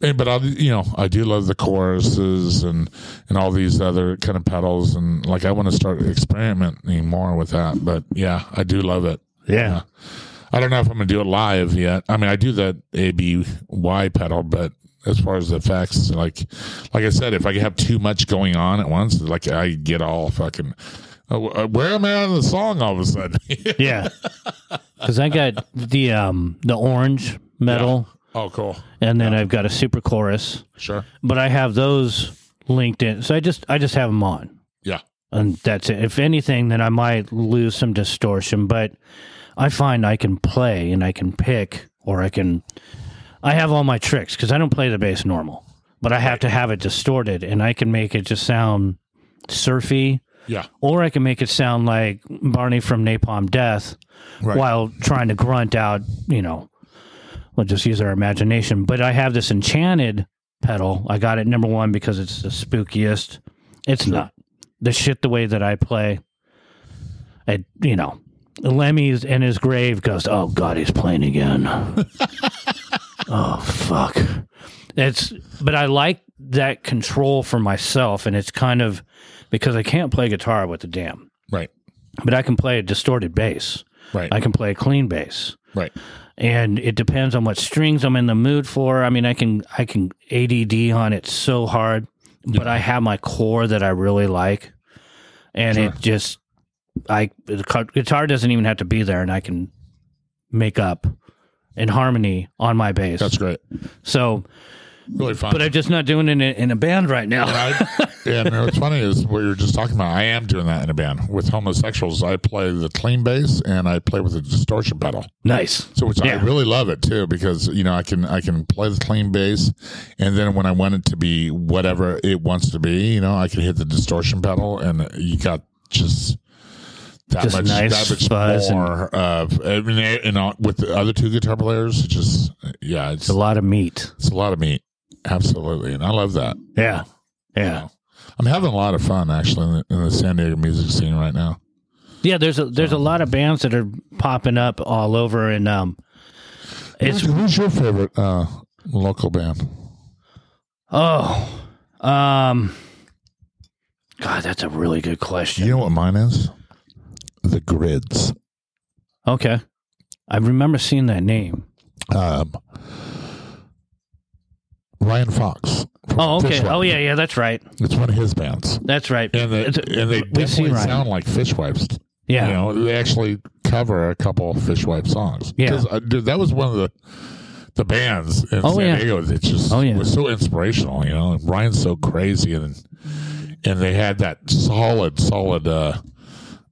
and- but I you know I do love the choruses and and all these other kind of pedals and like I want to start experimenting more with that. But yeah, I do love it. Yeah. I don't know if I'm gonna do it live yet. I mean, I do that ABY pedal, but as far as the effects, like like I said, if I have too much going on at once, like I get all fucking. uh, Where am I on the song all of a sudden? Yeah. Because I got the um the orange metal, oh, cool. and then I've got a super chorus, Sure. but I have those linked in. So I just I just have them on, Yeah. and that's it. If anything, then I might lose some distortion, but I find I can play and I can pick, or I can. I have all my tricks because I don't play the bass normal, but I have to have it distorted, and I can make it just sound surfy. Yeah. or I can make it sound like Barney from Napalm Death Right. while trying to grunt out, you know, we'll just use our imagination. But I have this enchanted pedal. I got it number one because it's the spookiest. It's not the shit the way that I play. It, you know, Lemmy's in his grave goes, Oh God, he's playing again. oh fuck. It's but I like that control for myself and it's kind of because I can't play guitar with the damn Right. but I can play a distorted bass. Right. I can play a clean bass. right. And it depends on what strings I'm in the mood for. I mean, I can I can ADD on it so hard, but I have my core that I really like, and it just I the guitar doesn't even have to be there, and I can make up in harmony on my bass. That's great. so, Really fun. but I'm just not doing it in a, in a band right now. I, yeah, no, what's funny is what you're just talking about. I am doing that in a band with Homeless Sexuals. I play the clean bass and I play with a distortion pedal. nice. So which I really love it too because you know I can I can play the clean bass and then when I want it to be whatever it wants to be, you know, I can hit the distortion pedal and you got just that Just much nice that much and- more of I mean you uh, know with the other two guitar players, it's just yeah, it's It's a lot of meat. it's a lot of meat. Absolutely. And I love that. Yeah. Yeah. I'm having a lot of fun actually in the, in the San Diego music scene right now. Yeah, there's a there's a lot of bands that are popping up all over and um it's who's, who's your favorite uh, local band? oh um God, that's a really good question. You know what mine is? The Grids. Okay. I remember seeing that name. Um, Ryan Fox. Oh, okay. Fishwife. Oh yeah, yeah, that's right. It's one of his bands. That's right. And they, It's- and they definitely sound like Fishwipes. Yeah. You know, they actually cover a couple of Fishwife songs. Yeah. uh, dude, that was one of the the bands in Oh, San yeah. Diego that just Oh, yeah. was so inspirational. You know, Ryan's so crazy, and and they had that solid, solid, uh,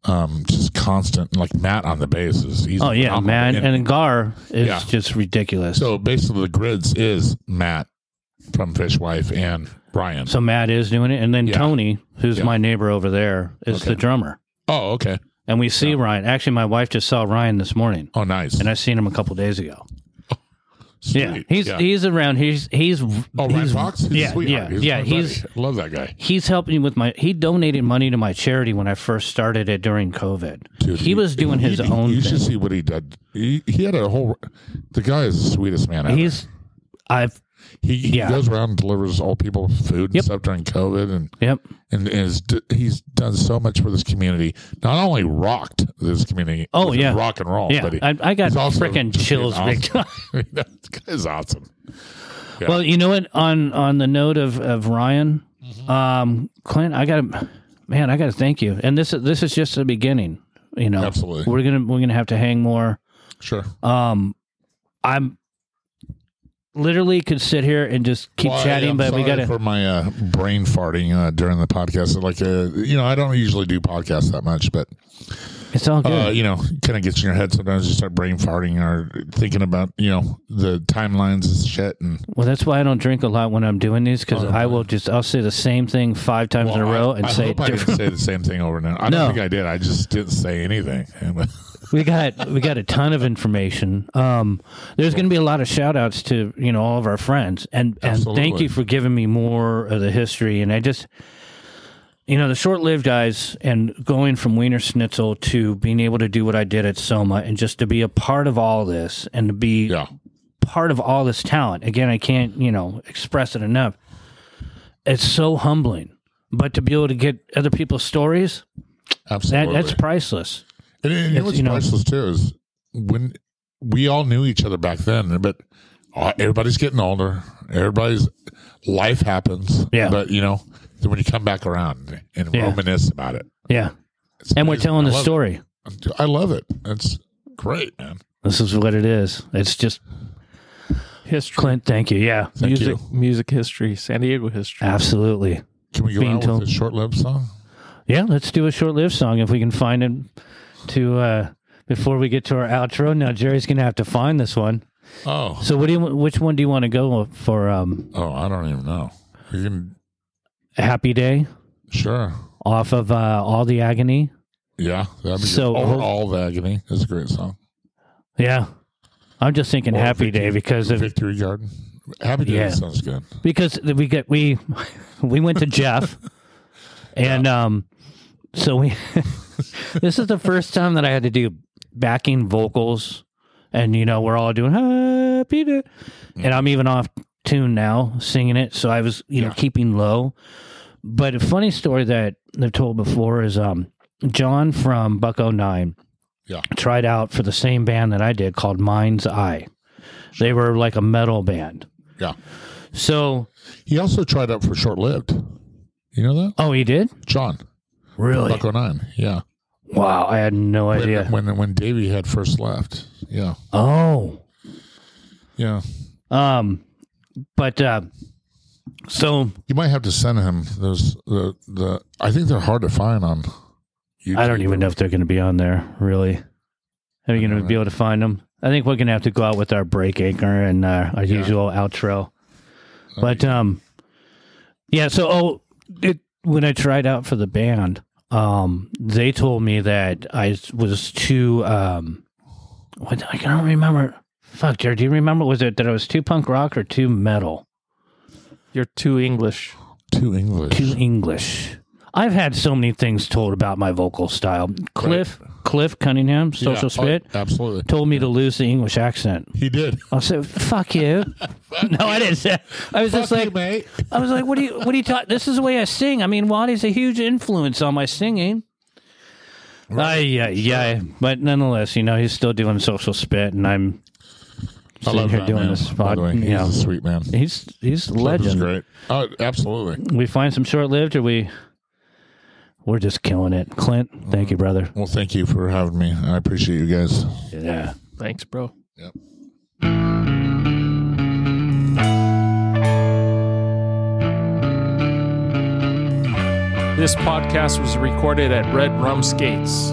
um, just constant like Matt on the bass is. He's Oh yeah, man, And and Gar is Yeah. just ridiculous. so basically, the grids is Matt from Fishwife and Brian. So Matt is doing it, and then Yeah. Tony, who's Yeah. my neighbor over there, is Okay. the drummer. oh, okay. And we see Ryan. Actually, my wife just saw Ryan this morning, Oh, nice. and I seen him a couple days ago. Sweet. Yeah, he's he's around. He's he's oh Ryan he's, Fox. He's a yeah, sweetheart. yeah, He's yeah. my He's buddy. love that guy. he's helping with my. He donated money to my charity when I first started it during COVID. Dude, he was doing his he- own You thing. should see what he did. He, he had a whole. The guy is the sweetest man ever. He's I've he, he yeah. goes around and delivers old people food and Yep. stuff during COVID, and yep. and is he's done so much for this community. Not only rocked this community. Oh, yeah. rock and roll. Yeah, but he, I, I got freaking chills being big time. awesome. this guy's awesome. Yeah. Well, you know what? On on the note of of Ryan, Mm-hmm. um, Clint, I got to, man, I got to thank you. And this this is just the beginning. You know, Absolutely. We're gonna we're gonna have to hang more. Sure. Um, I'm literally could sit here and just keep Well, I chatting, am but we got to. for my uh, brain farting uh, during the podcast. Like, uh, you know, I don't usually do podcasts that much, but It's all good. uh, you know, kind of gets in your head. Sometimes you start brain farting or thinking about, you know, the timelines and shit. And well, that's why I don't drink a lot when I'm doing these because Oh, I will just I'll say the same thing five times in a row and I, I say hope I didn't say the same thing over and over. I No. don't think I did. I just didn't say anything. we got we got a ton of information. Um, there's going to be a lot of shout outs to you know all of our friends, and and thank you for giving me more of the history. And I just, you know, the short lived guys, and going from Wiener Schnitzel to being able to do what I did at Soma, and just to be a part of all this, and to be yeah. part of all this talent. Again, I can't you know express it enough. It's so humbling, but to be able to get other people's stories, that Absolutely. that's priceless. And, and you know It's, what's you know- priceless too is when we all knew each other back then, but everybody's getting older. Everybody's life happens. Yeah. But you know, when you come back around and Yeah. reminisce about it, Yeah, it's and we're telling I the story. it. I love it. It's great, man. This is what it is. It's just History, Clint. Thank you. Yeah, Thank music, you. music history, San Diego history. absolutely. Can we go Being out told- with a short-lived song? Yeah, let's do a short-lived song if we can find it to uh before we get to our outro. Now Jerry's gonna have to find this one. Oh, So what do you? Which one do you want to go for? Um, oh, I don't even know. You can Happy Day sure. off of uh, All the Agony. Yeah, that'd be So- good. Or all the agony is a great song. Yeah, I'm just thinking Or Happy Victory- Day because of Victory Garden. Happy Day Yeah. sounds good. because we get we we went to Jeff and um so we this is the first time that I had to do backing vocals and you know we're all doing happy day and I'm even off tune now singing it so I was you know Yeah. keeping low but a funny story that I've told before is um John from Buck-O-Nine Yeah. tried out for the same band that I did called Mind's Eye they were like a metal band Yeah. so He also tried out for short lived. You know that? oh he did John. Really? Buck-O-Nine. Yeah. Wow, I had no when, idea. when when Davey had first left. Yeah, oh, yeah. um, but uh, so You might have to send him those the the. I think they're hard to find on. YouTube. I don't even know if they're going to be on there. Really, are you going to be able to find them? I think we're going to have to go out with our break anchor and uh, our usual outro. But um, yeah. So oh, it, when I tried out for the band, um, they told me that I was too um, what I can't remember. Fuck, Jared, do you remember? Was it that I was too punk rock or too metal? You're too English. Too English. Too English. I've had so many things told about my vocal style. Cliff, Cliff Cunningham, Yeah, Social oh, Spit, absolutely. told me to lose the English accent. He did. I said, "Fuck you." no, I didn't say. I was just Fuck like, you, mate. I was like, "What do you? What do you talk? This is the way I sing. I mean, Wattie's a huge influence on my singing." Right. yeah, yeah. But nonetheless, you know, he's still doing social spit, and I'm I sitting love here that doing man, this by spot. the way. You He's know, a sweet man. he's he's a Cliff is legend. great. Oh, absolutely. We find some short lived, or we we're just killing it. Clint, thank you, brother. Well, thank you for having me. I appreciate you guys. Yeah. Thanks, bro. Yep. This podcast was recorded at Red Rum Skates.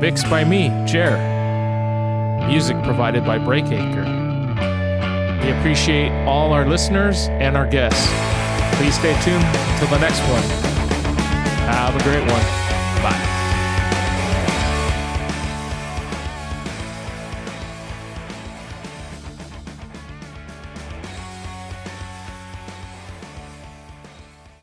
Mixed by me, Jer. Music provided by Breakacre. We appreciate all our listeners and our guests. Please stay tuned till the next one. Have a great one.